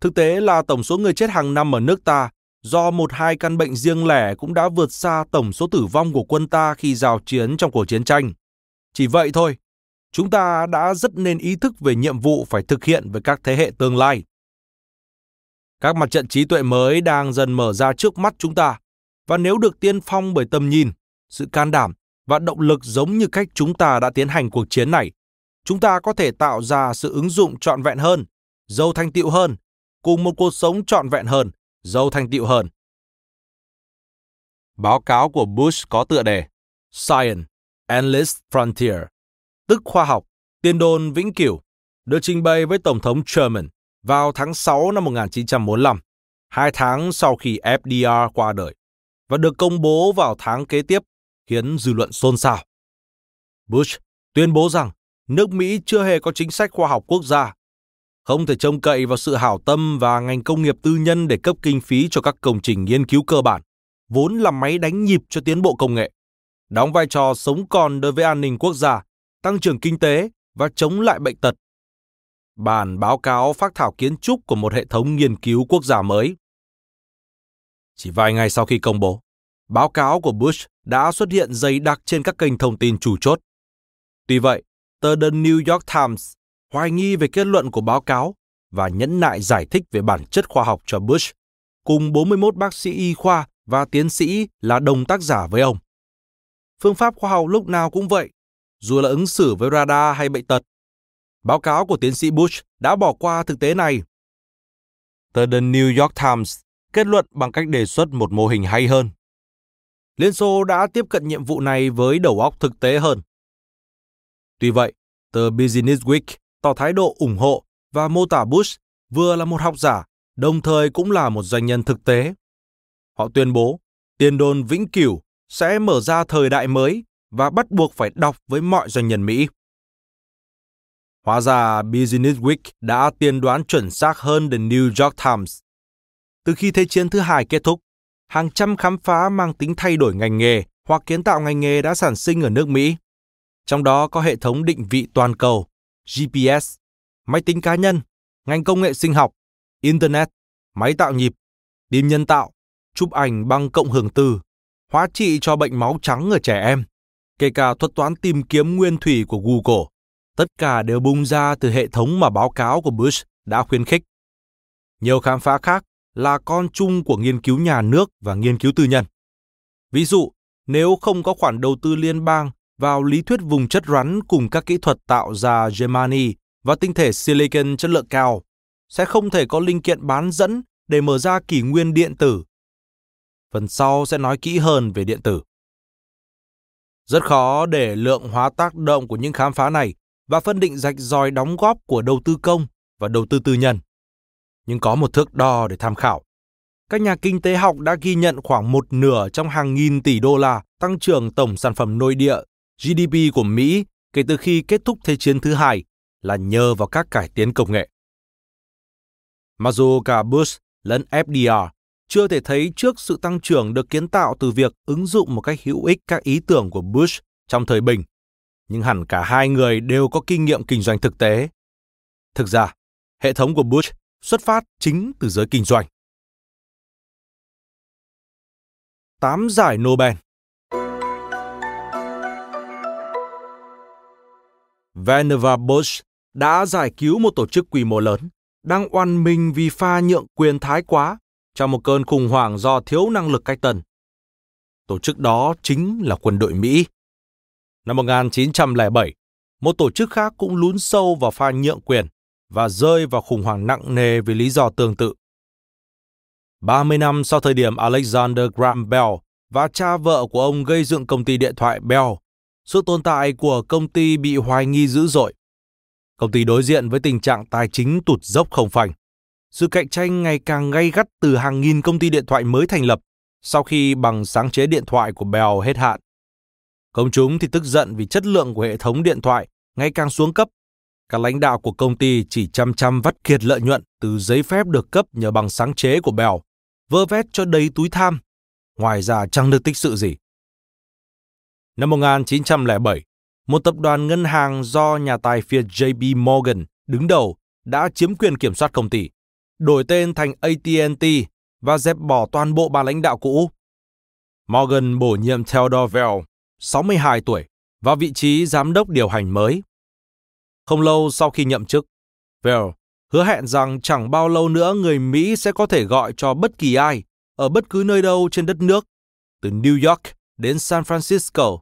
Thực tế là tổng số người chết hàng năm ở nước ta do một hai căn bệnh riêng lẻ cũng đã vượt xa tổng số tử vong của quân ta khi giao chiến trong cuộc chiến tranh. Chỉ vậy thôi, chúng ta đã rất nên ý thức về nhiệm vụ phải thực hiện với các thế hệ tương lai. Các mặt trận trí tuệ mới đang dần mở ra trước mắt chúng ta, và nếu được tiên phong bởi tầm nhìn, sự can đảm và động lực giống như cách chúng ta đã tiến hành cuộc chiến này, chúng ta có thể tạo ra sự ứng dụng trọn vẹn hơn, giàu thành tựu hơn, cùng một cuộc sống trọn vẹn hơn, giàu thành tựu hơn. Báo cáo của Bush có tựa đề Science, Endless Frontier tức khoa học, tiên đồn vĩnh cửu, được trình bày với Tổng thống Truman vào tháng 6 năm 1945, hai tháng sau khi FDR qua đời, và được công bố vào tháng kế tiếp, khiến dư luận xôn xao. Bush tuyên bố rằng nước Mỹ chưa hề có chính sách khoa học quốc gia, không thể trông cậy vào sự hảo tâm và ngành công nghiệp tư nhân để cấp kinh phí cho các công trình nghiên cứu cơ bản, vốn là máy đánh nhịp cho tiến bộ công nghệ, đóng vai trò sống còn đối với an ninh quốc gia tăng trưởng kinh tế và chống lại bệnh tật. Bản báo cáo phát thảo kiến trúc của một hệ thống nghiên cứu quốc gia mới. Chỉ vài ngày sau khi công bố, báo cáo của Bush đã xuất hiện dày đặc trên các kênh thông tin chủ chốt. Tuy vậy, tờ The New York Times hoài nghi về kết luận của báo cáo và nhẫn nại giải thích về bản chất khoa học cho Bush, cùng 41 bác sĩ y khoa và tiến sĩ là đồng tác giả với ông. Phương pháp khoa học lúc nào cũng vậy, dù là ứng xử với radar hay bệnh tật. Báo cáo của tiến sĩ Bush đã bỏ qua thực tế này. Tờ The New York Times kết luận bằng cách đề xuất một mô hình hay hơn. Liên Xô đã tiếp cận nhiệm vụ này với đầu óc thực tế hơn. Tuy vậy, tờ Business Week tỏ thái độ ủng hộ và mô tả Bush vừa là một học giả, đồng thời cũng là một doanh nhân thực tế. Họ tuyên bố tiền đồn vĩnh cửu sẽ mở ra thời đại mới và bắt buộc phải đọc với mọi doanh nhân Mỹ. Hóa ra Business Week đã tiên đoán chuẩn xác hơn The New York Times. Từ khi Thế chiến thứ hai kết thúc, hàng trăm khám phá mang tính thay đổi ngành nghề hoặc kiến tạo ngành nghề đã sản sinh ở nước Mỹ. Trong đó có hệ thống định vị toàn cầu, GPS, máy tính cá nhân, ngành công nghệ sinh học, Internet, máy tạo nhịp, tim nhân tạo, chụp ảnh bằng cộng hưởng từ, hóa trị cho bệnh máu trắng ở trẻ em, kể cả thuật toán tìm kiếm nguyên thủy của Google, tất cả đều bung ra từ hệ thống mà báo cáo của Bush đã khuyến khích. Nhiều khám phá khác là con chung của nghiên cứu nhà nước và nghiên cứu tư nhân. Ví dụ, nếu không có khoản đầu tư liên bang vào lý thuyết vùng chất rắn cùng các kỹ thuật tạo ra germani và tinh thể silicon chất lượng cao, sẽ không thể có linh kiện bán dẫn để mở ra kỷ nguyên điện tử. Phần sau sẽ nói kỹ hơn về điện tử. Rất khó để lượng hóa tác động của những khám phá này và phân định rạch ròi đóng góp của đầu tư công và đầu tư tư nhân. Nhưng có một thước đo để tham khảo. Các nhà kinh tế học đã ghi nhận khoảng một nửa trong hàng nghìn tỷ đô la tăng trưởng tổng sản phẩm nội địa GDP của Mỹ kể từ khi kết thúc Thế chiến thứ hai là nhờ vào các cải tiến công nghệ. Mặc dù cả Bush lẫn FDR chưa thể thấy trước sự tăng trưởng được kiến tạo từ việc ứng dụng một cách hữu ích các ý tưởng của Bush trong thời bình, nhưng hẳn cả hai người đều có kinh nghiệm kinh doanh thực tế. Thực ra, hệ thống của Bush xuất phát chính từ giới kinh doanh. 8 giải Nobel Vannevar Bush đã giải cứu một tổ chức quy mô lớn, đang oan mình vì pha nhượng quyền thái quá trong một cơn khủng hoảng do thiếu năng lực cách tân. Tổ chức đó chính là quân đội Mỹ. Năm 1907, một tổ chức khác cũng lún sâu vào pha nhượng quyền và rơi vào khủng hoảng nặng nề vì lý do tương tự. 30 năm sau thời điểm Alexander Graham Bell và cha vợ của ông gây dựng công ty điện thoại Bell, sự tồn tại của công ty bị hoài nghi dữ dội. Công ty đối diện với tình trạng tài chính tụt dốc không phanh. Sự cạnh tranh ngày càng gay gắt từ hàng nghìn công ty điện thoại mới thành lập sau khi bằng sáng chế điện thoại của Bell hết hạn. Công chúng thì tức giận vì chất lượng của hệ thống điện thoại ngày càng xuống cấp. Các lãnh đạo của công ty chỉ chăm chăm vắt kiệt lợi nhuận từ giấy phép được cấp nhờ bằng sáng chế của Bell, vơ vét cho đầy túi tham. Ngoài ra chẳng được tích sự gì. Năm 1907, một tập đoàn ngân hàng do nhà tài phiệt JP Morgan đứng đầu đã chiếm quyền kiểm soát công ty, đổi tên thành AT&T và dẹp bỏ toàn bộ ba lãnh đạo cũ. Morgan bổ nhiệm Theodore Vell, 62 tuổi, vào vị trí giám đốc điều hành mới. Không lâu sau khi nhậm chức, Vell hứa hẹn rằng chẳng bao lâu nữa người Mỹ sẽ có thể gọi cho bất kỳ ai ở bất cứ nơi đâu trên đất nước, từ New York đến San Francisco.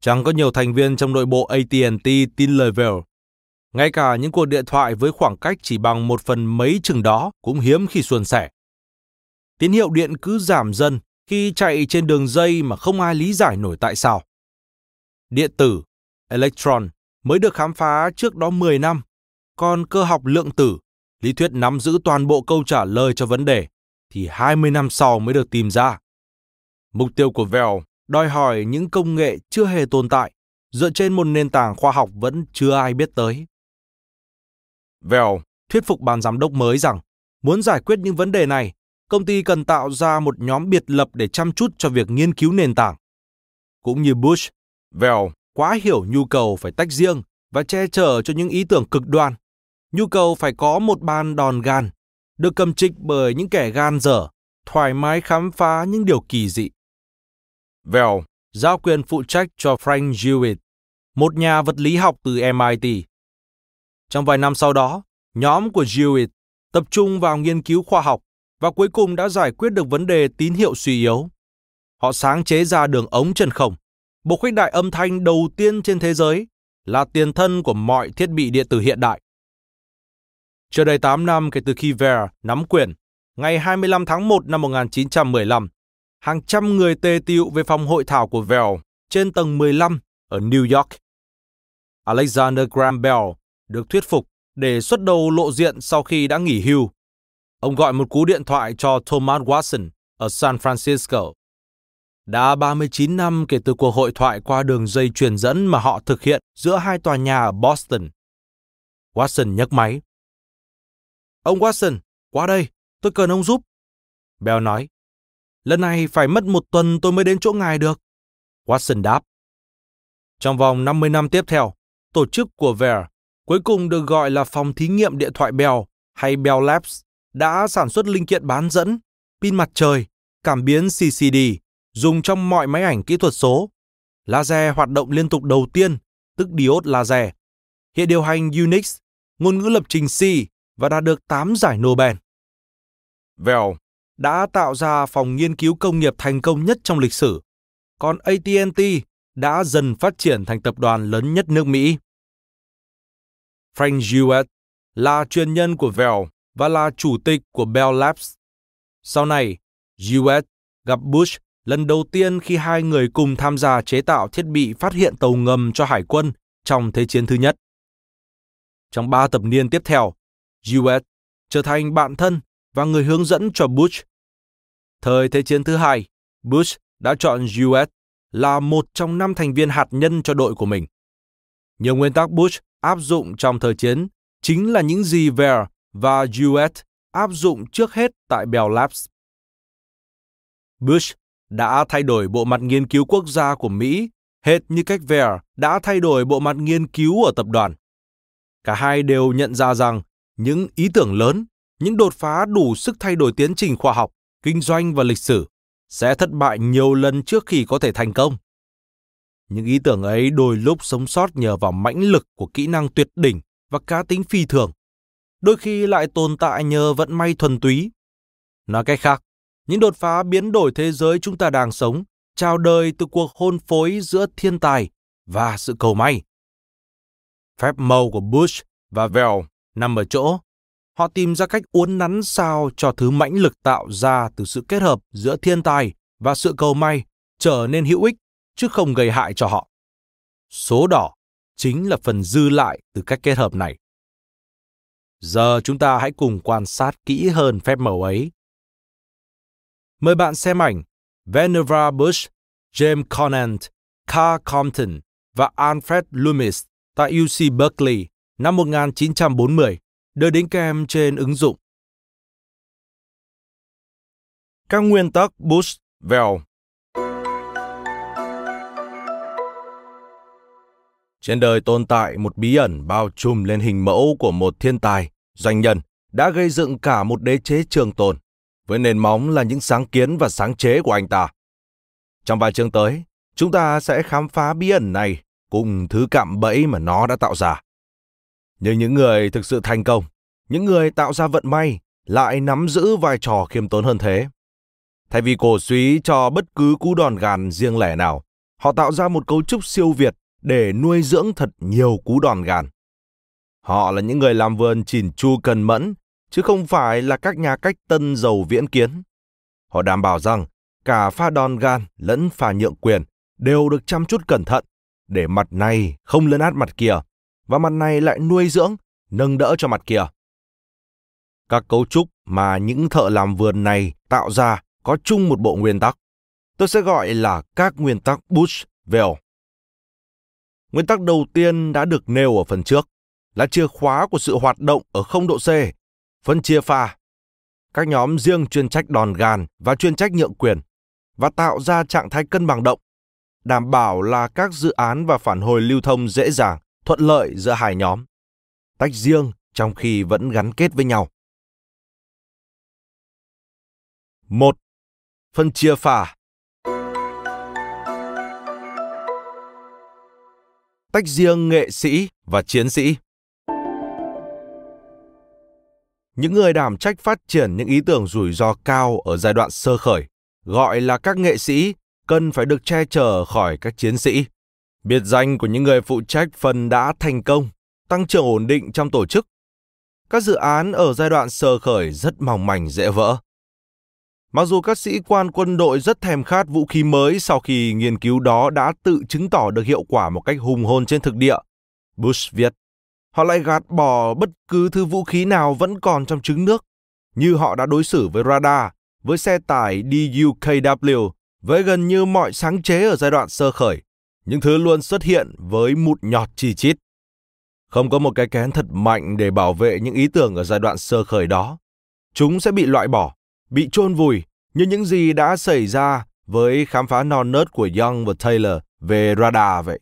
Chẳng có nhiều thành viên trong nội bộ AT&T tin lời Vell. Ngay cả những cuộc điện thoại với khoảng cách chỉ bằng một phần mấy chừng đó cũng hiếm khi suôn sẻ. Tín hiệu điện cứ giảm dần khi chạy trên đường dây mà không ai lý giải nổi tại sao. Điện tử, electron, mới được khám phá trước đó 10 năm, còn cơ học lượng tử, lý thuyết nắm giữ toàn bộ câu trả lời cho vấn đề, thì 20 năm sau mới được tìm ra. Mục tiêu của Bell đòi hỏi những công nghệ chưa hề tồn tại, dựa trên một nền tảng khoa học vẫn chưa ai biết tới. Vèo thuyết phục ban giám đốc mới rằng muốn giải quyết những vấn đề này, công ty cần tạo ra một nhóm biệt lập để chăm chút cho việc nghiên cứu nền tảng. Cũng như Bush, Vèo quá hiểu nhu cầu phải tách riêng và che chở cho những ý tưởng cực đoan. Nhu cầu phải có một ban đòn gan, được cầm trịch bởi những kẻ gan dở, thoải mái khám phá những điều kỳ dị. Vèo giao quyền phụ trách cho Frank Jewett, một nhà vật lý học từ MIT. Trong vài năm sau đó, nhóm của Jewett tập trung vào nghiên cứu khoa học và cuối cùng đã giải quyết được vấn đề tín hiệu suy yếu. Họ sáng chế ra đường ống chân không, bộ khuếch đại âm thanh đầu tiên trên thế giới, là tiền thân của mọi thiết bị điện tử hiện đại. Chưa đầy 8 năm kể từ khi Ver nắm quyền, ngày 25 tháng 1 năm 1915, hàng trăm người tề tiệu về phòng hội thảo của Bell trên tầng 15 ở New York. Alexander Graham Bell được thuyết phục để xuất đầu lộ diện sau khi đã nghỉ hưu. Ông gọi một cú điện thoại cho Thomas Watson ở San Francisco. Đã 39 năm kể từ cuộc hội thoại qua đường dây truyền dẫn mà họ thực hiện giữa hai tòa nhà ở Boston. Watson nhấc máy. Ông Watson, qua đây, tôi cần ông giúp. Bell nói. Lần này phải mất một tuần tôi mới đến chỗ ngài được. Watson đáp. Trong vòng 50 năm tiếp theo, tổ chức của Ver, cuối cùng được gọi là phòng thí nghiệm điện thoại Bell hay Bell Labs, đã sản xuất linh kiện bán dẫn, pin mặt trời, cảm biến CCD, dùng trong mọi máy ảnh kỹ thuật số. laser hoạt động liên tục đầu tiên, tức diode laser, hệ điều hành Unix, ngôn ngữ lập trình C và đạt được 8 giải Nobel. Bell đã tạo ra phòng nghiên cứu công nghiệp thành công nhất trong lịch sử, còn AT&T đã dần phát triển thành tập đoàn lớn nhất nước Mỹ. Frank Jewett là truyền nhân của Bell và là chủ tịch của Bell Labs. Sau này, Jewett gặp Bush lần đầu tiên khi hai người cùng tham gia chế tạo thiết bị phát hiện tàu ngầm cho hải quân trong Thế chiến thứ nhất. Trong ba thập niên tiếp theo, Jewett trở thành bạn thân và người hướng dẫn cho Bush. Thời Thế chiến thứ hai, Bush đã chọn Jewett là một trong năm thành viên hạt nhân cho đội của mình. Nhiều nguyên tắc Bush áp dụng trong thời chiến chính là những gì Ver và Jewett áp dụng trước hết tại Bell Labs. Bush đã thay đổi bộ mặt nghiên cứu quốc gia của Mỹ hệt như cách Ver đã thay đổi bộ mặt nghiên cứu ở tập đoàn. Cả hai đều nhận ra rằng những ý tưởng lớn, những đột phá đủ sức thay đổi tiến trình khoa học, kinh doanh và lịch sử sẽ thất bại nhiều lần trước khi có thể thành công. Những ý tưởng ấy đôi lúc sống sót nhờ vào mãnh lực của kỹ năng tuyệt đỉnh và cá tính phi thường, đôi khi lại tồn tại nhờ vận may thuần túy. Nói cách khác, những đột phá biến đổi thế giới chúng ta đang sống chào đời từ cuộc hôn phối giữa thiên tài và sự cầu may. Phép màu của Bush và Vell nằm ở chỗ họ tìm ra cách uốn nắn sao cho thứ mãnh lực tạo ra từ sự kết hợp giữa thiên tài và sự cầu may trở nên hữu ích chứ không gây hại cho họ. Số đỏ chính là phần dư lại từ cách kết hợp này. Giờ chúng ta hãy cùng quan sát kỹ hơn phép màu ấy. Mời bạn xem ảnh Vannevar Bush, James Conant, Carl Compton và Alfred Loomis tại UC Berkeley năm 1940 đưa đến kèm trên ứng dụng. Các nguyên tắc Bush, Vell Trên đời tồn tại một bí ẩn bao trùm lên hình mẫu của một thiên tài, doanh nhân đã gây dựng cả một đế chế trường tồn, với nền móng là những sáng kiến và sáng chế của anh ta. Trong vài chương tới, chúng ta sẽ khám phá bí ẩn này cùng thứ cạm bẫy mà nó đã tạo ra. Nhưng những người thực sự thành công, những người tạo ra vận may lại nắm giữ vai trò khiêm tốn hơn thế. Thay vì cổ suý cho bất cứ cú đòn gàn riêng lẻ nào, họ tạo ra một cấu trúc siêu việt để nuôi dưỡng thật nhiều cú đòn gàn. Họ là những người làm vườn chỉn chu cần mẫn, chứ không phải là các nhà cách tân giàu viễn kiến. Họ đảm bảo rằng cả pha đòn gan lẫn pha nhượng quyền đều được chăm chút cẩn thận để mặt này không lấn át mặt kia và mặt này lại nuôi dưỡng, nâng đỡ cho mặt kia. Các cấu trúc mà những thợ làm vườn này tạo ra có chung một bộ nguyên tắc. Tôi sẽ gọi là các nguyên tắc Bush-Vell. Nguyên tắc đầu tiên đã được nêu ở phần trước là chìa khóa của sự hoạt động ở không độ C, phân chia pha. Các nhóm riêng chuyên trách đòn gàn và chuyên trách nhượng quyền và tạo ra trạng thái cân bằng động, đảm bảo là các dự án và phản hồi lưu thông dễ dàng, thuận lợi giữa hai nhóm. Tách riêng trong khi vẫn gắn kết với nhau. 1. Phân chia pha Tách riêng nghệ sĩ và chiến sĩ Những người đảm trách phát triển những ý tưởng rủi ro cao ở giai đoạn sơ khởi, gọi là các nghệ sĩ, cần phải được che chở khỏi các chiến sĩ. Biệt danh của những người phụ trách phần đã thành công, tăng trưởng ổn định trong tổ chức. Các dự án ở giai đoạn sơ khởi rất mỏng mảnh dễ vỡ. Mặc dù các sĩ quan quân đội rất thèm khát vũ khí mới sau khi nghiên cứu đó đã tự chứng tỏ được hiệu quả một cách hùng hồn trên thực địa, Bush viết, họ lại gạt bỏ bất cứ thứ vũ khí nào vẫn còn trong trứng nước, như họ đã đối xử với radar, với xe tải DUKW, với gần như mọi sáng chế ở giai đoạn sơ khởi, những thứ luôn xuất hiện với mụn nhọt chi chít. Không có một cái kén thật mạnh để bảo vệ những ý tưởng ở giai đoạn sơ khởi đó. Chúng sẽ bị loại bỏ bị chôn vùi như những gì đã xảy ra với khám phá non nớt của Young và Taylor về radar vậy.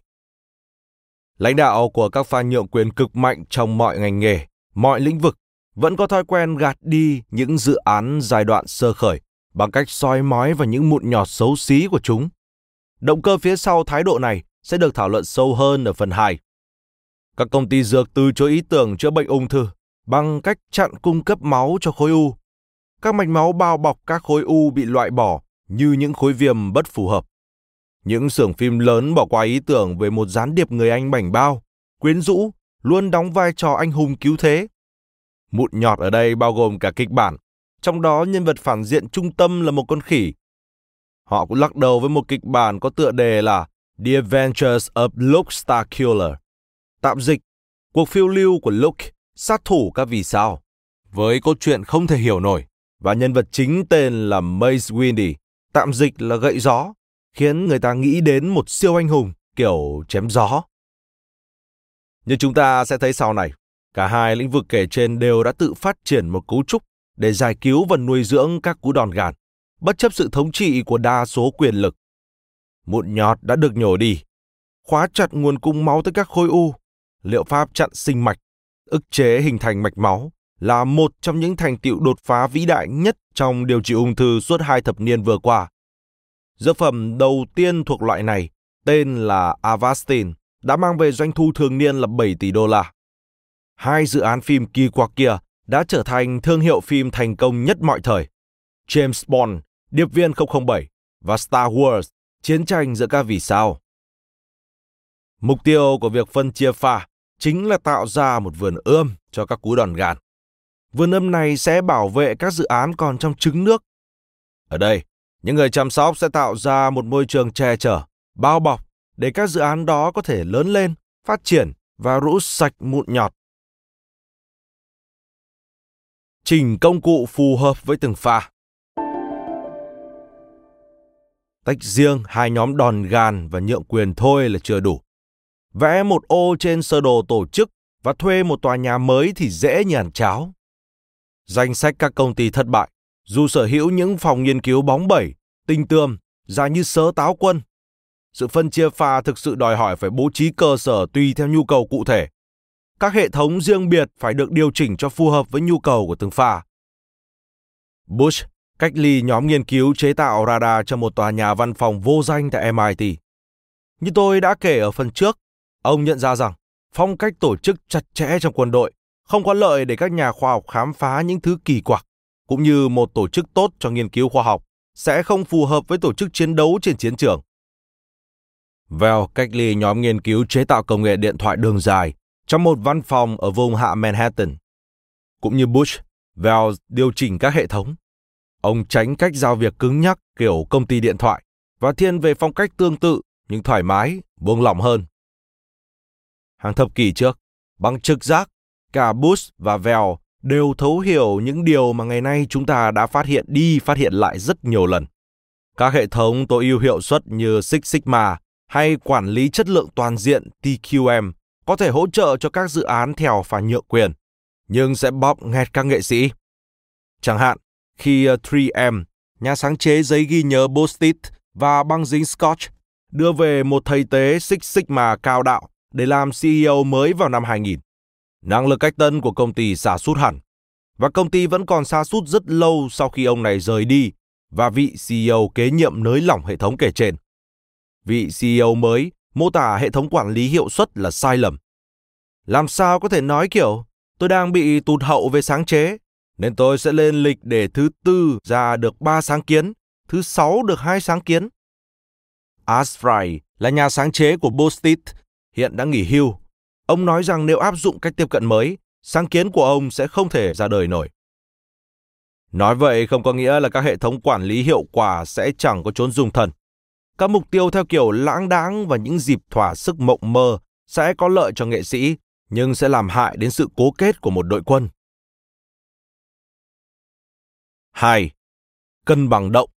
Lãnh đạo của các pha nhượng quyền cực mạnh trong mọi ngành nghề, mọi lĩnh vực vẫn có thói quen gạt đi những dự án giai đoạn sơ khởi bằng cách soi mói vào những mụn nhọt xấu xí của chúng. Động cơ phía sau thái độ này sẽ được thảo luận sâu hơn ở phần 2. Các công ty dược từ chối ý tưởng chữa bệnh ung thư bằng cách chặn cung cấp máu cho khối u. Các mạch máu bao bọc các khối u bị loại bỏ như những khối viêm bất phù hợp. Những xưởng phim lớn bỏ qua ý tưởng về một gián điệp người Anh bảnh bao, quyến rũ, luôn đóng vai trò anh hùng cứu thế. Mụn nhọt ở đây bao gồm cả kịch bản, trong đó nhân vật phản diện trung tâm là một con khỉ. Họ cũng lắc đầu với một kịch bản có tựa đề là The Adventures of Luke Starkiller. Tạm dịch, cuộc phiêu lưu của Luke, sát thủ các vì sao, với cốt truyện không thể hiểu nổi và nhân vật chính tên là Mace Windy, tạm dịch là gậy gió, khiến người ta nghĩ đến một siêu anh hùng kiểu chém gió. Như chúng ta sẽ thấy sau này, cả hai lĩnh vực kể trên đều đã tự phát triển một cấu trúc để giải cứu và nuôi dưỡng các cú đòn gàn, bất chấp sự thống trị của đa số quyền lực. Mụn nhọt đã được nhổ đi, khóa chặt nguồn cung máu tới các khối u, liệu pháp chặn sinh mạch, ức chế hình thành mạch máu là một trong những thành tiệu đột phá vĩ đại nhất trong điều trị ung thư suốt hai thập niên vừa qua. Dược phẩm đầu tiên thuộc loại này, tên là Avastin, đã mang về doanh thu thường niên là 7 tỷ đô la. Hai dự án phim kỳ quặc kia đã trở thành thương hiệu phim thành công nhất mọi thời. James Bond, Điệp viên 007 và Star Wars, chiến tranh giữa các vì sao. Mục tiêu của việc phân chia pha chính là tạo ra một vườn ươm cho các cú đòn gàn. Vườn ươm này sẽ bảo vệ các dự án còn trong trứng nước. Ở đây, những người chăm sóc sẽ tạo ra một môi trường che chở, bao bọc để các dự án đó có thể lớn lên, phát triển và rũ sạch mụn nhọt. Chỉnh công cụ phù hợp với từng pha. Tách riêng hai nhóm đòn gàn và nhượng quyền thôi là chưa đủ. Vẽ một ô trên sơ đồ tổ chức và thuê một tòa nhà mới thì dễ như ăn cháo. Danh sách các công ty thất bại, dù sở hữu những phòng nghiên cứu bóng bẩy, tinh tươm, dài như sớ táo quân. Sự phân chia pha thực sự đòi hỏi phải bố trí cơ sở tùy theo nhu cầu cụ thể. Các hệ thống riêng biệt phải được điều chỉnh cho phù hợp với nhu cầu của từng pha. Bush cách ly nhóm nghiên cứu chế tạo radar cho một tòa nhà văn phòng vô danh tại MIT. Như tôi đã kể ở phần trước, ông nhận ra rằng phong cách tổ chức chặt chẽ trong quân đội không có lợi để các nhà khoa học khám phá những thứ kỳ quặc, cũng như một tổ chức tốt cho nghiên cứu khoa học sẽ không phù hợp với tổ chức chiến đấu trên chiến trường. Vel cách ly nhóm nghiên cứu chế tạo công nghệ điện thoại đường dài trong một văn phòng ở vùng hạ Manhattan. Cũng như Bush, Vel điều chỉnh các hệ thống. Ông tránh cách giao việc cứng nhắc kiểu công ty điện thoại và thiên về phong cách tương tự nhưng thoải mái, buông lỏng hơn. Hàng thập kỷ trước, bằng trực giác, cả Bush và Vell đều thấu hiểu những điều mà ngày nay chúng ta đã phát hiện đi phát hiện lại rất nhiều lần. Các hệ thống tối ưu hiệu suất như Six Sigma hay quản lý chất lượng toàn diện TQM có thể hỗ trợ cho các dự án theo và nhượng quyền, nhưng sẽ bóp nghẹt các nghệ sĩ. Chẳng hạn, khi 3M, nhà sáng chế giấy ghi nhớ Post-it và băng dính Scotch, đưa về một thầy tế Six Sigma cao đạo để làm CEO mới vào năm 2000. Năng lực cách tân của công ty xa sút hẳn, và công ty vẫn còn xa sút rất lâu sau khi ông này rời đi và vị CEO kế nhiệm nới lỏng hệ thống kể trên. Vị CEO mới mô tả hệ thống quản lý hiệu suất là sai lầm. Làm sao có thể nói kiểu tôi đang bị tụt hậu về sáng chế, nên tôi sẽ lên lịch để thứ tư ra được 3 sáng kiến, thứ sáu được hai sáng kiến. Asfry là nhà sáng chế của Post-it, hiện đã nghỉ hưu. Ông nói rằng nếu áp dụng cách tiếp cận mới, sáng kiến của ông sẽ không thể ra đời nổi. Nói vậy không có nghĩa là các hệ thống quản lý hiệu quả sẽ chẳng có chốn dùng thần. Các mục tiêu theo kiểu lãng đáng và những dịp thỏa sức mộng mơ sẽ có lợi cho nghệ sĩ, nhưng sẽ làm hại đến sự cố kết của một đội quân. 2. Cân bằng động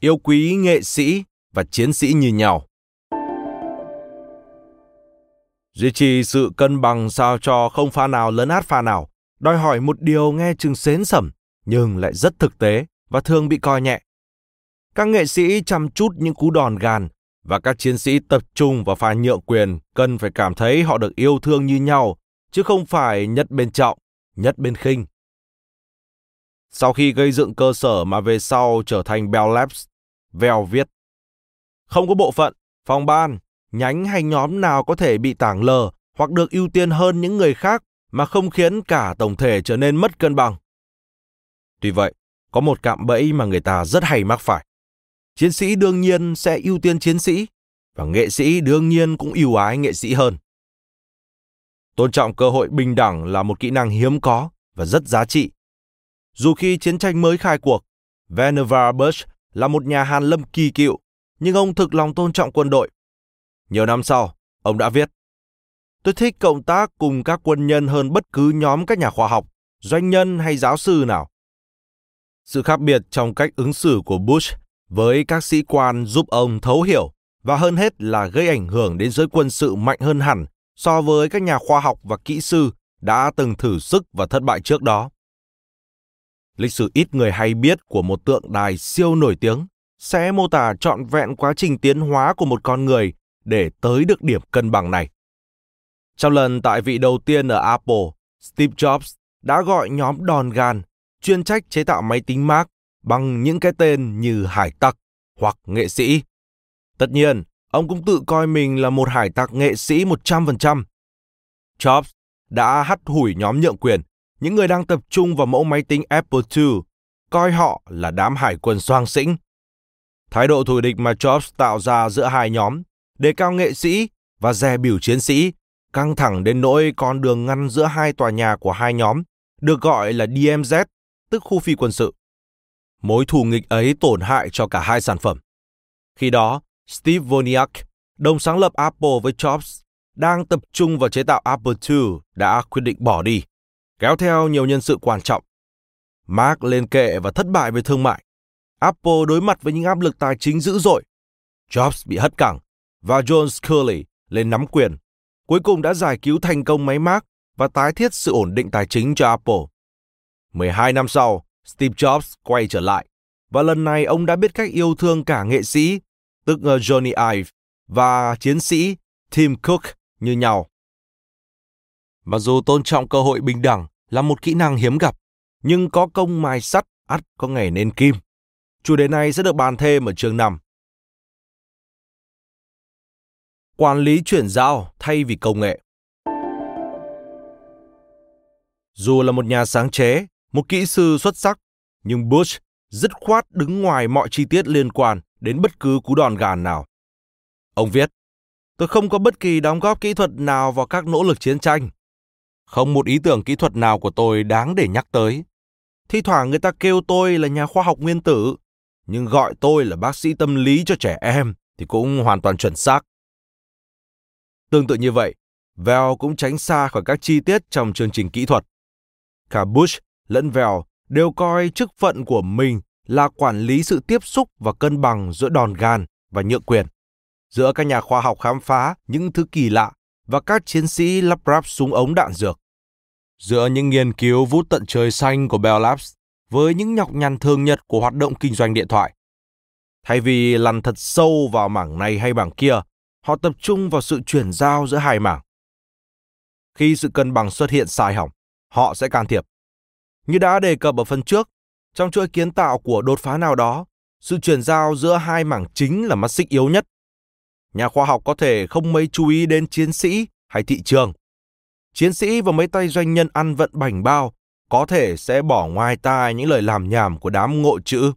Yêu quý nghệ sĩ và chiến sĩ như nhau. Duy trì sự cân bằng sao cho không pha nào lớn át pha nào, đòi hỏi một điều nghe chừng xến sẩm, nhưng lại rất thực tế và thường bị coi nhẹ. Các nghệ sĩ chăm chút những cú đòn gàn và các chiến sĩ tập trung vào pha nhượng quyền cần phải cảm thấy họ được yêu thương như nhau, chứ không phải nhất bên trọng, nhất bên khinh. Sau khi gây dựng cơ sở mà về sau trở thành Bell Labs, Vell viết. Không có bộ phận, phòng ban, nhánh hay nhóm nào có thể bị tảng lờ hoặc được ưu tiên hơn những người khác mà không khiến cả tổng thể trở nên mất cân bằng. Tuy vậy, có một cạm bẫy mà người ta rất hay mắc phải. Chiến sĩ đương nhiên sẽ ưu tiên chiến sĩ và nghệ sĩ đương nhiên cũng ưu ái nghệ sĩ hơn. Tôn trọng cơ hội bình đẳng là một kỹ năng hiếm có và rất giá trị. Dù khi chiến tranh mới khai cuộc, Vannevar Bush là một nhà hàn lâm kỳ cựu, nhưng ông thực lòng tôn trọng quân đội. Nhiều năm sau, ông đã viết Tôi thích cộng tác cùng các quân nhân hơn bất cứ nhóm các nhà khoa học, doanh nhân hay giáo sư nào. Sự khác biệt trong cách ứng xử của Bush với các sĩ quan giúp ông thấu hiểu và hơn hết là gây ảnh hưởng đến giới quân sự mạnh hơn hẳn so với các nhà khoa học và kỹ sư đã từng thử sức và thất bại trước đó. Lịch sử ít người hay biết của một tượng đài siêu nổi tiếng sẽ mô tả trọn vẹn quá trình tiến hóa của một con người để tới được điểm cân bằng này. Trong lần tại vị đầu tiên ở Apple, Steve Jobs đã gọi nhóm đòn gan chuyên trách chế tạo máy tính Mac bằng những cái tên như hải tặc hoặc nghệ sĩ. Tất nhiên, ông cũng tự coi mình là một hải tặc nghệ sĩ 100%. Jobs đã hắt hủi nhóm nhượng quyền, những người đang tập trung vào mẫu máy tính Apple II, coi họ là đám hải quân soang xĩnh. Thái độ thù địch mà Jobs tạo ra giữa hai nhóm, đề cao nghệ sĩ và dè biểu chiến sĩ, căng thẳng đến nỗi con đường ngăn giữa hai tòa nhà của hai nhóm, được gọi là DMZ, tức khu phi quân sự. Mối thù nghịch ấy tổn hại cho cả hai sản phẩm. Khi đó, Steve Wozniak, đồng sáng lập Apple với Jobs, đang tập trung vào chế tạo Apple II đã quyết định bỏ đi, kéo theo nhiều nhân sự quan trọng. Mark lên kệ và thất bại về thương mại. Apple đối mặt với những áp lực tài chính dữ dội. Jobs bị hất cẳng và John Sculley lên nắm quyền. Cuối cùng đã giải cứu thành công máy Mac và tái thiết sự ổn định tài chính cho Apple. 12 năm sau, Steve Jobs quay trở lại và lần này ông đã biết cách yêu thương cả nghệ sĩ, tức ờ, Johnny Ive, và chiến sĩ Tim Cook như nhau. Mặc dù tôn trọng cơ hội bình đẳng là một kỹ năng hiếm gặp, nhưng có công mài sắt ắt có ngày nên kim. Chủ đề này sẽ được bàn thêm ở chương 5. Quản lý chuyển giao thay vì công nghệ Dù là một nhà sáng chế, một kỹ sư xuất sắc, nhưng Bush dứt khoát đứng ngoài mọi chi tiết liên quan đến bất cứ cú đòn gàn nào. Ông viết, tôi không có bất kỳ đóng góp kỹ thuật nào vào các nỗ lực chiến tranh. Không một ý tưởng kỹ thuật nào của tôi đáng để nhắc tới. Thi thoảng người ta kêu tôi là nhà khoa học nguyên tử, nhưng gọi tôi là bác sĩ tâm lý cho trẻ em thì cũng hoàn toàn chuẩn xác. Tương tự như vậy, Vell cũng tránh xa khỏi các chi tiết trong chương trình kỹ thuật. Cả Bush lẫn Vell đều coi chức phận của mình là quản lý sự tiếp xúc và cân bằng giữa đòn gan và nhượng quyền, giữa các nhà khoa học khám phá những thứ kỳ lạ và các chiến sĩ lắp ráp súng ống đạn dược, giữa những nghiên cứu vút tận trời xanh của Bell Labs với những nhọc nhằn thường nhật của hoạt động kinh doanh điện thoại. Thay vì lăn thật sâu vào mảng này hay mảng kia, họ tập trung vào sự chuyển giao giữa hai mảng. Khi sự cân bằng xuất hiện sai hỏng, họ sẽ can thiệp. Như đã đề cập ở phần trước, trong chuỗi kiến tạo của đột phá nào đó, sự chuyển giao giữa hai mảng chính là mắt xích yếu nhất. Nhà khoa học có thể không mấy chú ý đến chiến sĩ hay thị trường. Chiến sĩ và mấy tay doanh nhân ăn vận bảnh bao có thể sẽ bỏ ngoài tai những lời làm nhảm của đám ngộ chữ.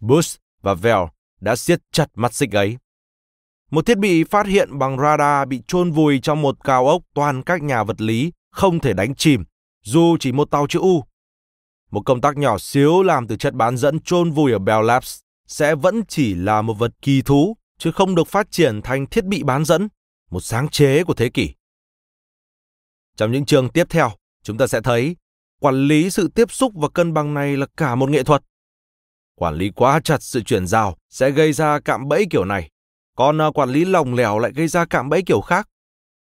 Bush và Vell đã siết chặt mắt xích ấy. Một thiết bị phát hiện bằng radar bị chôn vùi trong một cao ốc toàn các nhà vật lý không thể đánh chìm, dù chỉ một tàu chữ U. Một công tác nhỏ xíu làm từ chất bán dẫn chôn vùi ở Bell Labs sẽ vẫn chỉ là một vật kỳ thú, chứ không được phát triển thành thiết bị bán dẫn, một sáng chế của thế kỷ. Trong những chương tiếp theo, chúng ta sẽ thấy quản lý sự tiếp xúc và cân bằng này là cả một nghệ thuật. Quản lý quá chặt sự chuyển giao sẽ gây ra cạm bẫy kiểu này, còn à, quản lý lỏng lẻo lại gây ra cạm bẫy kiểu khác.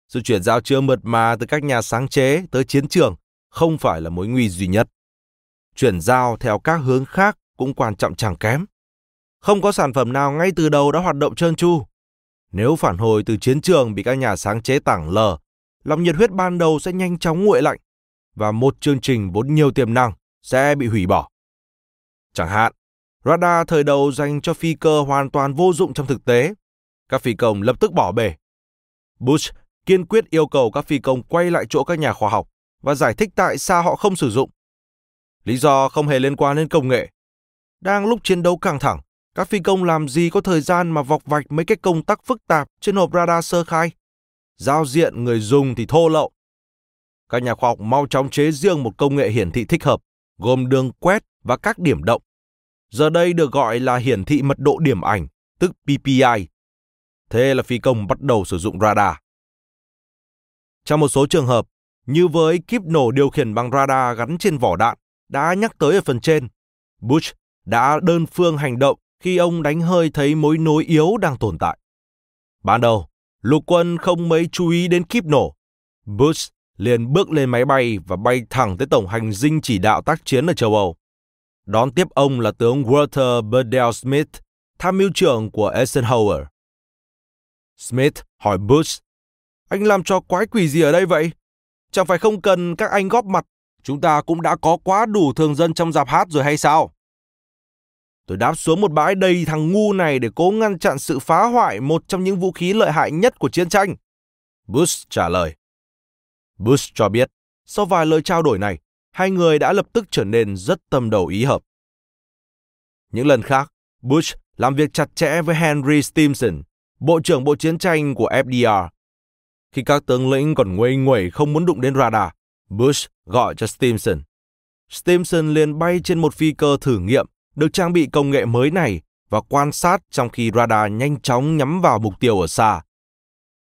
Sự chuyển giao chưa mượt mà từ các nhà sáng chế tới chiến trường không phải là mối nguy duy nhất. Chuyển giao theo các hướng khác cũng quan trọng chẳng kém. Không có sản phẩm nào ngay từ đầu đã hoạt động trơn tru. Nếu phản hồi từ chiến trường bị các nhà sáng chế tảng lờ, lòng nhiệt huyết ban đầu sẽ nhanh chóng nguội lạnh và một chương trình vốn nhiều tiềm năng sẽ bị hủy bỏ. Chẳng hạn, radar thời đầu dành cho phi cơ hoàn toàn vô dụng trong thực tế. Các phi công lập tức bỏ bể. Bush kiên quyết yêu cầu các phi công quay lại chỗ các nhà khoa học và giải thích tại sao họ không sử dụng. Lý do không hề liên quan đến công nghệ. Đang lúc chiến đấu căng thẳng, các phi công làm gì có thời gian mà vọc vạch mấy cái công tắc phức tạp trên hộp radar sơ khai. Giao diện người dùng thì thô lậu. Các nhà khoa học mau chóng chế riêng một công nghệ hiển thị thích hợp, gồm đường quét và các điểm động. Giờ đây được gọi là hiển thị mật độ điểm ảnh, tức PPI. Thế là phi công bắt đầu sử dụng radar. Trong một số trường hợp, như với kíp nổ điều khiển bằng radar gắn trên vỏ đạn đã nhắc tới ở phần trên, Bush đã đơn phương hành động khi ông đánh hơi thấy mối nối yếu đang tồn tại. Ban đầu, lục quân không mấy chú ý đến kíp nổ. Bush liền bước lên máy bay và bay thẳng tới tổng hành dinh chỉ đạo tác chiến ở châu Âu. Đón tiếp ông là tướng Walter Burdell Smith, tham mưu trưởng của Eisenhower. Smith hỏi Bush, anh làm cho quái quỷ gì ở đây vậy? Chẳng phải không cần các anh góp mặt, chúng ta cũng đã có quá đủ thường dân trong dạp hát rồi hay sao? Tôi đáp xuống một bãi đầy thằng ngu này để cố ngăn chặn sự phá hoại một trong những vũ khí lợi hại nhất của chiến tranh. Bush trả lời. Bush cho biết, sau vài lời trao đổi này, hai người đã lập tức trở nên rất tâm đầu ý hợp. Những lần khác, Bush làm việc chặt chẽ với Henry Stimson, Bộ trưởng Bộ Chiến tranh của FDR. Khi các tướng lĩnh còn nguây nguẩy không muốn đụng đến radar, Bush gọi cho Stimson. Stimson liền bay trên một phi cơ thử nghiệm được trang bị công nghệ mới này và quan sát trong khi radar nhanh chóng nhắm vào mục tiêu ở xa.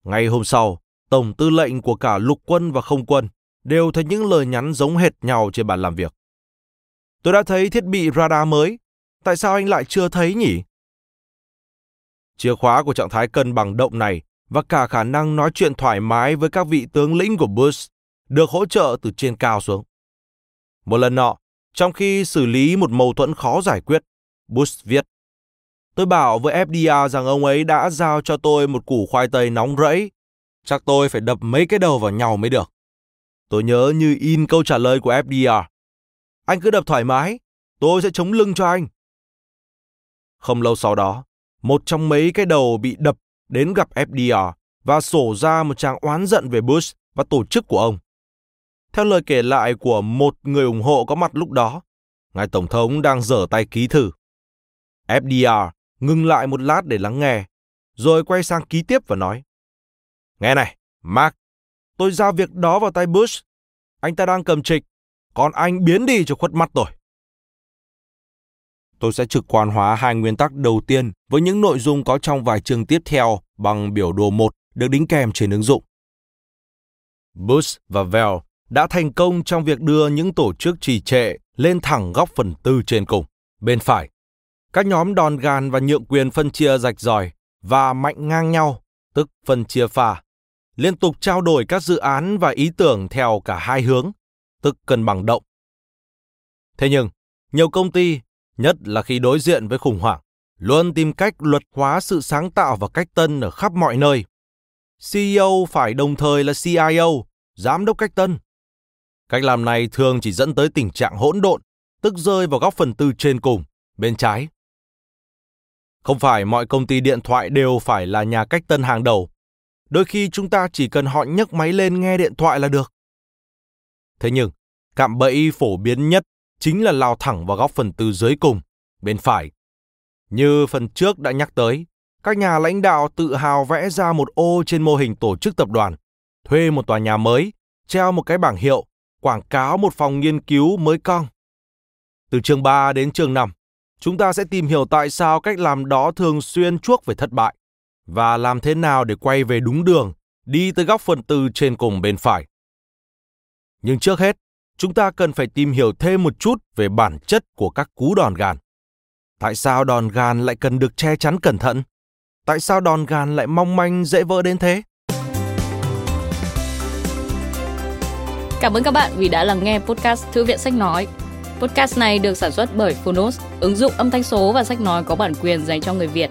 Ngay hôm sau, tổng tư lệnh của cả lục quân và không quân đều thấy những lời nhắn giống hệt nhau trên bàn làm việc. Tôi đã thấy thiết bị radar mới, tại sao anh lại chưa thấy nhỉ? Chìa khóa của trạng thái cân bằng động này và cả khả năng nói chuyện thoải mái với các vị tướng lĩnh của Bush được hỗ trợ từ trên cao xuống. Một lần nọ, trong khi xử lý một mâu thuẫn khó giải quyết, Bush viết Tôi bảo với FDR rằng ông ấy đã giao cho tôi một củ khoai tây nóng rẫy. Chắc tôi phải đập mấy cái đầu vào nhau mới được. Tôi nhớ như in câu trả lời của FDR. Anh cứ đập thoải mái, tôi sẽ chống lưng cho anh. Không lâu sau đó, một trong mấy cái đầu bị đập đến gặp FDR và sổ ra một trang oán giận về Bush và tổ chức của ông. Theo lời kể lại của một người ủng hộ có mặt lúc đó, ngài Tổng thống đang dở tay ký thử. FDR ngừng lại một lát để lắng nghe, rồi quay sang ký tiếp và nói. Nghe này, Mark, tôi giao việc đó vào tay Bush. Anh ta đang cầm trịch, còn anh biến đi cho khuất mắt rồi. Tôi sẽ trực quan hóa hai nguyên tắc đầu tiên với những nội dung có trong vài chương tiếp theo bằng biểu đồ 1 được đính kèm trên ứng dụng. Bush và Vell đã thành công trong việc đưa những tổ chức trì trệ lên thẳng góc phần tư trên cùng, bên phải. Các nhóm đòn gàn và nhượng quyền phân chia rạch ròi và mạnh ngang nhau, tức phân chia pha, liên tục trao đổi các dự án và ý tưởng theo cả hai hướng, tức cân bằng động. Thế nhưng, nhiều công ty, nhất là khi đối diện với khủng hoảng, luôn tìm cách luật hóa sự sáng tạo và cách tân ở khắp mọi nơi. CEO phải đồng thời là CIO, giám đốc cách tân. Cách làm này thường chỉ dẫn tới tình trạng hỗn độn, tức rơi vào góc phần tư trên cùng, bên trái. Không phải mọi công ty điện thoại đều phải là nhà cách tân hàng đầu. Đôi khi chúng ta chỉ cần họ nhấc máy lên nghe điện thoại là được. Thế nhưng, cạm bẫy phổ biến nhất chính là lao thẳng vào góc phần tư dưới cùng, bên phải. Như phần trước đã nhắc tới, các nhà lãnh đạo tự hào vẽ ra một ô trên mô hình tổ chức tập đoàn, thuê một tòa nhà mới, treo một cái bảng hiệu, quảng cáo một phòng nghiên cứu mới cong. Từ chương 3 đến chương 5, chúng ta sẽ tìm hiểu tại sao cách làm đó thường xuyên chuốc về thất bại và làm thế nào để quay về đúng đường, đi tới góc phần tư trên cùng bên phải. Nhưng trước hết, chúng ta cần phải tìm hiểu thêm một chút về bản chất của các cú đòn gàn. Tại sao đòn gàn lại cần được che chắn cẩn thận? Tại sao đòn gàn lại mong manh dễ vỡ đến thế? Cảm ơn các bạn vì đã lắng nghe podcast Thư viện Sách Nói. Podcast này được sản xuất bởi Phonos, ứng dụng âm thanh số và sách nói có bản quyền dành cho người Việt.